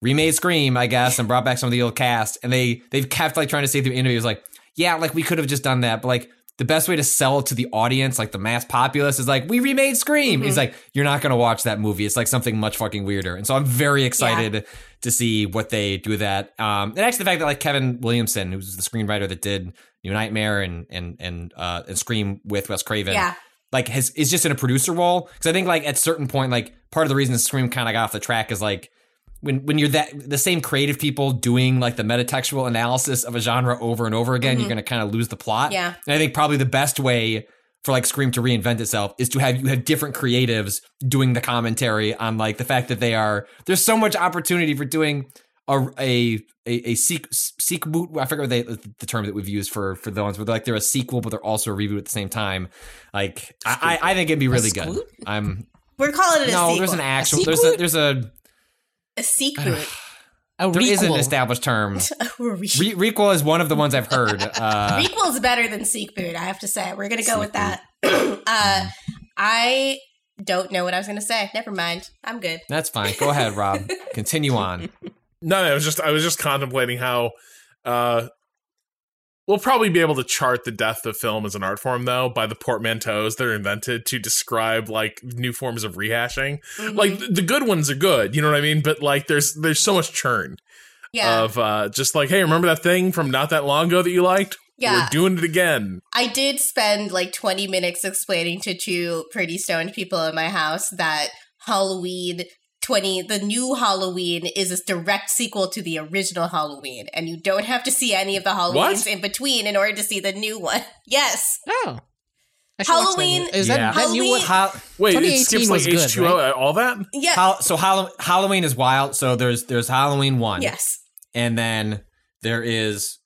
remade Scream, I guess, and brought back some of the old cast, and they they've kept like trying to say through interviews like, yeah, like we could have just done that, but like. The best way to sell it to the audience, like the mass populace, is like we remade Scream. He's like, you're not gonna watch that movie. It's like something much fucking weirder. And so I'm very excited to see what they do that. Um, and actually, the fact that like Kevin Williamson, who's the screenwriter that did New Nightmare and and and uh, and Scream with Wes Craven, Yeah. like has is just in a producer role because I think like at certain point, like part of the reason Scream kind of got off the track is like when when you're that the same creative people doing like the metatextual analysis of a genre over and over again, you're going to kind of lose the plot. Mm-hmm. Yeah. and I think probably the best way for like Scream to reinvent itself is to have you have different creatives doing the commentary on like the fact that they are there's so much opportunity for doing a a a, a seek seek boot I forget what they the term that we've used for for the ones where they're like they're a sequel but they're also a reboot at the same time. Like I I I think it'd be really good. I'm We're calling it a no sequel. there's an actual A there's a sequel? there's a a sequel. A there is an established term. a re- Re- requel is one of the ones I've heard. Uh, is better than seek boot. I have to say. We're gonna go with that. uh, I don't know what I was gonna say. Never mind. I'm good. that's fine. Go ahead, Rob. Continue on. No, no, I was just I was just contemplating how uh we'll probably be able to chart the death of film as an art form though by the portmanteaus that are invented to describe like new forms of rehashing. Mhm. Like the good ones are good, you know what I mean? But like there's there's so much churn yeah, of uh just like, hey, remember that thing from not that long ago that you liked? Yeah. We're doing it again. I did spend like 20 minutes explaining to two pretty stoned people in my house that Halloween 20 the new halloween is a direct sequel to the original halloween and you don't have to see any of the halloweens What? in between in order to see the new one yes Oh. I should watch that Halloween- new- Is that, Yeah. that new one? Halloween- How, Wait, it 2018 skips like was good, H2O, right? all that? yeah how, so Hallow- Halloween is wild. So there's there's Halloween one, yes and then there is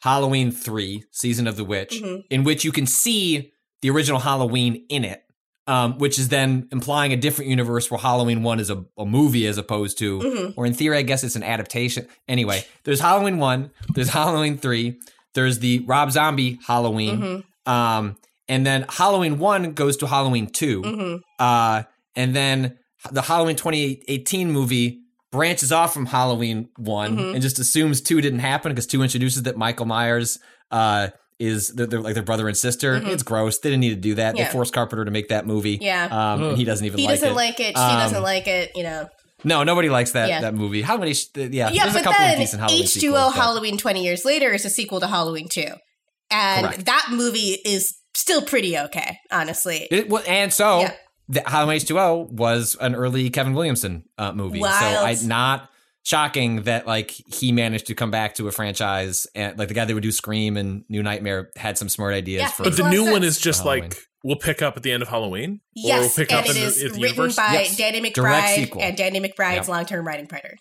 Halloween three, Season of the Witch, Mhm. in which you can see the original Halloween in it. Um, which is then implying a different universe where Halloween one is a, a movie as opposed to, Mhm. or in theory, I guess it's an adaptation. Anyway, there's Halloween one, there's Halloween three, there's the Rob Zombie Halloween, Mhm. um, and then Halloween one goes to Halloween 2 Mhm. uh, and then the Halloween 2018 movie branches off from Halloween one Mhm. and just assumes two didn't happen because two introduces that Michael Myers uh, is they're, they're like their brother and sister. Mhm. It's gross. They didn't need to do that. Yeah. They forced Carpenter to make that movie. Yeah. um, and he doesn't even he like doesn't it. like it she Um, doesn't like it you know No, nobody likes that Yeah. that movie. How many? sh- Yeah, yeah there's but a couple then of decent Halloween h2o sequels, halloween 20 years later is a sequel to halloween 2 and Correct. that movie is still pretty okay honestly It, well, and so Yeah. the Halloween H2O was an early Kevin Williamson uh, movie. So I not shocking that like he managed to come back to a franchise and like the guy that would do Scream and New Nightmare had some smart ideas Yeah, for But the new of one is just like we'll pick up at the end of Halloween. or we'll Yes, pick and up it in the, is the written universe. by Yes. Danny Direct McBride sequel. and Danny McBride's Yep. long-term writing partner.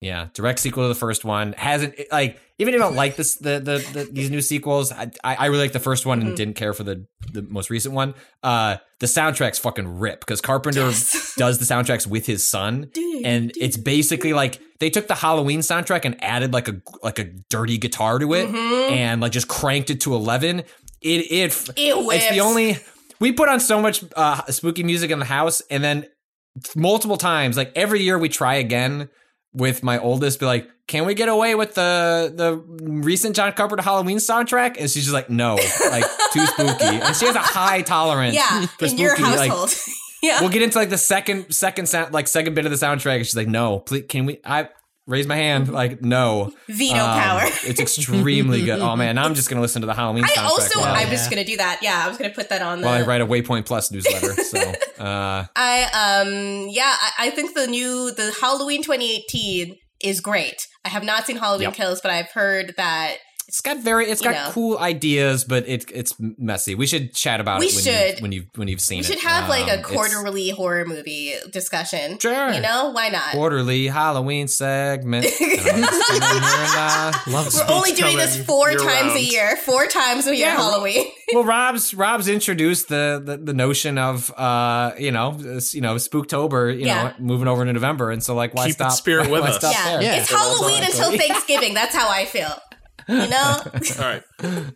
yeah direct sequel to the first one hasn't like even if I don't like this the the, the these new sequels I, I really like the first one and didn't care for the the most recent one. Uh the soundtracks fucking rip because Carpenter Yes. does the soundtracks with his son. And it's basically like they took the Halloween soundtrack and added like a like a dirty guitar to it Mhm. and like just cranked it to 11 it it It it's the only we put on so much uh spooky music in the house and then multiple times like every year we try again with my oldest be like can we get away with the the recent John Carpenter Halloween soundtrack and she's just like no like too spooky and she has a high tolerance Yeah, for in your spooky, like, household. yeah. we'll get into like the second second sound like second bit of the soundtrack and she's like no please can we i raise my hand like no Veto Um, power. it's extremely good oh man now i'm just gonna listen to the halloween I soundtrack also, while, I'm just gonna do that. Yeah, I was gonna put that on the. while i write a waypoint plus newsletter so uh I um yeah, I, I think the new the Halloween 2018 is great. I have not seen Halloween Yep. Kills, but I've heard that it's got very it's You got know. cool ideas but it, it's messy we should chat about We it when should. you when you've when you've seen it. we it should have like Um, a quarterly horror movie discussion. Sure. You know why not? quarterly halloween segment And I'm just coming here and, uh, Love We're only doing this four year times a year. Four times a year Yeah. Halloween. well, Rob's Rob's introduced the, the the notion of uh you know this, you know Spooktober you Yeah. know moving over into November and so like why Keep stop spirit with why us. stop yeah. there? Yeah. It's Halloween until Thanksgiving. That's how I feel. You know? All right.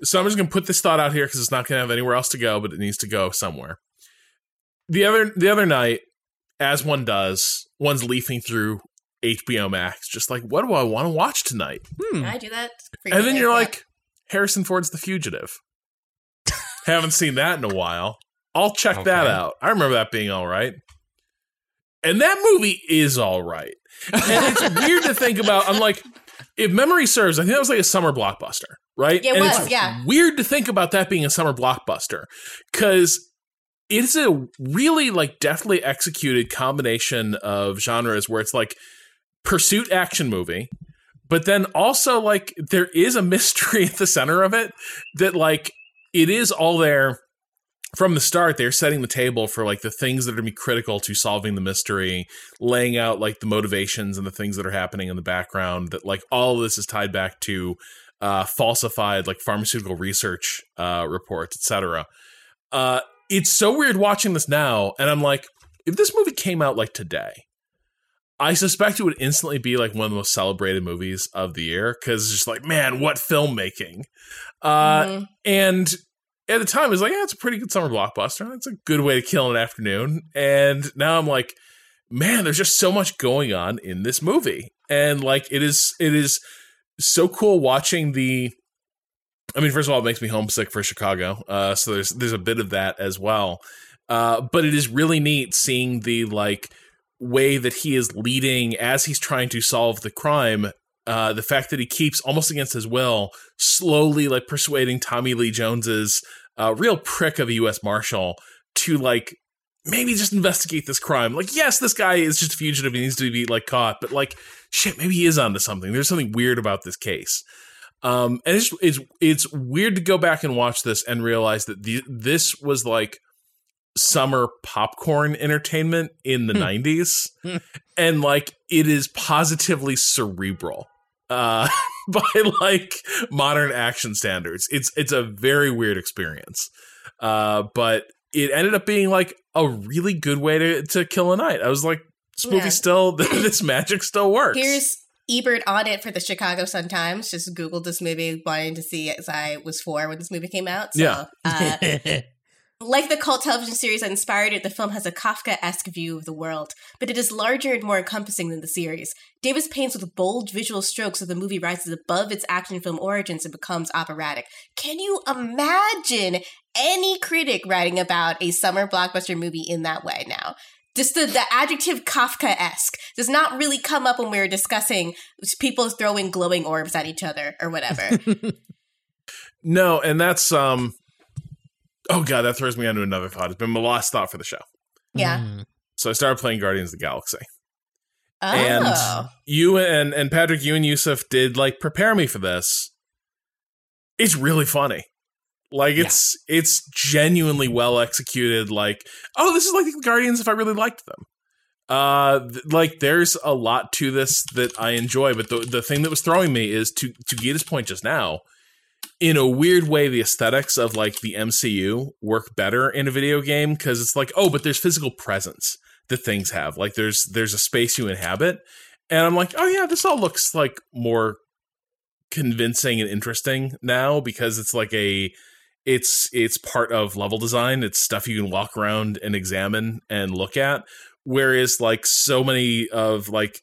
So I'm just going to put this thought out here because it's not going to have anywhere else to go, but it needs to go somewhere. The other the other night, as one does, one's leafing through HBO Max, just like, what do I want to watch tonight? Hmm. I do that. And then you're yeah. like, Harrison Ford's The Fugitive. Haven't seen that in a while. I'll check that out. I remember that being all right. And that movie is all right. And it's weird to think about. I'm like, if memory serves, I think that was like a summer blockbuster, right? It and was, it's yeah. weird to think about that being a summer blockbuster because it's a really like deftly executed combination of genres where it's like pursuit action movie but then also like there is a mystery at the center of it that like it is all there from the start they're setting the table for like the things that are going to be critical to solving the mystery laying out like the motivations and the things that are happening in the background that like all of this is tied back to uh falsified like pharmaceutical research uh reports etc uh it's so weird watching this now and i'm like if this movie came out like today I suspect it would instantly be like one of the most celebrated movies of the year because it's just like, man, what filmmaking. Uh, Mhm. And at the time, it was like, yeah, it's a pretty good summer blockbuster. It's a good way to kill an afternoon. And now I'm like, man, there's just so much going on in this movie. And like, it is, it is so cool watching the. I mean, first of all, it makes me homesick for Chicago. Uh, so there's there's a bit of that as well. Uh, but it is really neat seeing the like way that he is leading as he's trying to solve the crime. Uh, the fact that he keeps almost against his will, slowly like persuading Tommy Lee Jones's uh, real prick of a U.S. Marshal to like maybe just investigate this crime. Like, yes, this guy is just a fugitive. He needs to be like caught, but like, shit, maybe he is onto something. There's something weird about this case. Um, and it's it's it's weird to go back and watch this and realize that the, this was like summer popcorn entertainment in the 90s and like it is positively cerebral uh by like modern action standards it's it's a very weird experience uh but it ended up being like a really good way to to kill a night i was like this movie Yeah. still this magic still works Here's Ebert on it for the Chicago Sun Times. Just Googled this movie, wanting to see as I was four when this movie came out. So, Yeah. uh, like the cult television series that inspired it, the film has a Kafka esque view of the world, but it is larger and more encompassing than the series. Davis paints with bold visual strokes so the movie rises above its action film origins and becomes operatic. Can you imagine any critic writing about a summer blockbuster movie in that way now? Just the, the adjective Kafka esque does not really come up when we were discussing people throwing glowing orbs at each other or whatever. no and that's um oh god that throws me onto another thought it's been my last thought for the show yeah. Mm. so i started playing guardians of the galaxy Oh. and you and and Patrick, you and Yusuf did like prepare me for this. It's really funny. Like it's it's genuinely well executed. Like, oh, this is like the Guardians if I really liked them. Uh, th- like there's a lot to this that I enjoy, but the the thing that was throwing me is to to Gita's point just now. In a weird way, the aesthetics of like the MCU work better in a video game because it's like, oh, but there's physical presence that things have. Like there's there's a space you inhabit, and I'm like, oh yeah, this all looks like more convincing and interesting now because it's like a it's it's part of level design. It's stuff you can walk around and examine and look at. Whereas like so many of like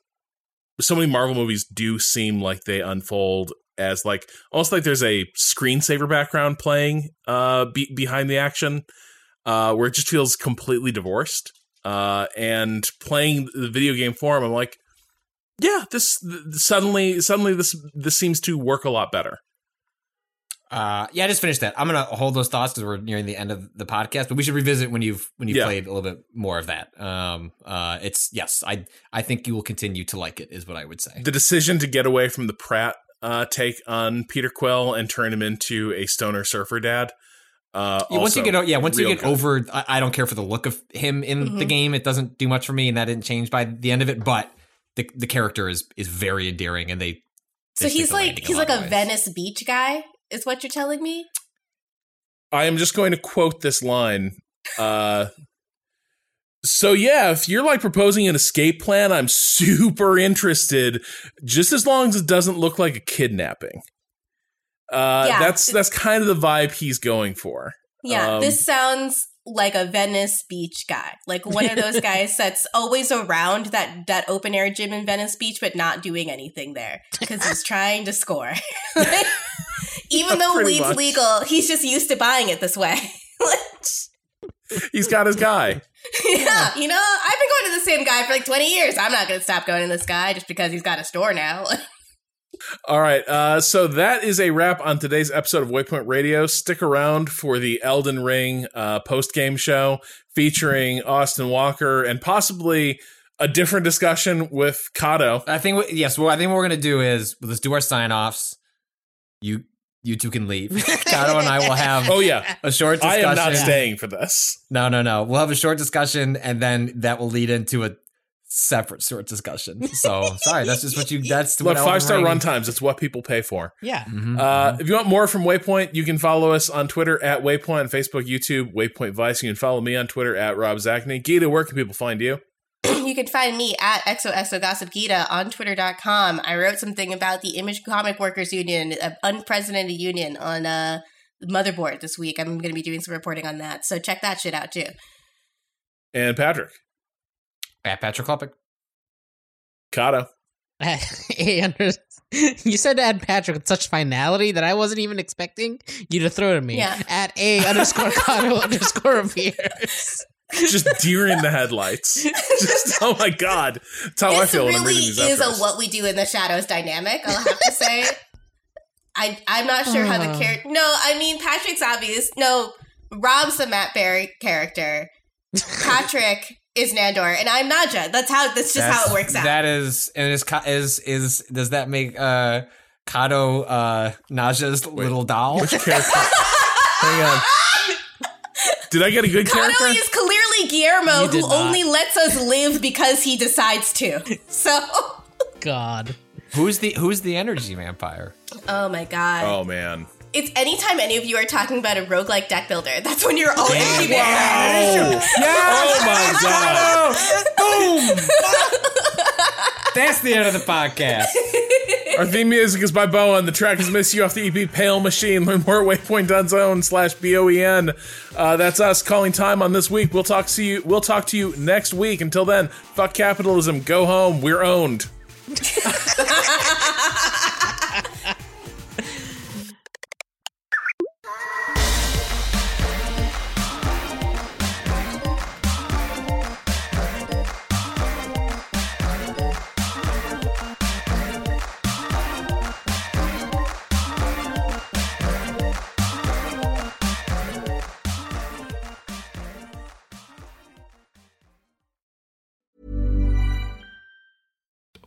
so many Marvel movies do seem like they unfold as like almost like there's a screensaver background playing uh be- behind the action uh where it just feels completely divorced uh and playing the video game form i'm like yeah this th- suddenly suddenly this this seems to work a lot better Uh, yeah, I just finished that. I'm gonna hold those thoughts because we're nearing the end of the podcast, but we should revisit when you've when you've Yeah. played a little bit more of that. Um, uh, it's yes, I I think you will continue to like it, is what I would say. the decision to get away from the pratt uh take on peter quill and turn him into a stoner surfer dad uh Yeah, once you get o- yeah, once you get good. over, I, I don't care for the look of him in the Mhm. game. It doesn't do much for me, and that didn't change by the end of it. But the the character is is very endearing, and they. So they stick he's like he's lot like a ways. Venice Beach guy, is what you're telling me? I am just going to quote this line. Uh, so yeah, if you're like proposing an escape plan, I'm super interested. Just as long as it doesn't look like a kidnapping. Uh, Yeah. that's that's kind of the vibe he's going for. Yeah, Um, this sounds like a Venice Beach guy, like one of those guys that's always around that that open air gym in Venice Beach, but not doing anything there because he's trying to score. Even Yeah, though weed's much. legal, he's just used to buying it this way. He's got his guy. yeah, you know, I've been going to the same guy for like 20 years. I'm not going to stop going to this guy just because he's got a store now. All right. Uh, so that is a wrap on today's episode of Waypoint Radio. Stick around for the Elden Ring uh, post game show featuring Austin Walker and possibly a different discussion with Cado. I think what- yes. Well, I think what we're gonna do is let's do our sign offs. You you two can leave. Cado and I will have Oh, yeah. a short discussion. I am not staying for this. No, no, no. We'll have a short discussion, and then that will lead into a separate short discussion. So sorry, that's just what you. That's what Elden five star Ring- runtimes. It's what people pay for. Yeah. Mhm, Uh, mhm. if you want more from Waypoint, you can follow us on Twitter at Waypoint, on Facebook, YouTube, Waypoint Vice. You can follow me on Twitter at Rob Zacny. Gita, where can people find you? you can find me at xoxogossipgita on twitter.com. I wrote something about the Image Comic Workers Union, an unprecedented union on uh, Motherboard this week. I'm going to be doing some reporting on that. So check that shit out too. And Patrick, at Patrick Klepek. Cado. Hey, under- you said to add Patrick with such finality that I wasn't even expecting you to throw to me. Yeah. At a underscore Cado underscore appears. Just deer in the headlights. Just, oh my God. That's how I this feel when I'm really reading these is a what we do in the shadows dynamic, I'll have to say. I, I'm not sure how the Oh. character. No, I mean, Patrick's obvious. No, Rob's the Matt Berry character. Patrick is Nandor, and I'm Nadja. That's how. That's just how it works out. That is, and is is is does that make uh Cado uh Nadja's little doll? Character. Hang on. Did I get a good Cado character? is clearly Guillermo, who not. only lets us live because he decides to. So, God. who's the who's the energy vampire? oh my god. Oh man. It's anytime any of you are talking about a roguelike deck builder, that's when you're all Damn. energy vampires. Oh my god. Boom! That's the end of the podcast. Our theme music is by Boen. The track is Miss You off the EP Pale Machine. Learn more at waypoint.zone slash B-O-E-N. Uh, that's us calling time on this week. We'll talk to you we'll talk to you next week. Until then, fuck capitalism. Go home. We're owned.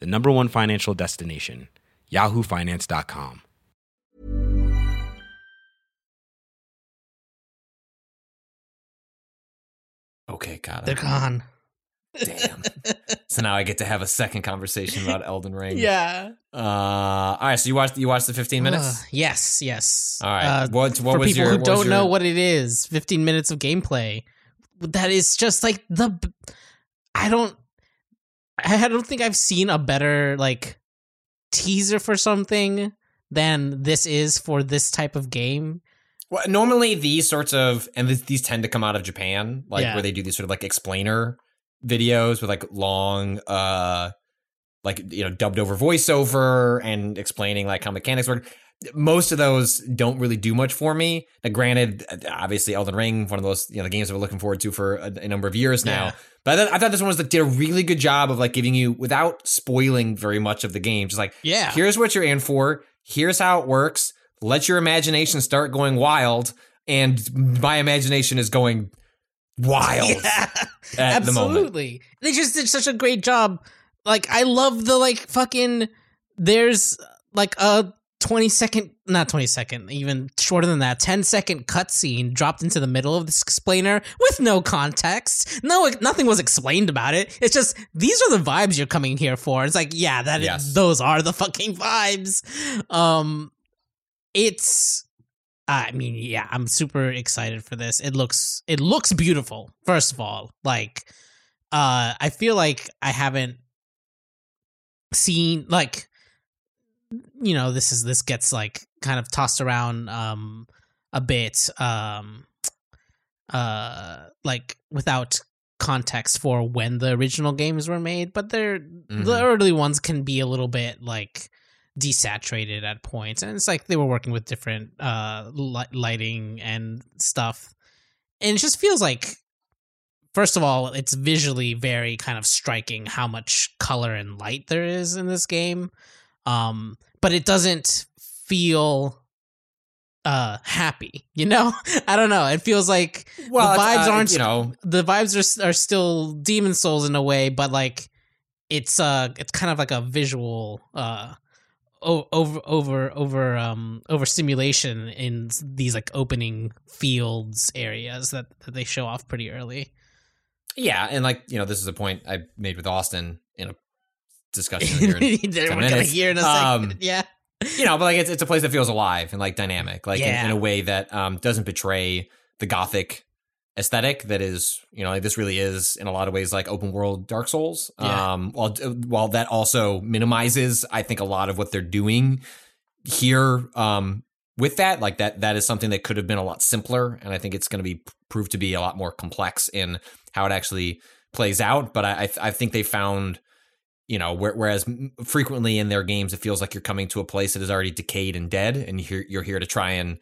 the number one financial destination, yahoofinance.com. Okay, got it. They're gone. Damn. so now I get to have a second conversation about Elden Ring. Yeah. Uh, all right. So you watched you watched the 15 minutes. Uh, yes, yes. All right. Uh, what what for was people your who what don't know what it is, 15 minutes of gameplay. That is just like the I don't I don't think I've seen a better like teaser for something than this is for this type of game. Well, normally these sorts of and th- these tend to come out of Japan, like Yeah. where they do these sort of like explainer videos with like long, uh, like you know, dubbed over voiceover and explaining like how mechanics work. Most of those don't really do much for me. Now, granted, obviously, Elden Ring, one of those you know the games that we're looking forward to for a, a number of years now. Yeah. But I thought, I thought this one was like did a really good job of like giving you without spoiling very much of the game. Just like Yeah. here's what you're in for. Here's how it works. Let your imagination start going wild. And my imagination is going wild at the moment. Absolutely. They just did such a great job. Like I love the like fucking there's like a 20 second not 20 second, even shorter than that, 10 second cutscene dropped into the middle of this explainer with no context. No nothing was explained about it. It's just these are the vibes you're coming here for. It's like, yeah, that is- Yes. those are the fucking vibes. Um it's I mean, yeah, I'm super excited for this. It looks it looks beautiful. First of all, like uh I feel like I haven't seen like you know, this is this gets like kind of tossed around um a bit um uh like without context for when the original games were made, but they're the Mhm. early ones can be a little bit like desaturated at points and it's like they were working with different uh li- lighting and stuff and it just feels like first of all it's visually very kind of striking how much color and light there is in this game um but it doesn't feel uh happy you know? I don't know. It feels like Well, the vibes uh, aren't you know, the vibes are are still demon souls in a way but like it's uh it's kind of like a visual uh over over over um over stimulation in these like opening fields areas that, that they show off pretty early. Yeah, and like you know, this is a point I made with Austin in a discussion. here in we're 10 gonna hear in a second Um, yeah you know, but like it's it's a place that feels alive and like dynamic, like in, Yeah. in a way that um doesn't betray the gothic aesthetic that is, you know, like this really is in a lot of ways like open world Dark Souls. Yeah. Um while while that also minimizes I think a lot of what they're doing here um with that like that that is something that could have been a lot simpler and I think it's going to be proved to be a lot more complex in how it actually plays out. But I I, I think they found you know whereas frequently in their games it feels like you're coming to a place that is already decayed and dead, and you're you're here to try and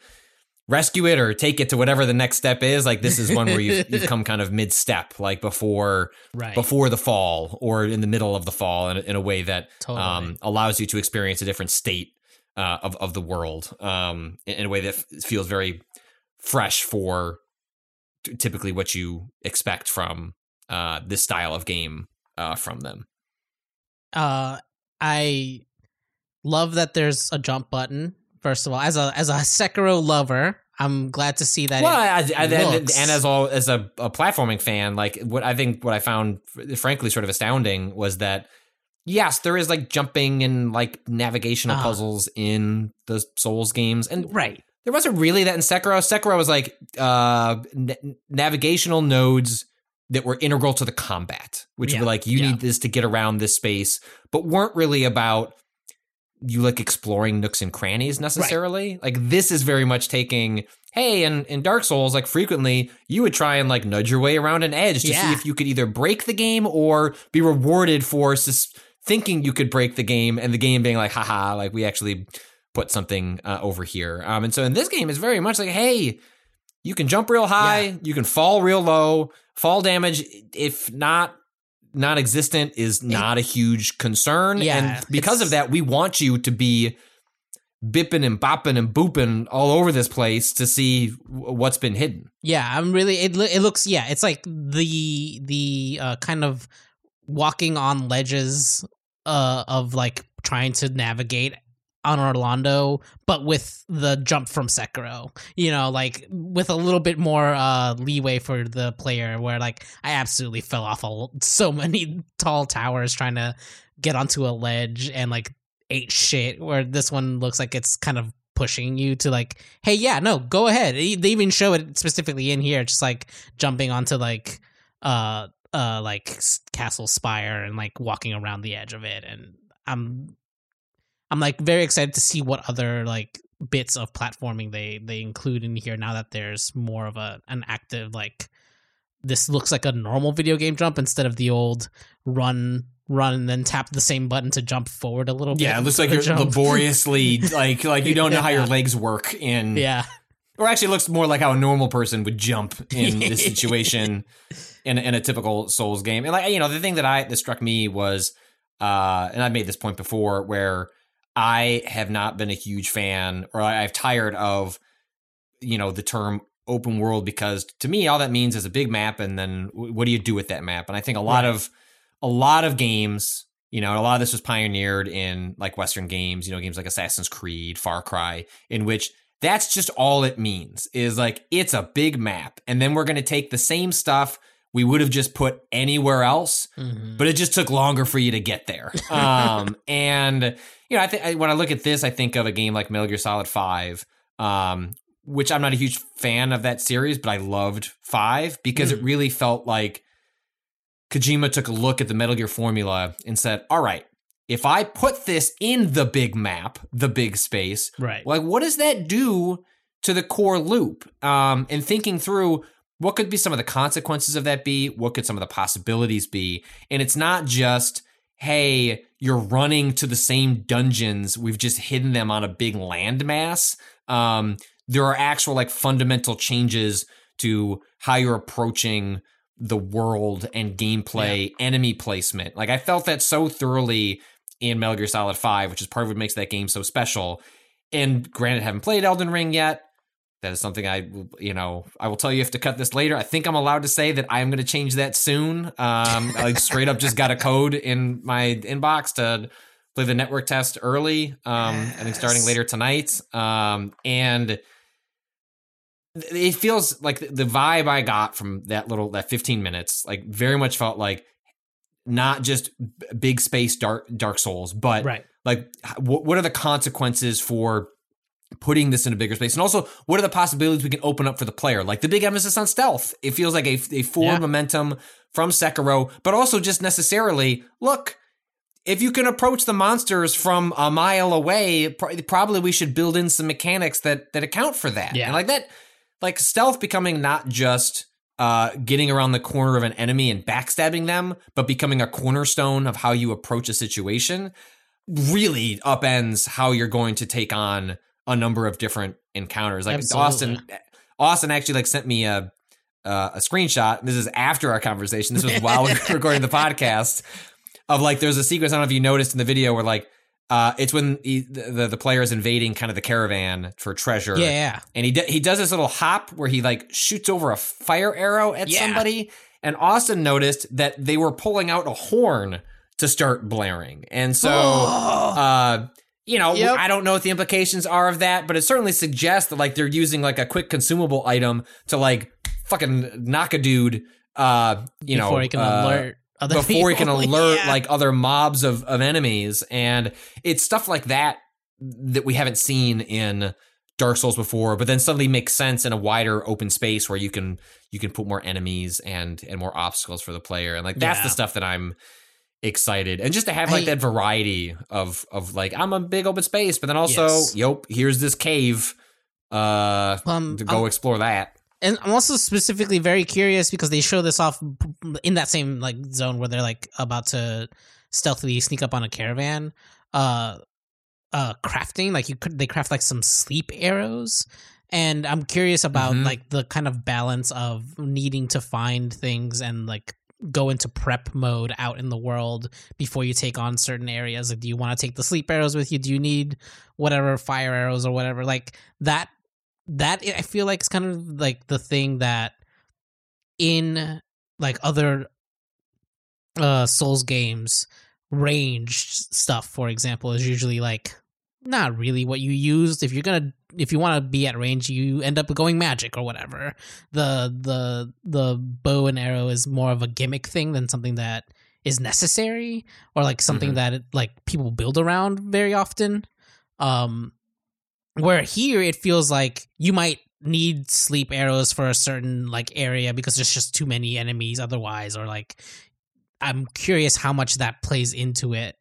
rescue it or take it to whatever the next step is. Like this is one where you've, you've come kind of mid step, like before Right. before the fall or in the middle of the fall in, a- in a way that Totally. um, allows you to experience a different state uh, of of the world um, in, in a way that f- feels very fresh for t- typically what you expect from uh, this style of game uh, from them. Uh, I love that there's a jump button. First of all, as a as a Sekiro lover, I'm glad to see that. well, I, I, and, and as all as a, a platforming fan, like what I think what I found frankly sort of astounding was that yes, there is like jumping and like navigational Ah. puzzles in the Souls games, and right, there wasn't really that in Sekiro. Sekiro was like uh, n- navigational nodes that were integral to the combat, which Yeah, were like you yeah. need this to get around this space, but weren't really about you like exploring nooks and crannies necessarily. Like this is very much taking. Hey, in, in Dark Souls, like frequently, you would try and like nudge your way around an edge to see if you could either break the game or be rewarded for sus- thinking you could break the game, and the game being like, haha, like we actually put something uh, over here. Um, and so in this game, it's very much like, hey, you can jump real high, you can fall real low. Fall damage, if not non-existent, is not a huge concern. Yeah, and because of that, we want you to be bipping and bopping and booping all over this place to see w- what's been hidden. Yeah, I'm really. It it looks. Yeah, it's like the the uh, kind of walking on ledges uh, of like trying to navigate Anor Londo, but with the jump from Sekiro. You know, like with a little bit more uh, leeway for the player. Where like I absolutely fell off a, so many tall towers trying to get onto a ledge and like ate shit. Where this one looks like it's kind of pushing you to like, hey, yeah, no, go ahead. They even show it specifically in here, just like jumping onto like uh uh like castle spire and like walking around the edge of it, and I'm I'm like very excited to see what other like bits of platforming they they include in here now that there's more of a an active like this looks like a normal video game jump instead of the old run run and then tap the same button to jump forward a little bit. Yeah, it looks like you're jump. laboriously like like you don't know how your legs work in Yeah. or actually it looks more like how a normal person would jump in this situation in, in a typical Souls game. And like you know, the thing that I that struck me was, uh, and I've made this point before, where I have not been a huge fan, or I've tired of, you know, the term open world because to me all that means is a big map, and then what do you do with that map? And I think a lot Right. of a lot of games. You know, a lot of this was pioneered in like Western games, you know, games like Assassin's Creed, Far Cry, in which that's just all it means is like it's a big map. And then we're going to take the same stuff we would have just put anywhere else, Mhm. but it just took longer for you to get there. Um, and, you know, I think when I look at this, I think of a game like Metal Gear Solid 5, um, which I'm not a huge fan of that series, but I loved 5 because it really felt like Kojima took a look at the Metal Gear formula and said, all right, if I put this in the big map, the big space, Right. like what does that do to the core loop? Um, and thinking through what could be some of the consequences of that be, what could some of the possibilities be? And it's not just, hey, you're running to the same dungeons, we've just hidden them on a big landmass. Um, there are actual like fundamental changes to how you're approaching the world and gameplay, enemy placement. Like I felt that so thoroughly in Metal Gear Solid 5, which is part of what makes that game so special. And granted, haven't played Elden Ring yet. That is something I, you know, I will tell you if to cut this later. I think I'm allowed to say that I am going to change that soon. Um, I straight up just got a code in my inbox to play the network test early. Um, I think starting later tonight. Um, and it feels like the vibe I got from that little that 15 minutes, like very much felt like not just big space dark Dark Souls, but Right. like what what are the consequences for putting this in a bigger space and also what are the possibilities we can open up for the player like the big emphasis on stealth it feels like a, a forward Yeah. momentum from sekiro but also just necessarily look if you can approach the monsters from a mile away pro- probably we should build in some mechanics that that account for that Yeah. and like that like stealth becoming not just uh, getting around the corner of an enemy and backstabbing them, but becoming a cornerstone of how you approach a situation, really upends how you're going to take on a number of different encounters. Like Absolutely. Austin, Austin actually like sent me a uh, a screenshot. This is after our conversation. This was while we were recording the podcast. Of like, there's a sequence. I don't know if you noticed in the video where like, uh, it's when he, the the player is invading kind of the caravan for treasure. Yeah, yeah. and he d- he does this little hop where he like shoots over a fire arrow at Yeah. somebody. And Austin noticed that they were pulling out a horn to start blaring, and so uh, you know, Yep. I don't know what the implications are of that, but it certainly suggests that like they're using like a quick consumable item to like fucking knock a dude. Uh, you know, before he can uh, alert other before he can alert Yeah. like other mobs of, of enemies and it's stuff like that that we haven't seen in Dark Souls before but then suddenly makes sense in a wider open space where you can you can put more enemies and and more obstacles for the player and like that's the stuff that I'm excited and just to have like I- that variety of of like I'm a big open space but then also Yes. yep here's this cave uh Um, to go um, explore that and I'm also specifically very curious because they show this off in that same like zone where they're like about to stealthily sneak up on a caravan. Uh, uh, crafting like you could they craft like some sleep arrows, and I'm curious about Mhm. like the kind of balance of needing to find things and like go into prep mode out in the world before you take on certain areas. Like, do you want to take the sleep arrows with you? Do you need whatever fire arrows or whatever? Like that that I feel like is kind of like the thing that in like other uh Souls games, ranged stuff, for example, is usually like not really what you used. If you're gonna if you want to be at range, you end up going magic or whatever. The the the bow and arrow is more of a gimmick thing than something that is necessary or like something Mhm. that like people build around very often. Um where here it feels like you might need sleep arrows for a certain like area because there's just too many enemies otherwise or like i'm curious how much that plays into it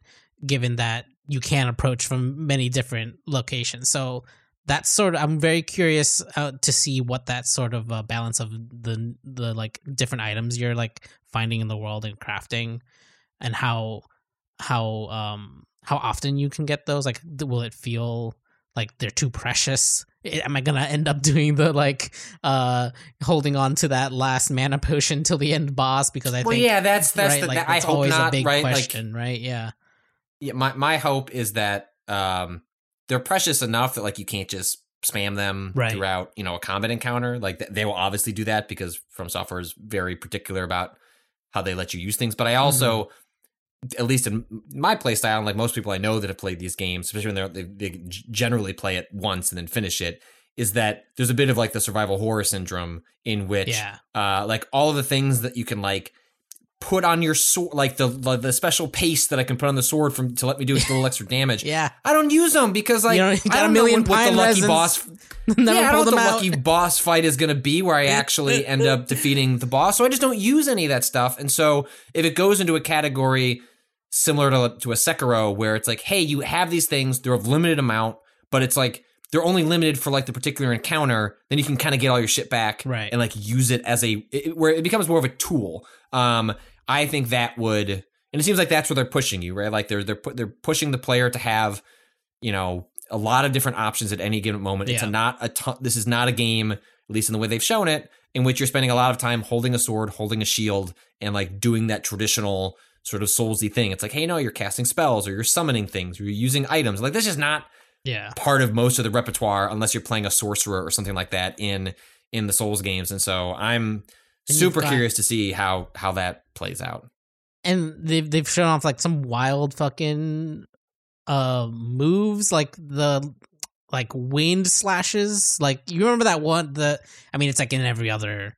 given that you can approach from many different locations. So that's sort of i'm very curious uh, to see what that sort of uh, balance of the the like different items you're like finding in the world and crafting and how how um how often you can get those. Like will it feel like they're too precious? Am i gonna end up doing the like uh holding on to that last mana potion till the end boss? Because i well think yeah that's that's right, the like, that, I that's hope always not a big right? Like question right? Yeah yeah, my my hope is that um they're precious enough that like you can't just spam them Right. throughout you know a combat encounter like th- they will obviously do that because from software is very particular about how they let you use things but i also at least in my play style and like most people i know that have played these games especially when they're, they, they generally play it once and then finish it is that there's a bit of like the survival horror syndrome in which Yeah. uh like all of the things that you can like put on your sword like the the, the special paste that i can put on the sword from to let me do a little extra damage yeah I don't use them because like You don't- you I a don't million know what, what the lucky boss. Never yeah, I don't know the out. lucky boss fight is going to be where I actually end up defeating the boss. So I just don't use any of that stuff. And so if it goes into a category similar to to a Sekiro, where it's like, hey, you have these things, they're of limited amount, but it's like they're only limited for like the particular encounter. Then you can kind of get all your shit back, Right. And like use it as a it, where it becomes more of a tool. Um, I think that would, and it seems like that's where they're pushing you, right? Like they're they're pu- they're pushing the player to have, you know, a lot of different options at any given moment. It's a not a ton. This is not a game, at least in the way they've shown it, in which you're spending a lot of time holding a sword, holding a shield, and like doing that traditional sort of soulsy thing. It's like, hey, no, you're casting spells or you're summoning things or you're using items. Like this is not yeah part of most of the repertoire unless you're playing a sorcerer or something like that in in the Souls games. And so I'm And super got- curious to see how how that plays out. and they've they've shown off like some wild fucking uh moves like the like wind slashes like you remember that one the i mean it's like in every other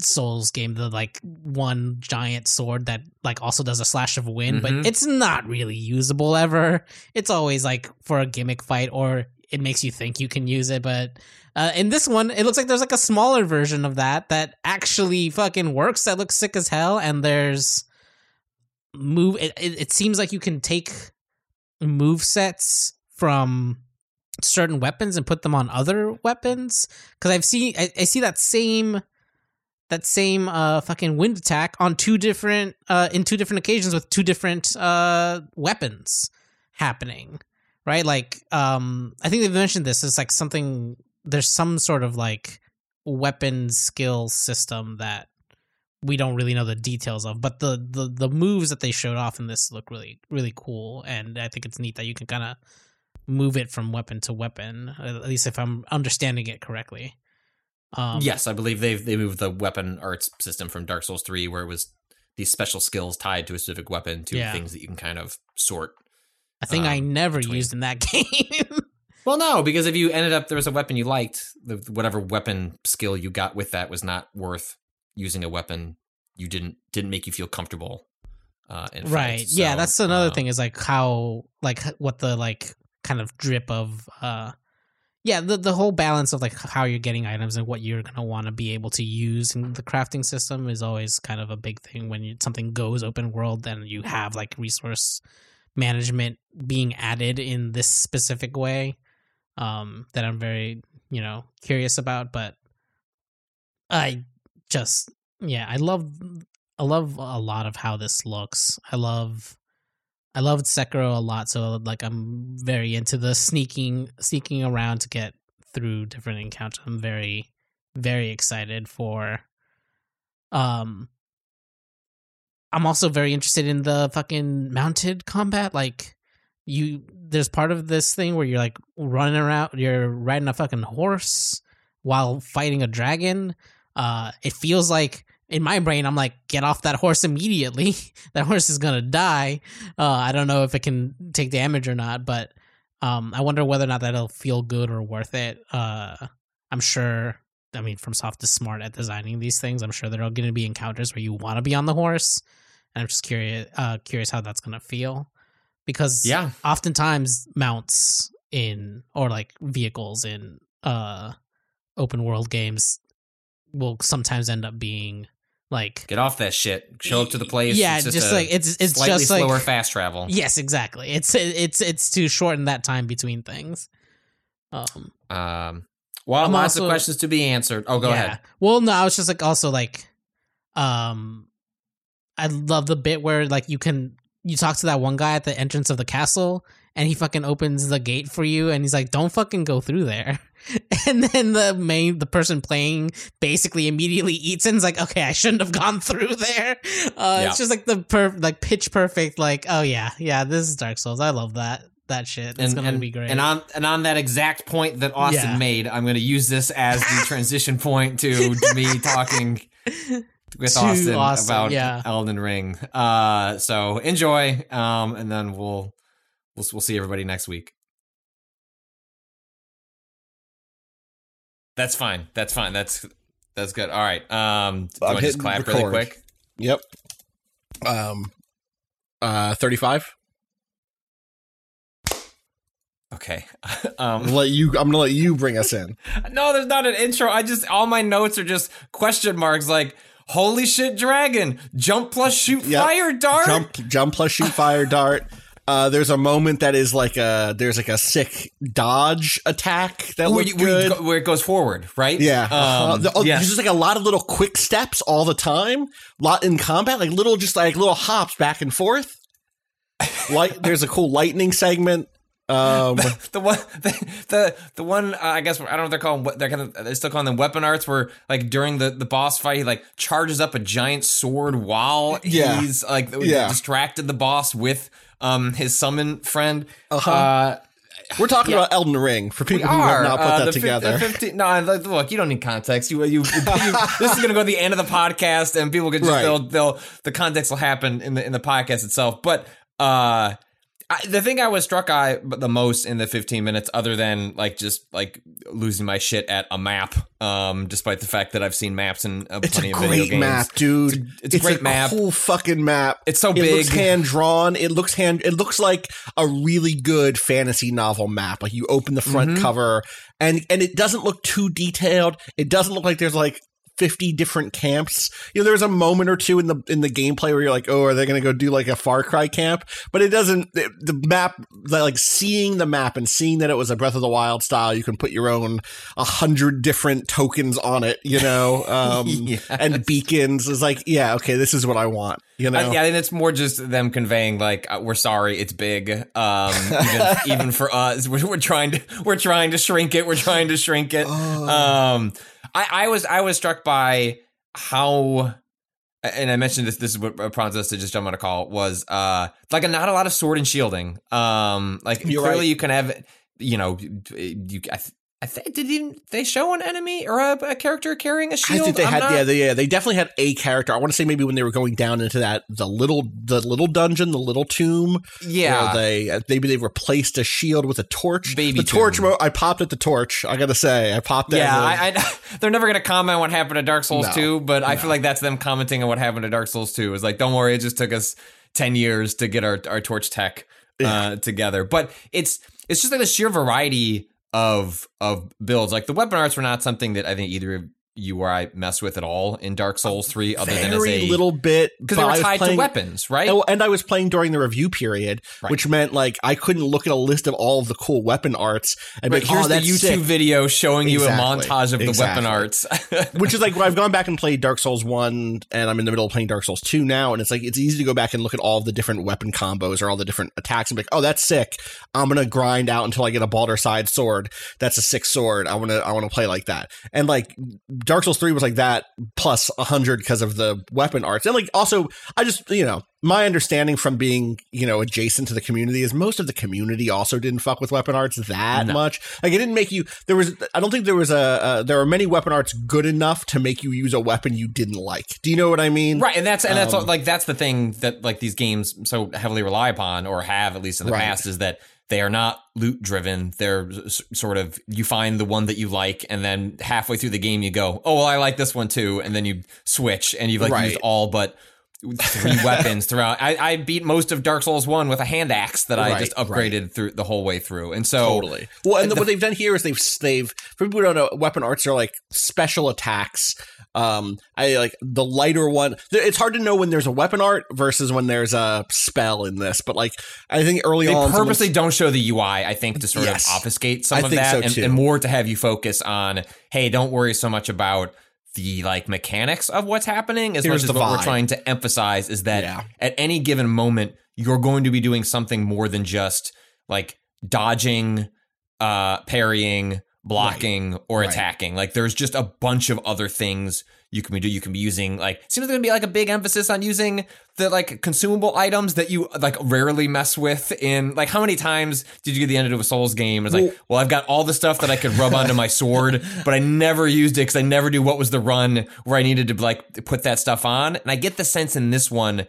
souls game the like one giant sword that like also does a slash of wind Mhm. but it's not really usable ever it's always like for a gimmick fight or it makes you think you can use it but uh, in this one it looks like there's like a smaller version of that that actually fucking works that looks sick as hell and there's move it, it, it seems like you can take move sets from certain weapons and put them on other weapons because i've seen I, I see that same that same uh fucking wind attack on two different uh in two different occasions with two different uh weapons happening right like um i think they've mentioned this it's like something there's some sort of like weapon skill system that we don't really know the details of but the the the moves that they showed off in this look really really cool and i think it's neat that you can kind of move it from weapon to weapon at least if i'm understanding it correctly um yes, I believe they've they moved the weapon arts system from Dark Souls three, where it was these special skills tied to a specific weapon, to Yeah. things that you can kind of sort. A thing i um, never between- used in that game Well, no, because if you ended up there was a weapon you liked, the whatever weapon skill you got with that was not worth using a weapon you didn't didn't make you feel comfortable. Uh, in right fights. yeah that's another um, thing is like how like what the like kind of drip of uh yeah the the whole balance of like how you're getting items and what you're gonna want to be able to use in the crafting system is always kind of a big thing when you, something goes open world then you have like resource management being added in this specific way um that i'm very you know curious about but i just yeah i love i love a lot of how this looks. I love i loved sekiro a lot so like i'm very into the sneaking sneaking around to get through different encounters. I'm very very excited for um i'm also very interested in the fucking mounted combat like you there's part of this thing where you're like running around you're riding a fucking horse while fighting a dragon. Uh it feels like in my brain i'm like get off that horse immediately. That horse is gonna die. Uh i don't know if it can take damage or not but um i wonder whether or not that'll feel good or worth it. Uh i'm sure i mean from soft is smart at designing these things i'm sure there are going to be encounters where you want to be on the horse and i'm just curious uh curious how that's going to feel because Yeah. oftentimes mounts in or like vehicles in uh open world games will sometimes end up being like Get off that shit. Show up to the place. Yeah, it's just, just like- it's- it's slightly just like- slower fast travel. yes exactly it's it's it's to shorten that time between things um Um, well, I'm lots also- of questions to be answered. Oh, go yeah. ahead. Well, no, I was just like also like, um, I love the bit where like you can you talk to that one guy at the entrance of the castle and he fucking opens the gate for you and he's like, "Don't fucking go through there." And then the main the person playing basically immediately eats and is like, "Okay, I shouldn't have gone through there." Uh, Yeah. It's just like the per like pitch perfect. Like, oh yeah, yeah, this is Dark Souls. I love that that shit. It's and, gonna and, be great. And on and on that exact point that Austin Yeah. made, I'm going to use this as the transition point to me talking with To Austin, Austin, about yeah. Elden Ring. Uh, so enjoy, um, and then we'll we'll we'll see everybody next week. That's fine. That's fine. That's that's good. All right. Um, do I'm want to just clap record. really quick? Yep. Um, uh, thirty-five. Okay. Um, let you. I'm gonna let you bring us in. No, there's not an intro. I just all my notes are just question marks like holy shit dragon, jump plus shoot Yep. fire dart. Jump, jump plus shoot fire dart. Uh, there's a moment that is like a there's like a sick dodge attack that where, you, where, go- where it goes forward, right? Yeah. Um, The- oh, yes. there's just like a lot of little quick steps all the time. Lot in combat, like little, just like little hops back and forth. Like there's a cool lightning segment. Um, the one, the the, the one. Uh, I guess I don't know if they're calling. What they're kind of they're still calling them weapon arts. Where like during the the boss fight, he like charges up a giant sword while Yeah. he's like Yeah. distracted the boss with um his summon friend. Uh-huh. Uh, we're talking about Elden Ring for people who are have not put uh, that the together. the 15 no, look, look, you don't need context. You, you, you this is going to go to the end of the podcast, and people can just Right. they'll, they'll the context will happen in the in the podcast itself. But uh, I, the thing I was struck by the most in the 15 minutes, other than like just like losing my shit at a map, um, despite the fact that I've seen maps in uh, It's plenty a of video great games. map, dude. It's a great map. It's a cool fucking map. It's so big. It looks hand drawn. It looks hand. It looks like a really good fantasy novel map. Like you open the front Mhm. cover, and and it doesn't look too detailed. It doesn't look like there's like 50 different camps. You know, there's a moment or two in the in the gameplay where you're like, "Oh, are they going to go do like a Far Cry camp?" But it doesn't the, the map like seeing the map and seeing that it was a Breath of the Wild style, you can put your own 100 different tokens on it, you know, um Yes. and beacons is like, "Yeah, okay, this is what I want." You know. I, yeah, think it's more just them conveying like uh, we're sorry, it's big. Um, even, even for us, we're, we're trying to we're trying to shrink it. We're trying to shrink it. Um, I, I was I was struck by how, and I mentioned this. This is what prompted us to just jump on a call. Was uh like not a lot of sword and shielding. Um, like You're clearly right. you can have you know you. I, think did even they show an enemy or a, a character carrying a shield? think they I'm had not- yeah they, yeah they definitely had a character. I want to say maybe when they were going down into that the little the little dungeon the little tomb. Yeah. they uh, maybe they replaced a shield with a torch. Baby the torch. tomb. Mo- I popped at the torch. I gotta say I popped. Yeah, the- I, I, they're never going to comment on what happened to Dark Souls No, 2, but I feel like that's them commenting on what happened to Dark Souls 2. Is like, don't worry, it just took us 10 years to get our, our torch tech uh, together. But it's it's just like the sheer variety of of builds. Like the weapon arts were not something that I think either of you or I messed with at all in Dark Souls 3, other than as very a little bit because they were I was tied playing- to weapons, right? Oh, and I was playing during the review period, which meant like I couldn't look at a list of all of the cool weapon arts and be Right, like, here's oh, the YouTube sick. video showing you a montage of the exactly. weapon arts. which is like when I've gone back and played Dark Souls 1 and I'm in the middle of playing Dark Souls 2 now and it's like it's easy to go back and look at all of the different weapon combos or all the different attacks and be like, "Oh, that's sick. I'm to grind out until I get a Balder side sword. That's a sick sword. I want to I want to play like that." And like Dark Souls 3 was like that plus 100 because of the weapon arts. And like also I just, you know, my understanding from being, you know, adjacent to the community is most of the community also didn't fuck with weapon arts that No. much. Like it didn't make you. There was. I don't think there was a. Uh, there are many weapon arts good enough to make you use a weapon you didn't like. Do you know what I mean? Right, and that's and that's Um, like that's the thing that like these games so heavily rely upon or have at least in the Right. past is that they are not loot driven. They're s- sort of you find the one that you like, and then halfway through the game you go, oh well, I like this one too, and then you switch and you've like Right. used all but three weapons throughout. I, I beat most of Dark Souls one with a hand axe that I Right, just upgraded through the whole way through, and so Totally. Well, and the- what they've done here is they've they've for people who don't know, weapon arts are like special attacks. Um, I like the lighter one. It's hard to know when there's a weapon art versus when there's a spell in this. But like, I think early They on, someone- purposely don't show the UI, I think, to sort Yes. of obfuscate some I of that, so, and, and more to have you focus on, hey, don't worry so much about the like mechanics of what's happening as Here's much as what we're trying to emphasize is that Yeah. at any given moment you're going to be doing something more than just like dodging, uh, parrying, blocking, or Right. attacking. Like there's just a bunch of other things you can be do. You can be using like seems like there's gonna be like a big emphasis on using the like consumable items that you like rarely mess with in like how many times did you get the end of a Souls game? It's like, well, I've got all the stuff that I could rub onto my sword, but I never used it because I never knew what was the run where I needed to like put that stuff on. And I get the sense in this one,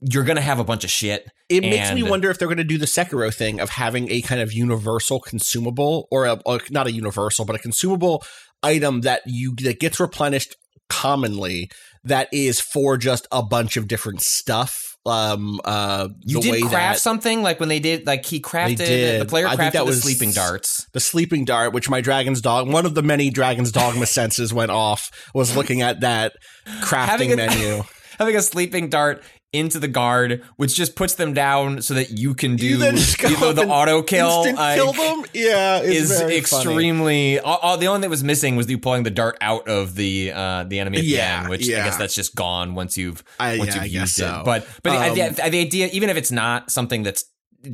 you're gonna have a bunch of shit. It makes me wonder if they're going to do the Sekiro thing of having a kind of universal consumable, or, a, or not a universal, but a consumable item that you that gets replenished commonly that is for just a bunch of different stuff. Um, uh, You the way did craft that something like when they did like he crafted the player I crafted think that the was- sleeping darts. the sleeping dart, which my dragon's dog, one of the many dragon's dogma senses went off, was looking at that crafting a- menu. having a sleeping dart into the guard, which just puts them down so that you can do You then just go you know, the auto kill. like, kill them. Yeah, is extremely. All, all- the only thing that was missing was you pulling the dart out of the uh, the enemy at Yeah, the end, which I guess that's just gone once you've I- once yeah, you've used so. it. But but the, Um, the, the idea, even if it's not something that's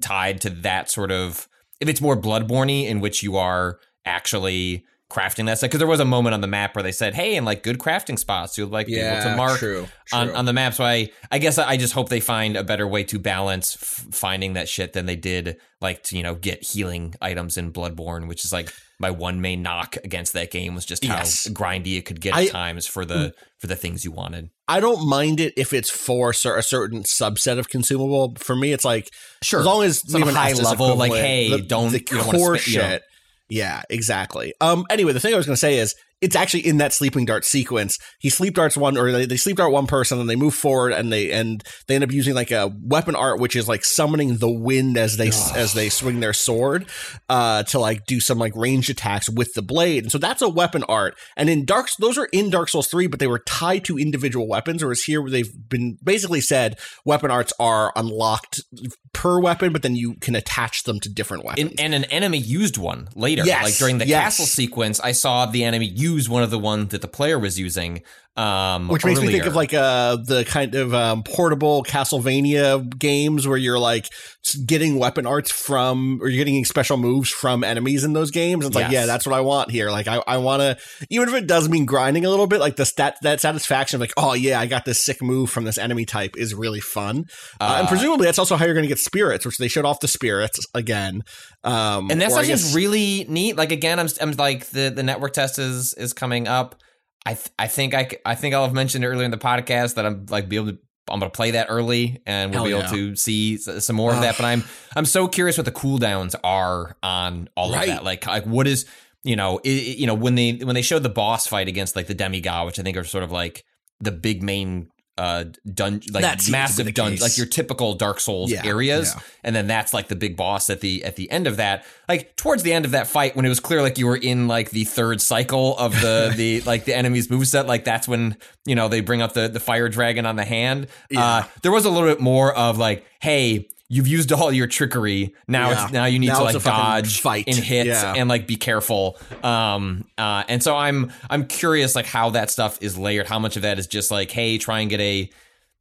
tied to that sort of, if it's more bloodborne in which you are actually crafting that stuff because there was a moment on the map where they said hey in like good crafting spots you'll like be able to Yeah, mark true, on, true. on the map so i i guess i just hope they find a better way to balance f- finding that shit than they did like to you know get healing items in bloodborne which is like my one main knock against that game was just how Yes. grindy it could get I- at times for the for the things you wanted I don't mind it if it's for a certain subset of consumable. For me, it's like Sure. as long as Some we have an high level, like, hey, the, don't- the you don't core spend- you know. Yeah, exactly. Um. Anyway, the thing I was going to say is it's actually in that sleeping dart sequence. He sleep darts one, or they, they sleep dart one person, and they move forward, and they and they end up using like a weapon art, which is like summoning the wind as they as they swing their sword, uh, to like do some like ranged attacks with the blade. And so that's a weapon art. And in Dark, those are in Dark Souls three, but they were tied to individual weapons. Whereas here, they've been basically said weapon arts are unlocked per weapon, but then you can attach them to different weapons. In, and an enemy used one later. Yes, like during the yes. castle sequence, I saw the enemy use one of the ones that the player was using. Um, Which makes me think of like uh the kind of um, portable Castlevania games where you're like getting weapon arts from or you're getting special moves from enemies in those games. It's like, yeah, that's what I want here. Like I, I want to, even if it does mean grinding a little bit, like the stat that satisfaction of like, oh yeah, I got this sick move from this enemy type is really fun. Uh, and Uh, presumably that's also how you're going to get spirits, which they showed off the spirits again. Um, and that's actually guess- really neat. Like again, I'm, I'm like the the network test is is coming up. I th- I think I c- I think I'll have mentioned earlier in the podcast that I'm like be able to I'm gonna play that early and we'll Hell be able yeah. to see s- some more of that. But I'm I'm so curious what the cooldowns are on all Right. of that. Like like what is you know i i- you know when they when they showed the boss fight against like the demigod, which I think are sort of like the big main uh dun like That seems to be massive dungeon like your typical Dark Souls Yeah, areas. yeah. and then that's like the big boss at the at the end of that. Like towards the end of that fight when it was clear like you were in like the third cycle of the the like the enemy's moveset like that's when you know they bring up the the fire dragon on the hand. Uh there was a little bit more of like hey you've used all your trickery now Yeah. it's now you need Now to like dodge fight. and hit Yeah. and like be careful um uh and so i'm i'm curious like how that stuff is layered how much of that is just like hey try and get a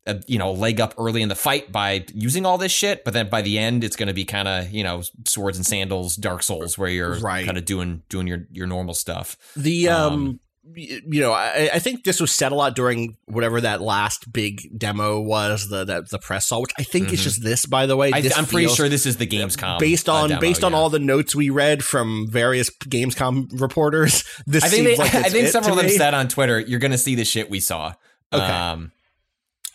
a you know leg up early in the fight by using all this shit but then by the end it's going to be kind of you know swords and sandals dark souls where you're Right. kind of doing doing your your normal stuff The um, Um, you know, I, I think this was said a lot during whatever that last big demo was, the that the press saw, which I think is Mhm. just this. By the way, I, i'm pretty sure this is the gamescom based uh, on demo, based on yeah. all the notes we read from various Gamescom reporters. This i think seems they, like i think several of them me. said on twitter you're going to see the shit we saw Okay. um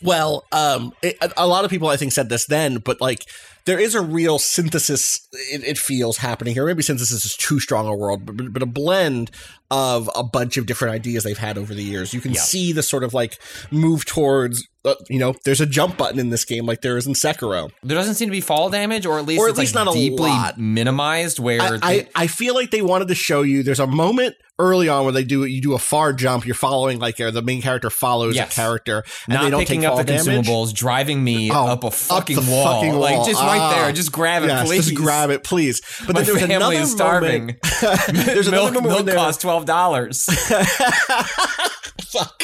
Well, um, it, a lot of people I think said this then, but like there is a real synthesis. It, it feels happening here. Maybe synthesis is too strong a word, but, but a blend of a bunch of different ideas they've had over the years. You can Yeah. see the sort of like move towards. Uh, you know, there's a jump button in this game, like there is in Sekiro. there doesn't seem to be fall damage or at least Or at it's least like not a deeply lot. minimized where I, they- I, I feel like they wanted to show you. There's a moment early on where they do you do a far jump. You're following like uh, the main character follows Yes. a character, and not they don't picking take up the damage. consumables, driving me Oh, up a fucking the wall. fucking Like wall. just right Ah. there, just grab it, Yes, please. Just grab it, please. But My then there's family another is starving. There's another milk moment milk costs twelve dollars. Fuck.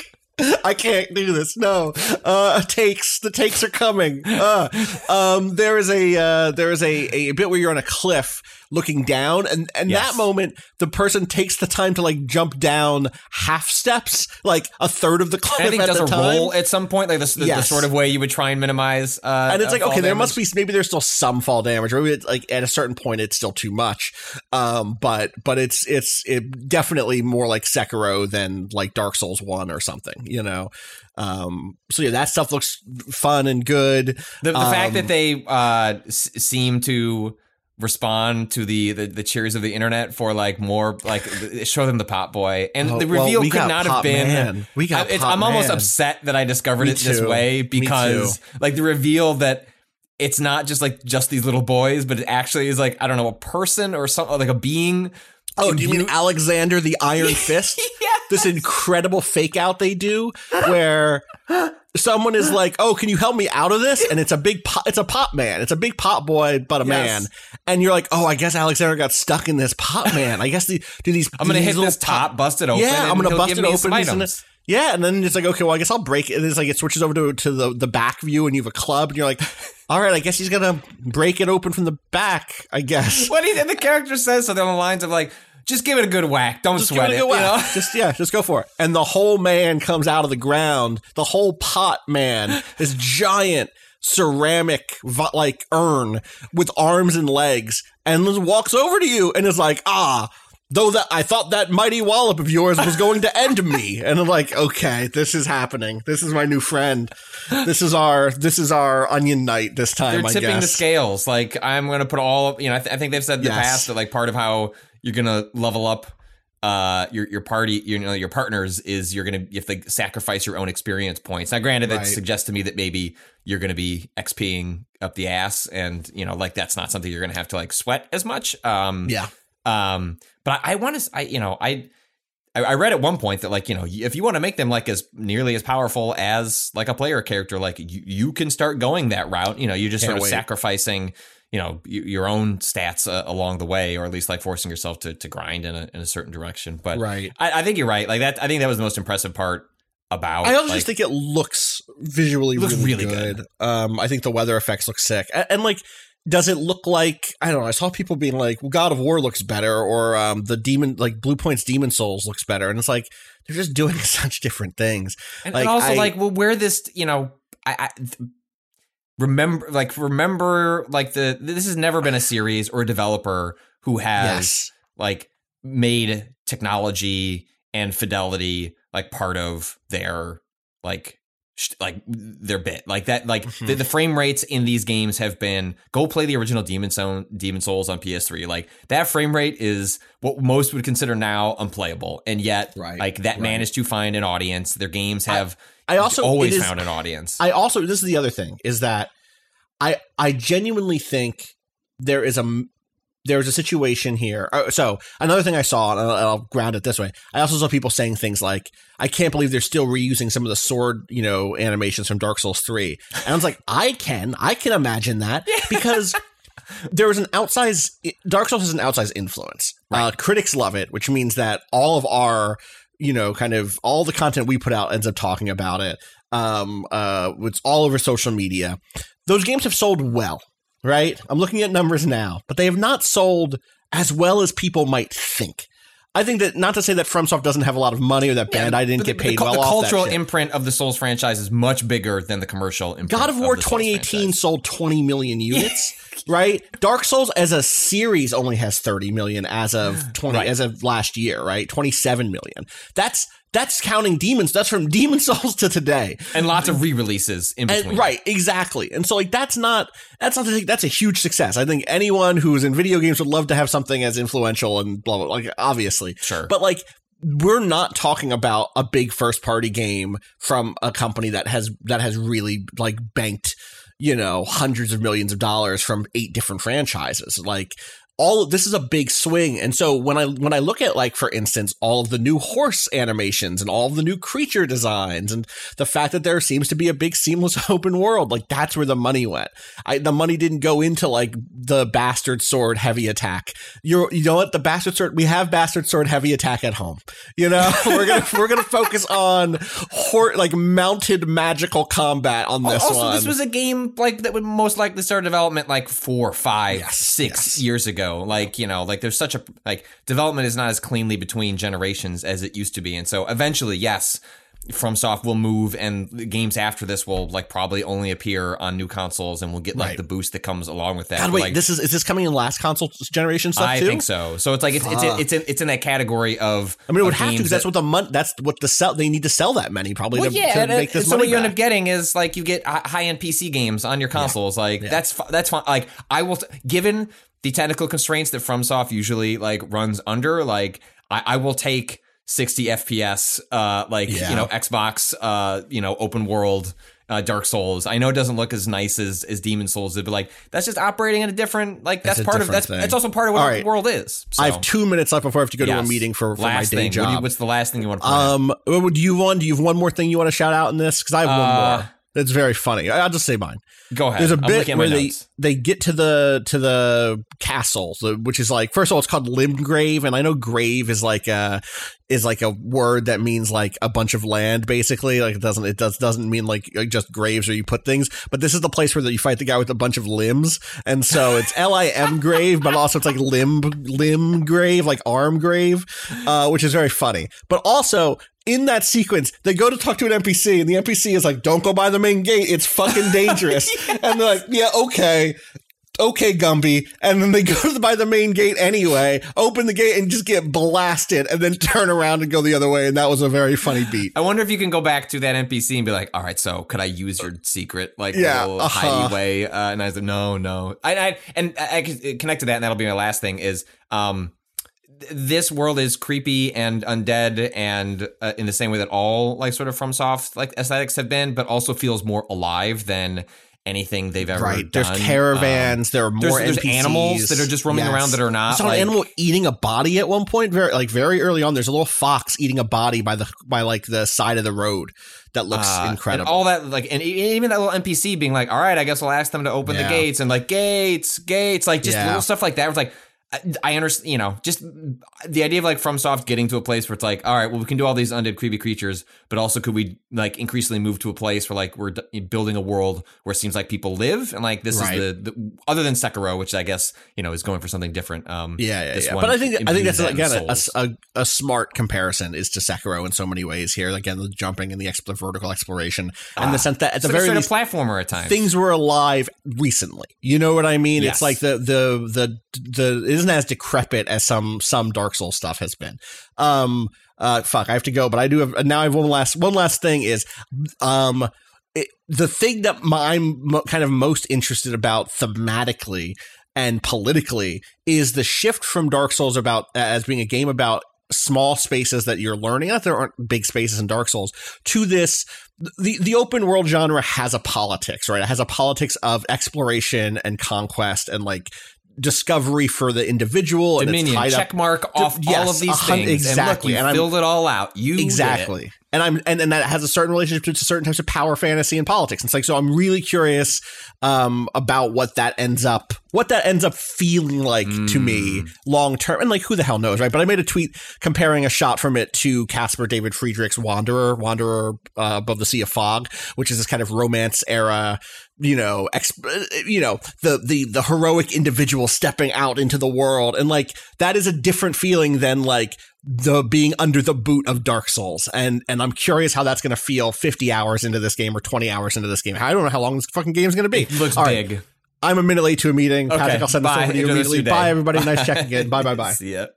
I can't do this. No. Uh takes the takes are coming. Uh, um there is a uh there is a, a bit where you're on a cliff looking down and and Yes. that moment the person takes the time to like jump down half steps, like a third of the cliff I think at does a time. roll at some point, like the, the, the sort of way you would try and minimize. Uh, and it's uh, like okay, there must be maybe there's still some fall damage, or maybe it's like at a certain point it's still too much. Um, but but it's it's it definitely more like Sekiro than like Dark Souls one or something, you know. Um, so yeah, that stuff looks fun and good. The, the fact Um, that they uh, s- seem to respond to the, the the cheers of the internet for like more like show them the pot boy and Oh, the well, reveal we could not Pop have been Man. We got I- Pop i'm almost upset that i discovered Me it this too. way because like the reveal that it's not just like just these little boys but it actually is like i don't know a person or something like a being Oh, do you mean Alexander the Iron Fist? This incredible fake out they do where someone is like, "Oh, can you help me out of this?" And it's a big pot, it's a pop man. It's a big pot boy but a Yes. man. And you're like, "Oh, I guess Alexander got stuck in this pop man. I guess the do these i'm gonna do hit these little this top bust it open Yeah, I'm gonna bust it open. yeah, and then it's like, okay, well, I guess I'll break it. And it's like it switches over to, to the, the back view, and you have a club, and you're like, all right, I guess he's gonna break it open from the back. I guess. what he and the character says so they're on the lines of like just give it a good whack don't Just sweat it it, a good you know? Just yeah, just go for it. And the whole man comes out of the ground. The whole pot man, this giant ceramic like urn with arms and legs, and just walks over to you and is like, ah. Though that I thought that mighty wallop of yours was going to end me, and I'm like, okay, this is happening. This is my new friend. This is our this is our onion knight this time. They're I tipping guess. the scales. Like I'm going to put all. You know, I, th- I think they've said in the Yes. past that like part of how you're going to level up uh your your party you know your partners is you're gonna have to sacrifice your own experience points now granted that Right. suggests to me that maybe you're gonna be xping up the ass and you know like that's not something you're gonna have to like sweat as much um Yeah. um but i, I want to i you know i I I read at one point that like you know if you want to make them like as nearly as powerful as like a player character like you, you can start going that route you know you're just Can't sort of wait. sacrificing you know your own stats uh, along the way or at least like forcing yourself to, to grind in a, in a certain direction but Right. I, I think you're right like that i think that was the most impressive part about I also like, just think it looks visually Looks really, really good. Um, I think the weather effects look sick, and, and like, does it look like I don't know? I saw people being like, well, "God of War looks better," or um, the demon like Bluepoint's Demon Souls looks better, and it's like they're just doing such different things. and, like, and also I- like well where this you know I, I remember like remember like the this has never been a series or a developer who has Yes. like made technology and fidelity like part of their like sh- like their bit like that like Mm-hmm. the, the frame rates in these games have been go play the original demon Soul, demon souls on ps3 like that frame rate is what most would consider now unplayable and yet Right, like that right. managed to find an audience their games have I also always is- found an audience I also this is the other thing is that I I genuinely think there is a there's a situation here. uh, So another thing I saw, and I'll, I'll ground it this way. I also saw people saying things like, "I can't believe they're still reusing some of the sword, you know, animations from Dark Souls 3. And I was like, "I can, I can imagine that because." There was an outsized Dark Souls has an outsized influence. Uh, critics love it, which means that all of our, you know, kind of all the content we put out ends up talking about it. Um, uh, it's all over social media. Those games have sold well, right? I'm looking at numbers now, but they have not sold as well as people might think. I think that not to say that FromSoft doesn't have a lot of money or that Bandai didn't But get paid the, well the off cultural imprint of the Souls franchise is much bigger than the commercial imprint. God of War the 2018 franchise. sold 20 million units, right? Dark Souls as a series only has 30 million as of 20 Right. as of last year, right? 27 million. That's that's counting demons. That's from Demon Souls to today. and lots of re-releases in between. And, right, exactly. And so like that's not that's not the- that's a huge success. I think anyone who's in video games would love to have something as influential and blah blah. Like obviously, Sure. But like we're not talking about a big first party game from a company that has that has really like banked you know hundreds of millions of dollars from eight different franchises like all of this is a big swing. And so when i when i look at like for instance all of the new horse animations and all of the new creature designs and the fact that there seems to be a big seamless open world like that's where the money went. I, the money didn't go into like the bastard sword heavy attack. You're you know what? The bastard sword we have bastard sword heavy attack at home. You know we're gonna we're gonna focus on hor- like mounted magical combat on this also, one. this was a game like that would most likely start development like four, five, Yes, six yes. years ago. Like you know, like there's such a like development is not as cleanly between generations as it used to be, and so eventually, yes. FromSoft will move, and the games after this will like probably only appear on new consoles, and we'll get like Right. the boost that comes along with that. God, wait, like, this is is this coming in last console generation stuff I too? think so. So it's like it's it's it's in, it's in that category of. I mean, it would have to because that's what the mon- that's what the sell they need to sell that many probably Well, to, yeah, to and, make uh, this so money what you end up getting is like you get high end PC games on your consoles. Like Yeah. that's that's fine. Like I will, t- given the technical constraints that FromSoft usually like runs under, like I, I will take 60 FPS, uh, like Yeah. you know Xbox, uh, you know open world. Uh, Dark Souls. I know it doesn't look as nice as, as Demon Souls did, but like that's just operating in a different like that's part of that's thing. that's also part of what All the world is. So, I have two minutes left before I have to go to a meeting for, for last my day thing. What you- job. what's the last thing you want to out? Um, what do you want? Do you have one more thing you want to shout out in this? Because I have one Uh, more. That's very funny. I'll just say mine. Go ahead. There's a bit looking at my where they notes. they get to the to the castle, so, which is like first of all, it's called Limgrave, and I know grave is like a is like a word that means like a bunch of land, basically. Like it doesn't it does doesn't mean like just graves where you put things, but this is the place where you fight the guy with a bunch of limbs, and so it's L I M grave, but also it's like limb limb grave, like arm grave, uh, which is very funny. But also in that sequence, they go to talk to an NPC, and the NPC is like, "Don't go by the main gate; it's fucking dangerous." And they're like, "Yeah, okay." Okay, Gumby, and then they go by the main gate anyway, open the gate and just get blasted, and then turn around and go the other way. And that was a very funny beat. I wonder if you can go back to that NPC and be like, "All right, so could I use your secret, like Yeah, little uh-huh. hidey way?" Uh, and I said, "No, no." I, I and I, I connect to that, and that'll be my last thing. Is um, this world is creepy and undead and uh, in the same way that all like sort of FromSoft like aesthetics have been, but also feels more alive than anything they've ever Right. There's caravans. Um, there are more there's, there's animals that are just roaming Yes. around that are not. I saw an animal eating a body at one point. Very like very early on. There's a little fox eating a body by the by like the side of the road. That looks Uh, incredible. And all that, like, and even that little NPC being like, all right, I guess I'll ask them to open Yeah. the gates and like gates, gates, like just Yeah. little stuff like that. It's like, I, I understand, you know, just the idea of like FromSoft getting to a place where it's like, all right, well, we can do all these undead creepy creatures, but also could we like increasingly move to a place where like we're d- building a world where it seems like people live and like this Right. is the, the other than Sekiro, which I guess you know is going for something different. Um, yeah, yeah, this yeah. one But I think I think that's that again a, a, a smart comparison is to Sekiro in so many ways here. Again, the jumping and the exp- vertical exploration, and the sense that at the very least, platformer at times. things were alive recently. You know what I mean? Yes. It's like the the the the isn't as decrepit as some some Dark Souls stuff has been. Um uh fuck, I have to go, but I do have now I have one last one last thing is um it, the thing that my- I'm mo- kind of most interested about thematically and politically is the shift from Dark Souls about as being a game about small spaces that you're learning. Not there aren't big spaces in Dark Souls to this. The the open world genre has a politics, right? It has a politics of exploration and conquest and like discovery for the individual. and it's Dominion, tied check mark off all Yes, of these things. Exactly. And, look, you I'm- filled it all out. You exactly and i'm and, and that has a certain relationship to certain types of power fantasy and politics. It's like so i'm really curious um about what that ends up what that ends up feeling like to me Hmm. long term. And like who the hell knows right? But i made a tweet comparing a shot from it to Caspar David Friedrich's wanderer wanderer uh, above the sea of fog which is this kind of romance era you know, exp- you know, the the the heroic individual stepping out into the world, and like that is a different feeling than like the being under the boot of Dark Souls, and and I'm curious how that's going to feel 50 hours into this game or 20 hours into this game. I don't know how long this fucking game is going to be. It looks All right. big. I'm a minute late to a meeting. Okay, Patrick, I'll send this bye. over to you Enjoy the rest of immediately. Bye, everybody. Nice checking in. Bye, bye, bye. See ya.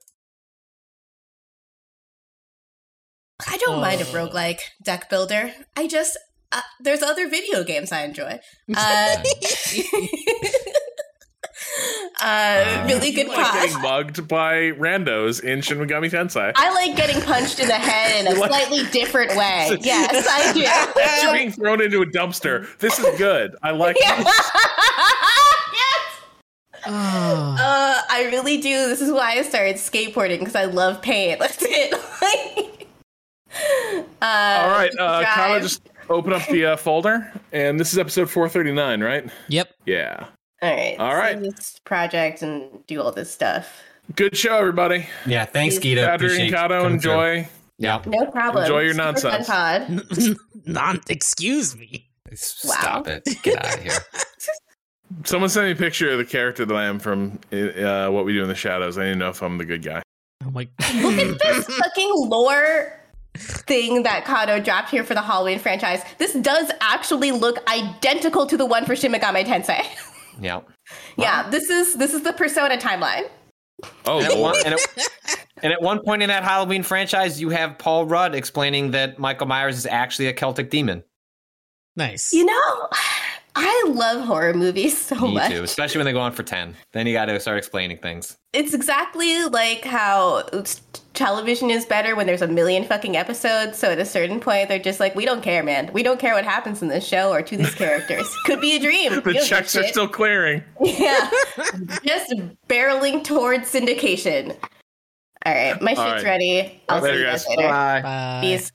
I don't mind a roguelike deck builder. I just uh, there's other video games I enjoy. Uh, uh, really good like pod. getting mugged by randos in Shin Megami Tensei. I like getting punched in the head in a What? slightly different way. Yes, I You're do. being thrown into a dumpster. This is good. I like Yeah. this. Oh. Uh, I really do. This is why I started skateboarding because I love pain. That's it. uh, All right, uh. Kyle, just open up the uh, folder, and this is episode 439, right? Yep. Yeah. All right. All right. This project and do all this stuff. Good show, everybody. Yeah, thanks, Gita. Patrick Appreciate and Cado, through. enjoy. Yeah. No problem. Enjoy your Super fun nonsense. pod. Non, excuse me. Stop it. Get out of here. Someone sent me a picture of the character that I am from uh, What We Do in the Shadows. I need to know if I'm the good guy. Oh my. Look at this fucking lore thing that Cado dropped here for the Halloween franchise. This does actually look identical to the one for Shin Megami Tensei. Yeah. yeah, this is this is the Persona timeline. Oh, And at, one, and, at, and at one point in that Halloween franchise, you have Paul Rudd explaining that Michael Myers is actually a Celtic demon. Nice. You know, I love horror movies so Me much. too, especially when they go on for 10. Then you got to start explaining things. It's exactly like how television is better when there's a million fucking episodes. So at a certain point, they're just like, we don't care, man. We don't care what happens in this show or to these characters. Could be a dream. The checks are still clearing. Yeah. just barreling towards syndication. All right. My shit's All right. ready. I'll Later, see you guys guys. later. Bye. Bye. Peace.